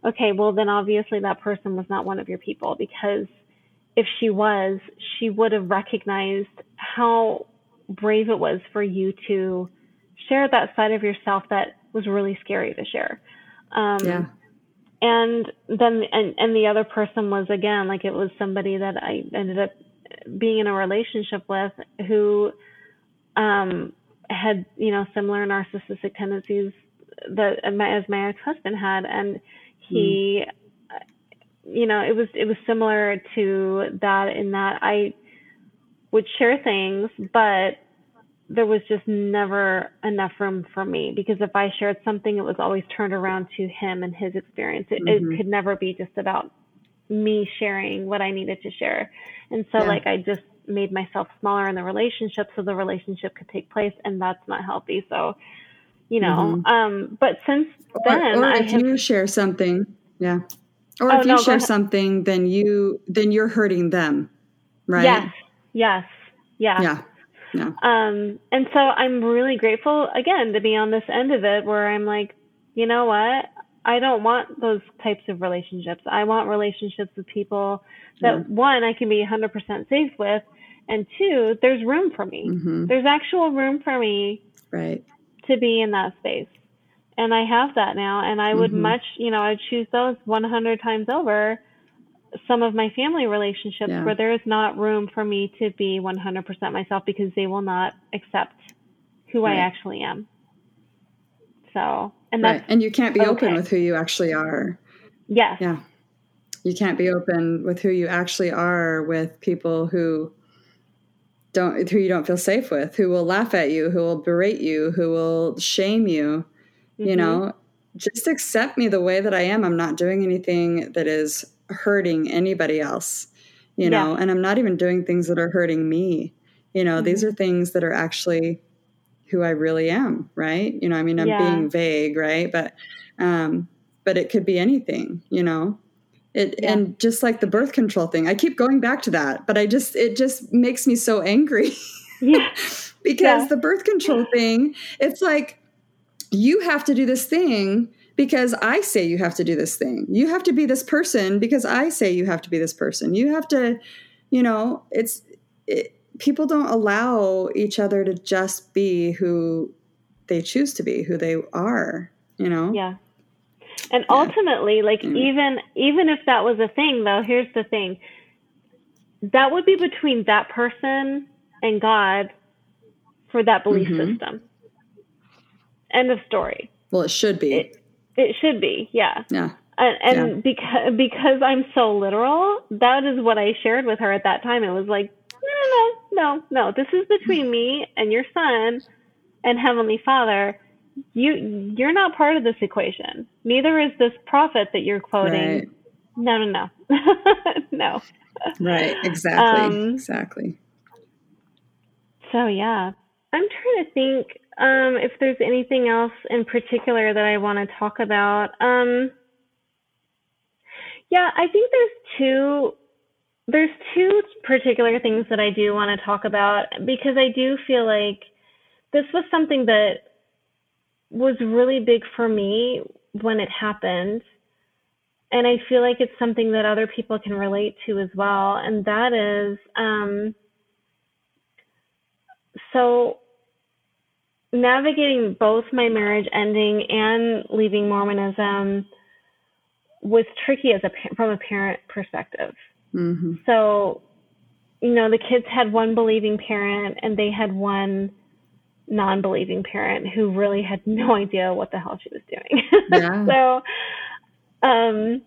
okay, well, then obviously that person was not one of your people because if she was, she would have recognized how brave it was for you to share that side of yourself that was really scary to share. Um, yeah. And then, and, and the other person was again, like it was somebody that I ended up being in a relationship with who, um, had, you know, similar narcissistic tendencies that as my ex-husband had. And he mm. you know it was it was similar to that in that i would share things but there was just never enough room for me because if i shared something it was always turned around to him and his experience it, mm-hmm. it could never be just about me sharing what i needed to share and so yeah. like i just made myself smaller in the relationship so the relationship could take place and that's not healthy so you know. Mhm. Um, but since then, or, or I if have, you share something, yeah. Or Oh, if you go share something, then you then you're hurting them, right? yes, yes, yeah. Yeah. Yeah. Um, and so I'm really grateful again to be on this end of it where I'm like, you know what? I don't want those types of relationships. I want relationships with people that Yeah. one, I can be 100% safe with, and two, there's room for me. hmm There's actual room for me Right. to be in that space. And I have that now. And I would Mhm. much, you know, I'd choose those 100 times over some of my family relationships Yeah. where there is not room for me to be 100% myself because they will not accept who I actually am. So, and Right. And you can't be open with who you actually are. yeah Yeah. You can't be open with who you actually are with people who don't who you don't feel safe with, who will laugh at you, who will berate you, who will shame you. You Mhm. know, just accept me the way that I am. I'm not doing anything that is hurting anybody else. You know, and I'm not even doing things that are hurting me. You know, these Mhm. are things that are actually who I really am, right? You know, I mean, I'm Yeah. being vague, right? But um but it could be anything, you know. It Yeah. and just like the birth control thing. I keep going back to that, but I just it just makes me so angry Yeah. because Yeah. the birth control thing, it's like you have to do this thing because I say you have to do this thing. You have to be this person because I say you have to be this person. You have to, you know, it's it, people don't allow each other to just be who they choose to be, who they are, you know? Yeah. And Yeah. ultimately, like Mm. even even if that was a thing though, here's the thing. That would be between that person and God for that belief Mhm. system. End of story. Well, it should be. It, it should be, yeah. yeah. And, and because because I'm so literal, that is what I shared with her at that time. It was like, no, no, no, no, no. This is between me and your son and Heavenly Father. You you're not part of this equation. Neither is this prophet that you're quoting. Right. No, no, no, no. Right. Exactly. Um, exactly. So yeah, I'm trying to think um, if there's anything else in particular that I want to talk about. Um, yeah, I think there's two. There's two particular things that I do want to talk about because I do feel like this was something that was really big for me when it happened. And I feel like it's something that other people can relate to as well. And that is, um, so navigating both my marriage ending and leaving Mormonism was tricky as a from a parent perspective. Hmm So, you know, the kids had one believing parent and they had one non-believing parent who really had no idea what the hell she was doing. Yeah. so, um,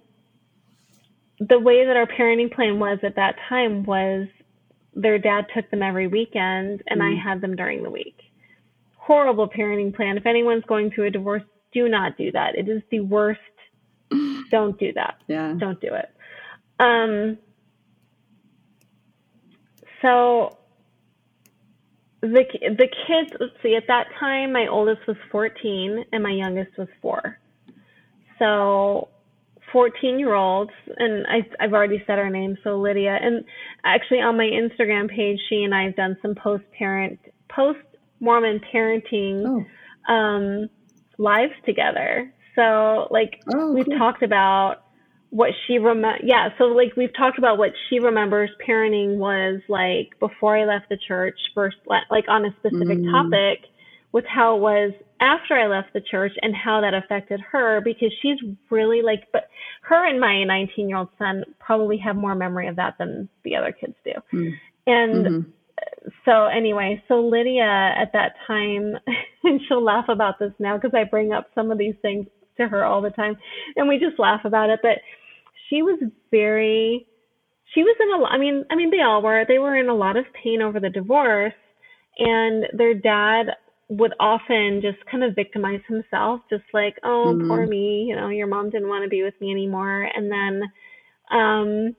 the way that our parenting plan was at that time was their dad took them every weekend and I Mm. had them during the week. Horrible parenting plan. If anyone's going through a divorce, do not do that. It is the worst. Don't do that Yeah. don't do it. Um, so the the kids, let's see, at that time my oldest was 14 and my youngest was four. So 14 year olds, and I, I've already said her name, so Lydia. And actually on my Instagram page, she and I have done some post parent, post Mormon parenting Oh. um, lives together. So like Oh, we've cool. talked about what she rem yeah so like we've talked about what she remembers parenting was like before i left the church first like on a specific Mm. topic with how it was after i left the church and how that affected her because she's really like but her and my 19 year old son probably have more memory of that than the other kids do Mm. and Mhm. so anyway, so Lydia at that time, and she'll laugh about this now because I bring up some of these things to her all the time, and we just laugh about it. But she was very, she was in a, lo- I mean, I mean, they all were. They were in a lot of pain over the divorce, and their dad would often just kind of victimize himself, just like, oh, Mhm. poor me, you know, your mom didn't want to be with me anymore, and then, um,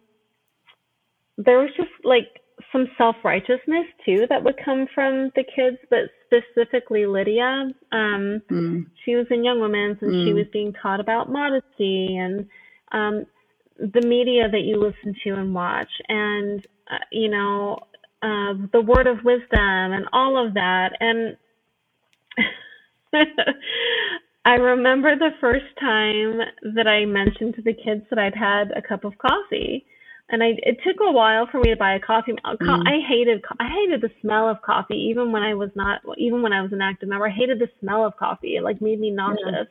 there was just like some self righteousness too that would come from the kids, but specifically Lydia. Um, mm. She was in Young Women's and mm. she was being taught about modesty and um, the media that you listen to and watch, and uh, you know uh, the word of wisdom and all of that. And I remember the first time that I mentioned to the kids that I'd had a cup of coffee and I it took a while for me to buy a coffee. Uh, mm. I hated I hated the smell of coffee even when I was not even when I was an active member. I hated the smell of coffee. It like made me nauseous. Yeah.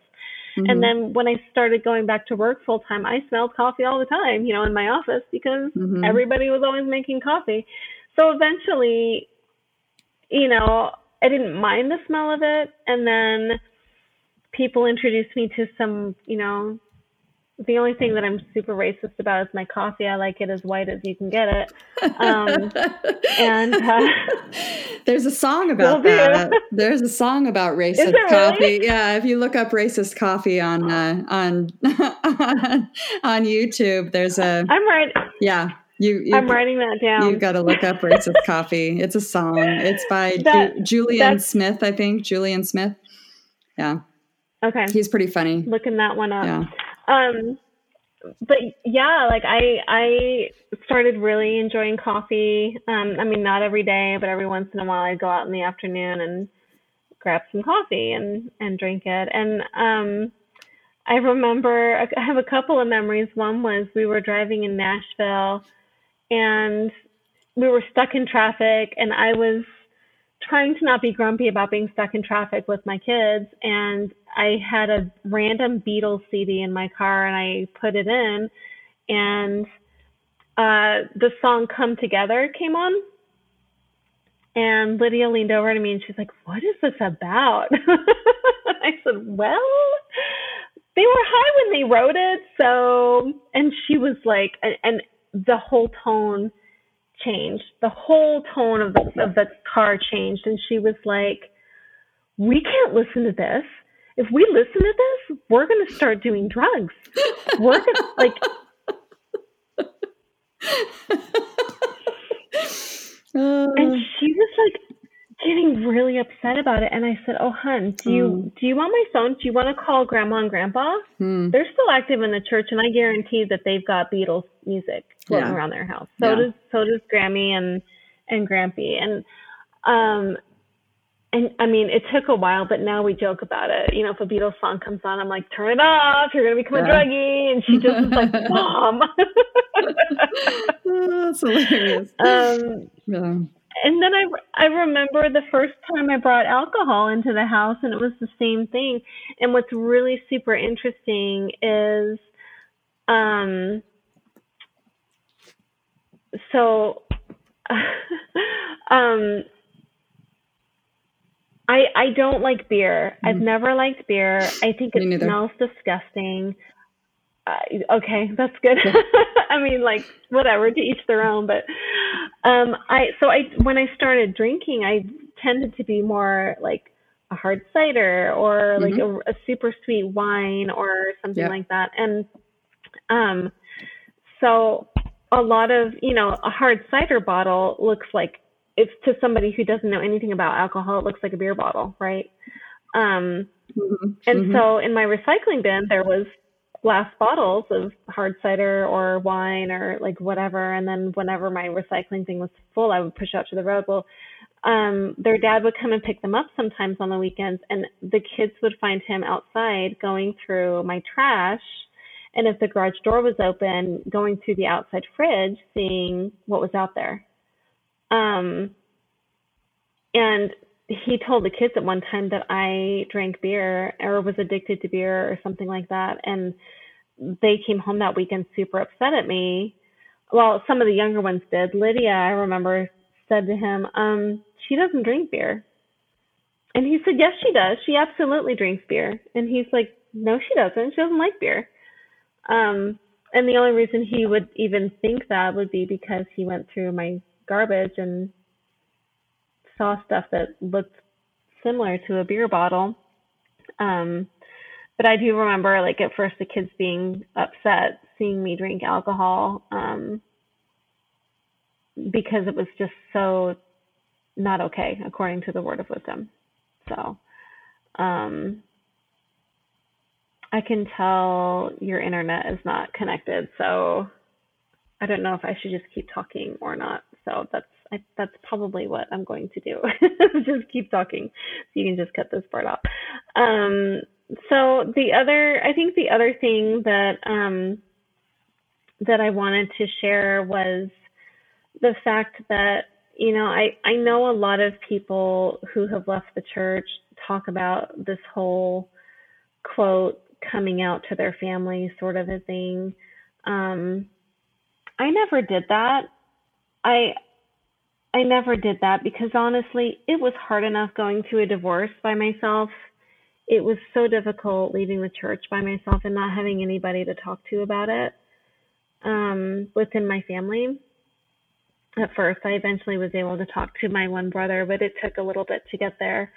Mm-hmm. And then when I started going back to work full time, I smelled coffee all the time, you know, in my office because mm-hmm. everybody was always making coffee. So eventually, you know, I didn't mind the smell of it. And then people introduced me to some, you know, the only thing that I'm super racist about is my coffee. I like it as white as you can get it. Um, and uh, there's a song about that. There's a song about racist coffee. Really? Yeah, if you look up racist coffee on uh, on on YouTube, there's a. I'm right. Yeah. You, you, I'm writing that down. You've got to look up racist coffee. It's a song. It's by that, Ju- Julian Smith, I think. Julian Smith. Yeah. Okay. He's pretty funny. Looking that one up. Yeah. Um, but yeah, like I I started really enjoying coffee. Um, I mean, not every day, but every once in a while, I'd go out in the afternoon and grab some coffee and and drink it. And um, I remember I have a couple of memories. One was we were driving in Nashville, and we were stuck in traffic, and I was trying to not be grumpy about being stuck in traffic with my kids and I had a random Beatles CD in my car and I put it in and uh, the song Come Together came on and Lydia leaned over to me and she's like, What is this about? I said, Well, they were high when they wrote it. So, and she was like, and, and the whole tone changed. The whole tone of the of the car changed, and she was like, "We can't listen to this. If we listen to this, we're going to start doing drugs. We're gonna, like." Uh, and she was like getting really upset about it and i said oh hun do you mm. do you want my phone do you want to call grandma and grandpa mm. they're still active in the church and i guarantee that they've got beatles music floating yeah. around their house so yeah. does so does grammy and and grampy and um and I mean, it took a while, but now we joke about it. You know, if a Beatles song comes on, I'm like, turn it off. You're going to become yeah. a druggie. And she just is like, mom. oh, that's hilarious. Um, yeah and then I, I remember the first time I brought alcohol into the house and it was the same thing. And what's really super interesting is, um, so, um, I, I don't like beer. Mm. I've never liked beer. I think it smells disgusting. Uh, okay, that's good. I mean, like whatever, to each their own. But um, I so I when I started drinking, I tended to be more like a hard cider or like mm-hmm. a, a, super sweet wine or something yeah. like that. And um, so a lot of you know a hard cider bottle looks like it's to somebody who doesn't know anything about alcohol. It looks like a beer bottle, right? Um, mm-hmm. And mm-hmm. so in my recycling bin, there was glass bottles of hard cider or wine or like whatever. And then whenever my recycling thing was full, I would push out to the road. Well, um, their dad would come and pick them up sometimes on the weekends, and the kids would find him outside going through my trash. And if the garage door was open, going through the outside fridge, seeing what was out there. Um, and he told the kids at one time that I drank beer or was addicted to beer or something like that. And they came home that weekend super upset at me. Well, some of the younger ones did. Lydia, I remember, said to him, um, she doesn't drink beer. And he said, yes, she does. She absolutely drinks beer. And he's like, no, she doesn't. She doesn't like beer. Um, and the only reason he would even think that would be because he went through my garbage and saw stuff that looked similar to a beer bottle. Um, but I do remember, like at first, the kids being upset seeing me drink alcohol. Um, because it was just so not okay according to the word of wisdom. So, um, I can tell your internet is not connected. So I don't know if I should just keep talking or not. So that's I, that's probably what I'm going to do. just keep talking. So you can just cut this part out. Um, so the other, I think the other thing that um, that I wanted to share was the fact that you know I I know a lot of people who have left the church talk about this whole quote coming out to their family sort of a thing. Um, I never did that. I I never did that because honestly, it was hard enough going through a divorce by myself. It was so difficult leaving the church by myself and not having anybody to talk to about it um, within my family. At first, I eventually was able to talk to my one brother, but it took a little bit to get there.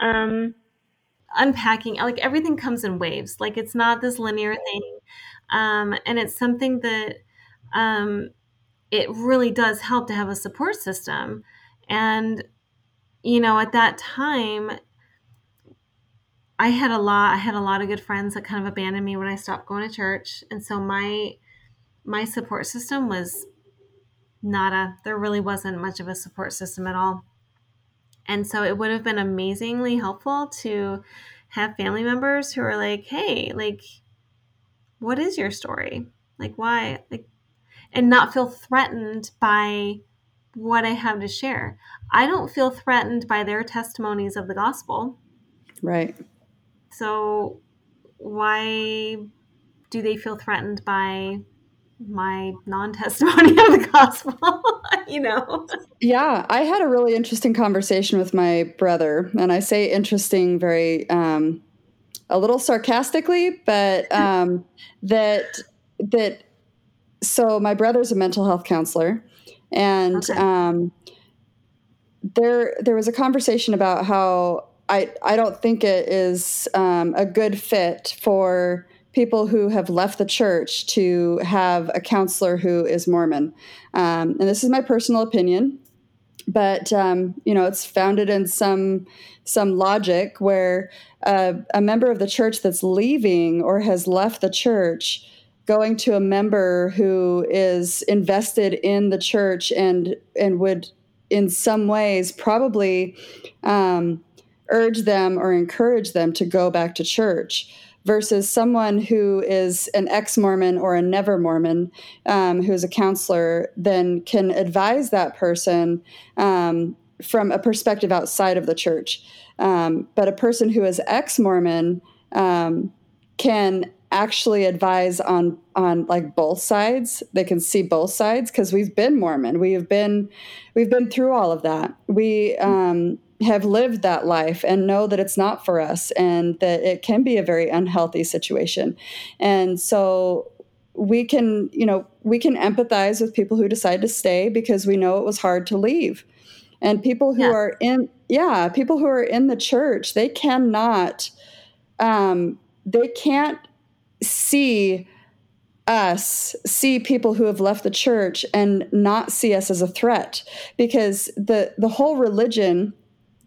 Um, unpacking like everything comes in waves like it's not this linear thing um, and it's something that um, it really does help to have a support system and you know at that time i had a lot i had a lot of good friends that kind of abandoned me when i stopped going to church and so my my support system was not a there really wasn't much of a support system at all and so it would have been amazingly helpful to have family members who are like, hey, like, what is your story? Like, why? Like, and not feel threatened by what I have to share. I don't feel threatened by their testimonies of the gospel. Right. So, why do they feel threatened by my non-testimony of the gospel you know yeah i had a really interesting conversation with my brother and i say interesting very um, a little sarcastically but um, that that so my brother's a mental health counselor and okay. um, there there was a conversation about how I, I don't think it is um, a good fit for people who have left the church to have a counselor who is Mormon. Um, and this is my personal opinion, but um, you know it's founded in some some logic where uh, a member of the church that's leaving or has left the church going to a member who is invested in the church and and would in some ways probably um, urge them or encourage them to go back to church versus someone who is an ex Mormon or a never Mormon um, who is a counselor, then can advise that person um, from a perspective outside of the church. Um, but a person who is ex Mormon um, can actually advise on on like both sides they can see both sides because we've been mormon we've been we've been through all of that we um have lived that life and know that it's not for us and that it can be a very unhealthy situation. And so we can, you know, we can empathize with people who decide to stay because we know it was hard to leave. And people who yeah. are in yeah, people who are in the church, they cannot um they can't see us see people who have left the church and not see us as a threat. Because the the whole religion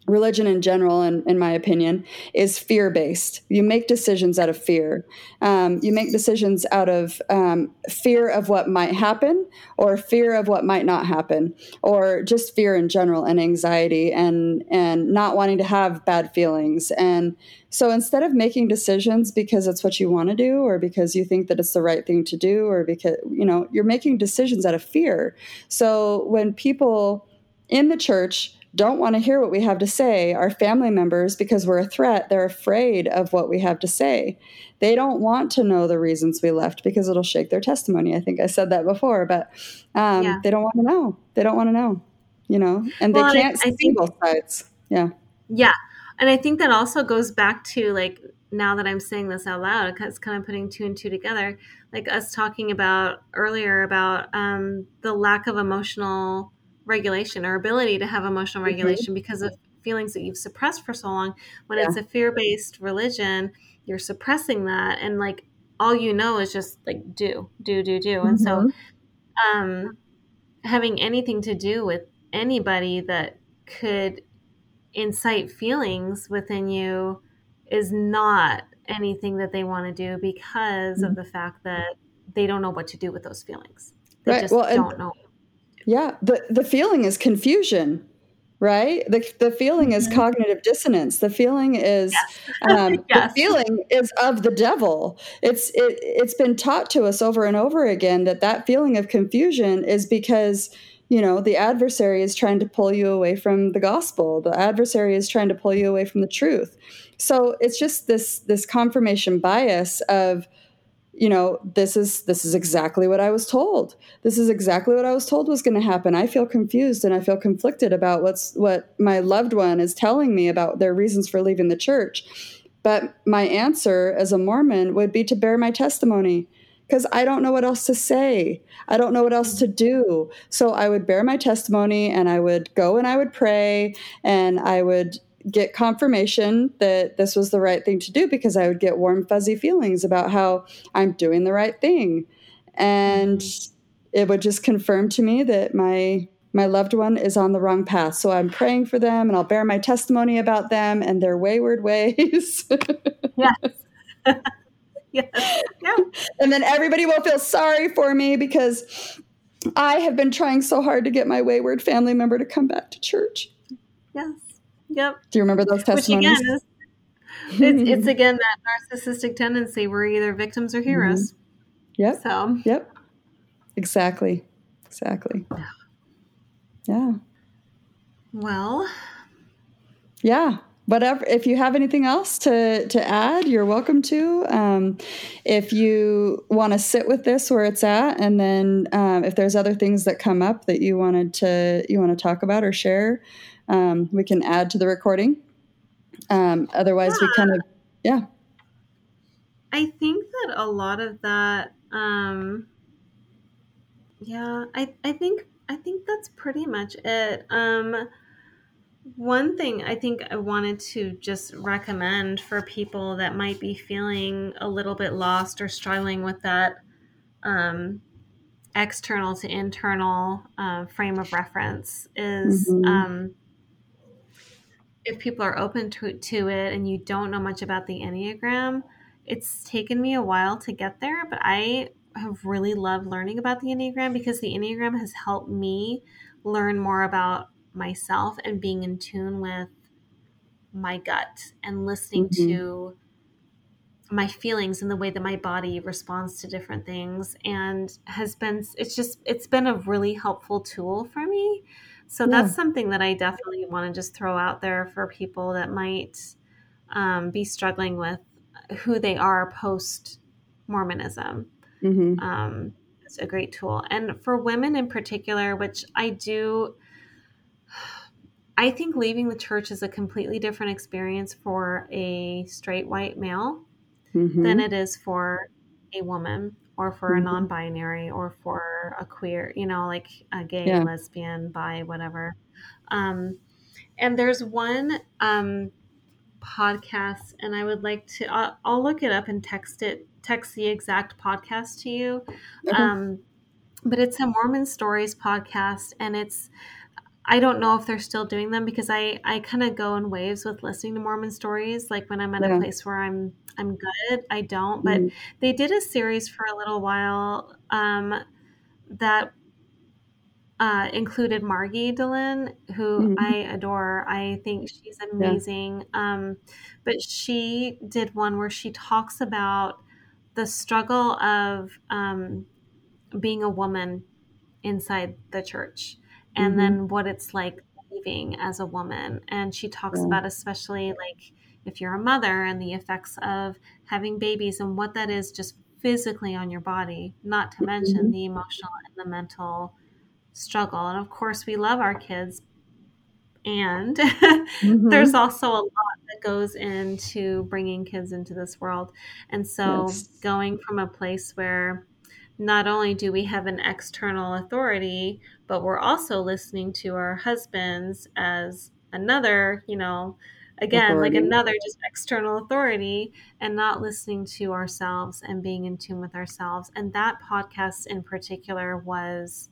religion in general, in, in my opinion, is fear based. You make decisions out of fear. Um, you make decisions out of um, fear of what might happen, or fear of what might not happen, or just fear in general and anxiety and and not wanting to have bad feelings. And so instead of making decisions because it's what you want to do, or because you think that it's the right thing to do, or because you know you're making decisions out of fear. So when people in the church don't want to hear what we have to say. Our family members, because we're a threat, they're afraid of what we have to say. They don't want to know the reasons we left because it'll shake their testimony. I think I said that before, but um, yeah. they don't want to know. They don't want to know, you know, and well, they can't I, I see think, both sides. Yeah. Yeah. And I think that also goes back to like, now that I'm saying this out loud, it's kind of putting two and two together, like us talking about earlier about um, the lack of emotional regulation or ability to have emotional mm-hmm. regulation mm-hmm. because of feelings that you've suppressed for so long. When yeah. it's a fear based religion, you're suppressing that, and like all you know is just like do, do, do, do. Mm-hmm. And so, mm-hmm. um, having anything to do with anybody that could incite feelings within you is not anything that they want to do because mm-hmm. of the fact that they don't know what to do with those feelings. They right. just well, don't know. Yeah, the the feeling is confusion, right? The the feeling mm-hmm. is cognitive dissonance. The feeling is yes. Um, yes. the feeling is of the devil. It's it it's been taught to us over and over again that that feeling of confusion is because you know the adversary is trying to pull you away from the gospel. The adversary is trying to pull you away from the truth. So it's just this this confirmation bias of you know this is this is exactly what i was told. This is exactly what i was told was going to happen. I feel confused and i feel conflicted about what's what my loved one is telling me about their reasons for leaving the church. But my answer as a mormon would be to bear my testimony because i don't know what else to say. I don't know what else to do. So i would bear my testimony and i would go and i would pray and i would get confirmation that this was the right thing to do because I would get warm, fuzzy feelings about how I'm doing the right thing. And mm-hmm. it would just confirm to me that my my loved one is on the wrong path. So I'm praying for them and I'll bear my testimony about them and their wayward ways. yes. yes. Yeah. And then everybody will feel sorry for me because I have been trying so hard to get my wayward family member to come back to church. Yes. Yep. Do you remember those testimonies? Which again is, it's, it's, again that narcissistic tendency. We're either victims or heroes. Mm-hmm. Yep. So. Yep. Exactly. Exactly. Yeah. Well. Yeah. Whatever. If you have anything else to to add, you're welcome to. Um, if you want to sit with this where it's at, and then um, if there's other things that come up that you wanted to you want to talk about or share, um, we can add to the recording. Um, otherwise, yeah. we kind of, yeah. I think that a lot of that, um, yeah, I, I think, I think that's pretty much it. Um, one thing I think I wanted to just recommend for people that might be feeling a little bit lost or struggling with that um, external to internal uh, frame of reference is mm-hmm. um, if people are open to, to it and you don't know much about the Enneagram, it's taken me a while to get there, but I have really loved learning about the Enneagram because the Enneagram has helped me learn more about myself and being in tune with my gut and listening mm-hmm. to my feelings and the way that my body responds to different things and has been it's just it's been a really helpful tool for me so yeah. that's something that I definitely want to just throw out there for people that might um, be struggling with who they are post Mormonism. Mm-hmm. Um, it's a great tool. And for women in particular, which I do, I think leaving the church is a completely different experience for a straight white male mm-hmm. than it is for a woman or for mm-hmm. a non-binary or for a queer you know like a gay yeah. lesbian bi whatever um, and there's one um, podcast and i would like to I'll, I'll, look it up and text it text the exact podcast to you okay. um, but it's a mormon stories podcast and it's I don't know if they're still doing them because I I kind of go in waves with listening to Mormon stories. Like when I'm at yeah. a place where I'm I'm good, I don't. But mm-hmm. they did a series for a little while um, that uh, included Margie Dillon, who mm-hmm. I adore. I think she's amazing. Yeah. Um, but she did one where she talks about the struggle of um, being a woman inside the church and mm-hmm. then what it's like leaving as a woman. And she talks yeah. about especially like if you're a mother and the effects of having babies and what that is just physically on your body, not to mention mm-hmm. the emotional and the mental struggle. And of course, we love our kids. And mm-hmm. there's also a lot that goes into bringing kids into this world. And so, yes. going from a place where not only do we have an external authority, but we're also listening to our husbands as another, you know, again, authority. like another just external authority and not listening to ourselves and being in tune with ourselves. And that podcast in particular was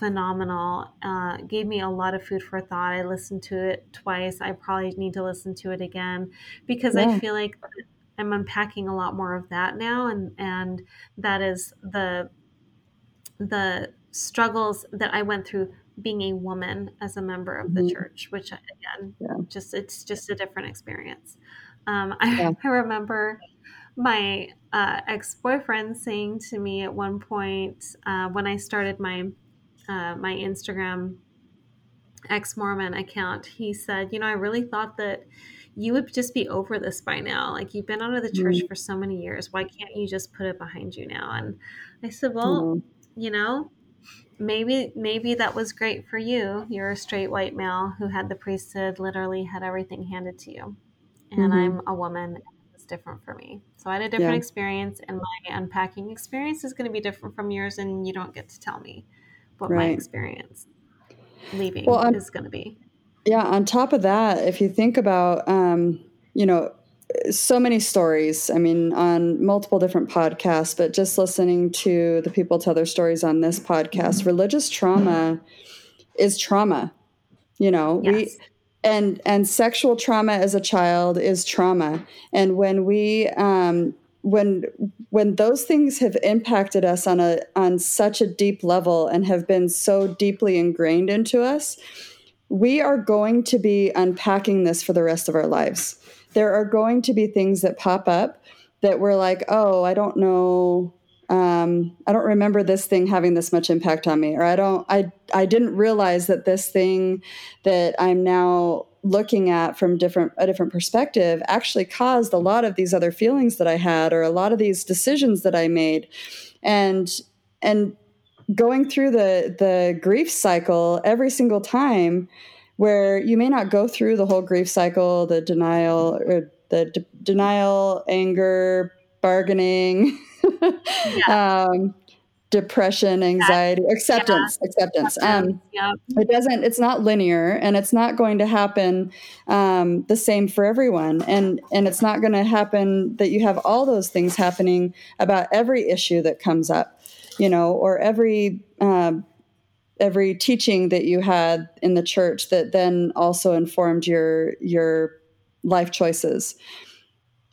phenomenal. Uh, gave me a lot of food for thought. I listened to it twice. I probably need to listen to it again because yeah. I feel like I'm unpacking a lot more of that now, and and that is the the struggles that I went through being a woman as a member of the mm-hmm. church, which again, yeah. just it's just a different experience. Um, I, yeah. I remember my uh, ex boyfriend saying to me at one point uh, when I started my uh, my Instagram ex Mormon account, he said, "You know, I really thought that." You would just be over this by now. Like you've been out of the church mm-hmm. for so many years. Why can't you just put it behind you now? And I said, Well, mm-hmm. you know, maybe maybe that was great for you. You're a straight white male who had the priesthood, literally had everything handed to you, and mm-hmm. I'm a woman. It's different for me. So I had a different yeah. experience, and my unpacking experience is going to be different from yours, and you don't get to tell me what right. my experience leaving well, is going to be. Yeah. On top of that, if you think about, um, you know, so many stories. I mean, on multiple different podcasts, but just listening to the people tell their stories on this podcast, mm-hmm. religious trauma is trauma. You know, yes. we and and sexual trauma as a child is trauma. And when we um, when when those things have impacted us on a on such a deep level and have been so deeply ingrained into us, we are going to be unpacking this for the rest of our lives there are going to be things that pop up that we're like, oh, I don't know. Um, I don't remember this thing having this much impact on me, or I don't, I, I didn't realize that this thing that I'm now looking at from different a different perspective actually caused a lot of these other feelings that I had, or a lot of these decisions that I made, and and going through the the grief cycle every single time where you may not go through the whole grief cycle, the denial or the de- denial, anger, bargaining, yeah. um, depression, anxiety, acceptance, yeah. acceptance. Um, yeah. It doesn't. It's not linear, and it's not going to happen um, the same for everyone. And and it's not going to happen that you have all those things happening about every issue that comes up, you know, or every. Uh, every teaching that you had in the church that then also informed your your life choices.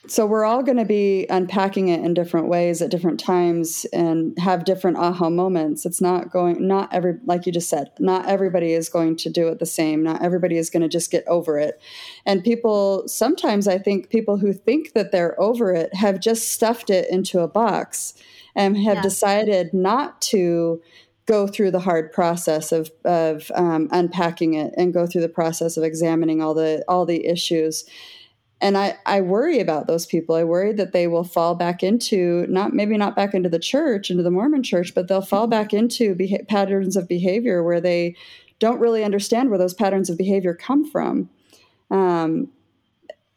So we're all going to be unpacking it in different ways at different times and have different aha moments. It's not going not every like you just said not everybody is going to do it the same. Not everybody is going to just get over it. And people sometimes i think people who think that they're over it have just stuffed it into a box and have yeah. decided not to go through the hard process of of um, unpacking it and go through the process of examining all the all the issues and I, I worry about those people. I worry that they will fall back into not maybe not back into the church, into the Mormon church, but they'll fall back into beha- patterns of behavior where they don't really understand where those patterns of behavior come from. Um,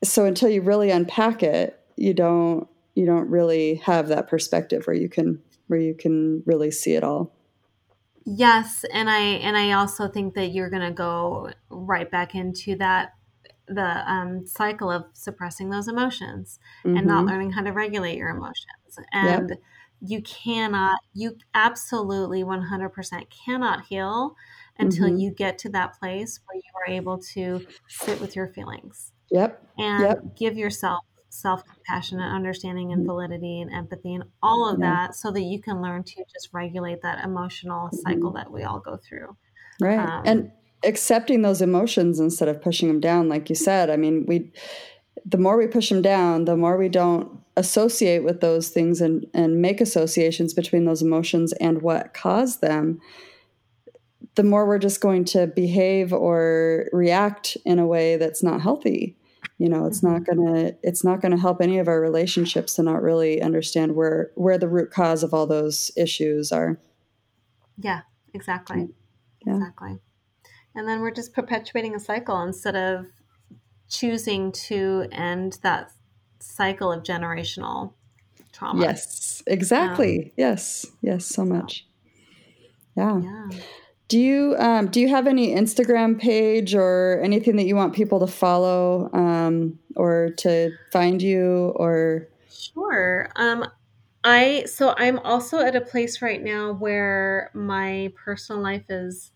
so until you really unpack it, you don't you don't really have that perspective where you can where you can really see it all. Yes, and I and I also think that you're going to go right back into that the um, cycle of suppressing those emotions mm-hmm. and not mm-hmm. learning how to regulate your emotions. And yep. you cannot, you absolutely 100% cannot heal until mm-hmm. you get to that place where you are able to sit with your feelings. Yep. And yep. give yourself self compassion and understanding and mm-hmm. validity and empathy and all of yeah. that so that you can learn to just regulate that emotional mm-hmm. cycle that we all go through. Right. Um, and accepting those emotions instead of pushing them down, like you said. I mean, we, the more we push them down, the more we don't associate with those things and, and make associations between those emotions and what caused them the more we're just going to behave or react in a way that's not healthy you know it's not mm-hmm. gonna it's not gonna help any of our relationships to not really understand where where the root cause of all those issues are yeah exactly yeah. exactly and then we're just perpetuating a cycle instead of choosing to end that cycle of generational trauma yes exactly um, yes yes so much yeah. yeah. Do you um, do you have any Instagram page or anything that you want people to follow um, or to find you or? Sure. Um, I so I'm also at a place right now where my personal life is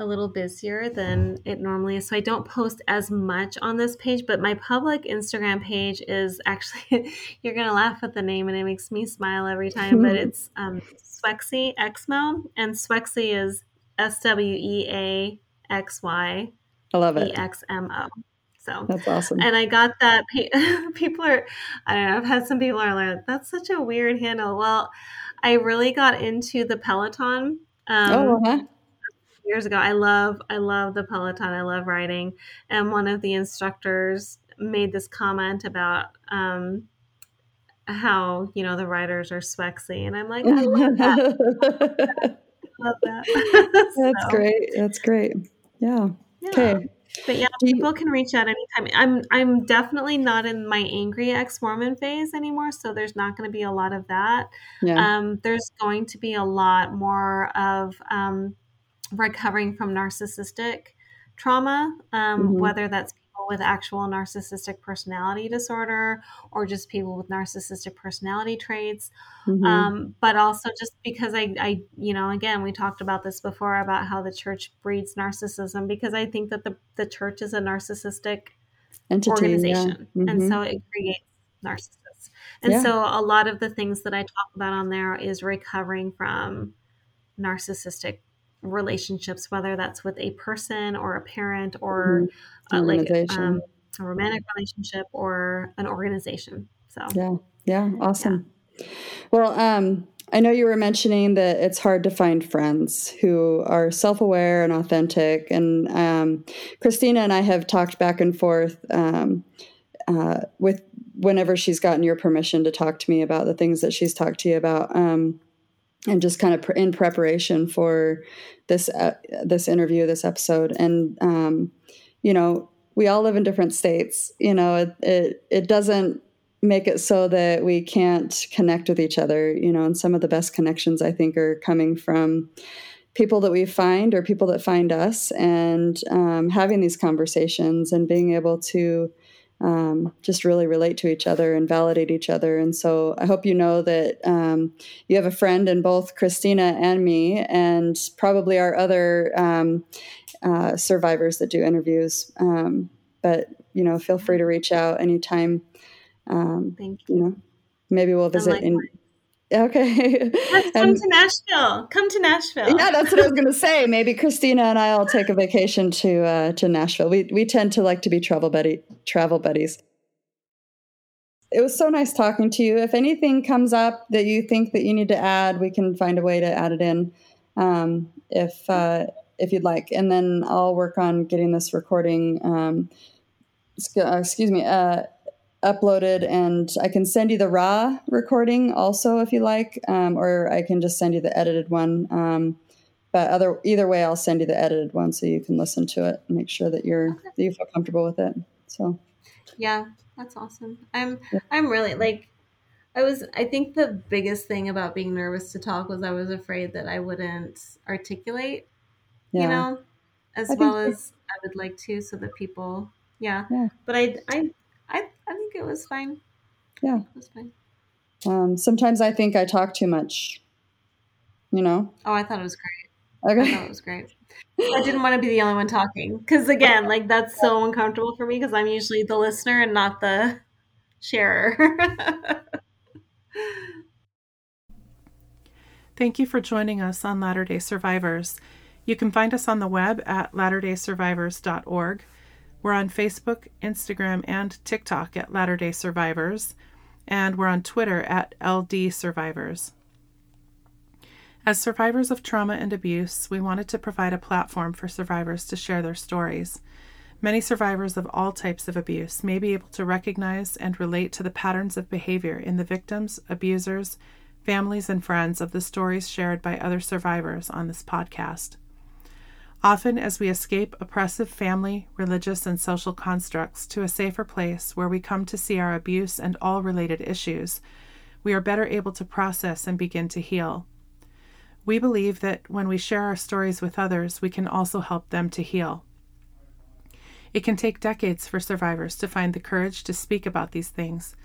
a little busier than it normally is. So I don't post as much on this page, but my public Instagram page is actually, you're going to laugh at the name and it makes me smile every time, but it's um, Swexy Exmo. And Swexy is S W E A X Y I love it. E X M O. So That's awesome. and I got that. People are, I don't know, I've had some people are like, that's such a weird handle. Well, I really got into the Peloton. Um, oh, uh-huh. years ago. I love I love the Peloton. I love riding. And one of the instructors made this comment about um, how you know the writers are swexy, and I'm like, I love that. I love that. That's So, great. That's great. Yeah. yeah. Okay. But yeah, people can reach out anytime. I'm I'm definitely not in my angry ex Mormon phase anymore, so there's not going to be a lot of that. Yeah. Um, there's going to be a lot more of um, recovering from narcissistic trauma, um, Mhm. whether that's people with actual narcissistic personality disorder or just people with narcissistic personality traits. Mhm. Um, but also just because I, I, you know, again, we talked about this before about how the church breeds narcissism because I think that the, the church is a narcissistic Entity. organization. Yeah. And Mhm. so it creates narcissists. And Yeah. so a lot of the things that I talk about on there is recovering from narcissistic relationships, whether that's with a person or a parent or uh, like um, a romantic relationship or an organization. So Yeah. Yeah. Awesome. Well, um, I know you were mentioning that it's hard to find friends who are self aware and authentic. And um, Christina and I have talked back and forth um, uh, with whenever she's gotten your permission to talk to me about the things that she's talked to you about. Um, and just kind of pr- in preparation for this uh, this interview, this episode, and um, you know, we all live in different states. You know, it it, it doesn't make it so that we can't connect with each other. You know, and some of the best connections I think are coming from people that we find or people that find us, and um, having these conversations and being able to um, just really relate to each other and validate each other. And so I hope you know that um, you have a friend in both Christina and me, and probably our other um, uh, survivors that do interviews. Um, but you know, feel free to reach out anytime. Um, thank you. you know, maybe we'll visit. In, okay. Let's come And- to Nashville. Come to Nashville. yeah, that's what I was going to say. Maybe Christina and I will take a vacation to uh, to Nashville. We we tend to like to be travel buddy travel buddies. It was so nice talking to you. If anything comes up that you think that you need to add, we can find a way to add it in, um, if uh, if you'd like. And then I'll work on getting this recording. Um, uh, excuse me. Uh, uploaded and i can send you the raw recording also if you like um, or i can just send you the edited one um, but other either way i'll send you the edited one so you can listen to it and make sure that you're that you feel comfortable with it so Yeah, that's awesome. I'm Yeah. I'm really like I was I think the biggest thing about being nervous to talk was I was afraid that I wouldn't articulate, yeah you know, as I well as I would like to so that people yeah. Yeah. But I I I I think it was fine. Yeah. It was fine. um, sometimes i think i talk too much you know Oh, I thought it was great. I thought okay it was great. I didn't want to be the only one talking because again, like that's so uncomfortable for me because I'm usually the listener and not the sharer. Thank you for joining us on Latter day Survivors. You can find us on the web at latterdaysurvivors.org. We're on Facebook, Instagram, and TikTok at Latter day Survivors, and we're on Twitter at LD Survivors. As survivors of trauma and abuse, we wanted to provide a platform for survivors to share their stories. Many survivors of all types of abuse may be able to recognize and relate to the patterns of behavior in the victims, abusers, families, and friends of the stories shared by other survivors on this podcast. Often, as we escape oppressive family, religious, and social constructs to a safer place where we come to see our abuse and all related issues, we are better able to process and begin to heal. We believe that when we share our stories with others, we can also help them to heal. It can take decades for survivors to find the courage to speak about these things.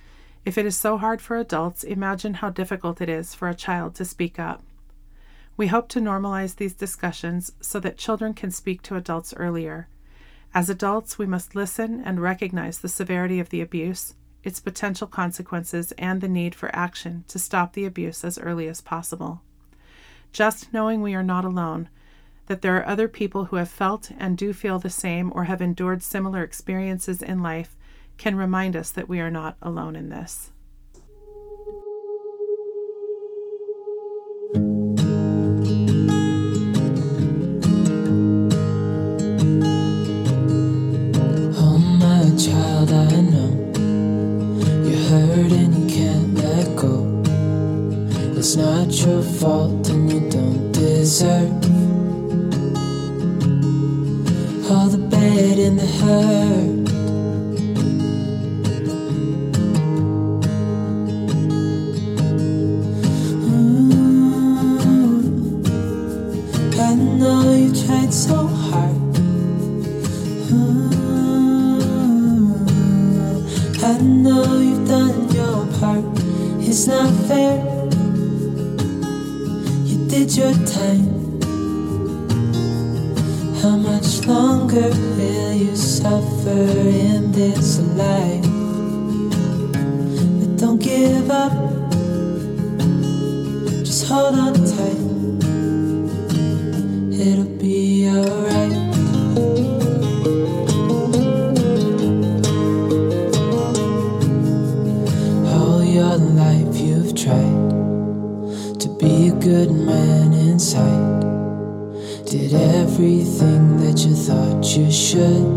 If it is so hard for adults, imagine how difficult it is for a child to speak up. We hope to normalize these discussions so that children can speak to adults earlier. As adults, we must listen and recognize the severity of the abuse, its potential consequences, and the need for action to stop the abuse as early as possible. Just knowing we are not alone, that there are other people who have felt and do feel the same or have endured similar experiences in life can remind us that we are not alone in this. It's not your fault and you don't deserve all the bad and the hurt. Ooh, I know you tried so hard. Mm-hmm. I know you've done your part. It's not fair. Did your time. How much longer will you suffer in this life? But don't give up. Just hold on tight. Thought you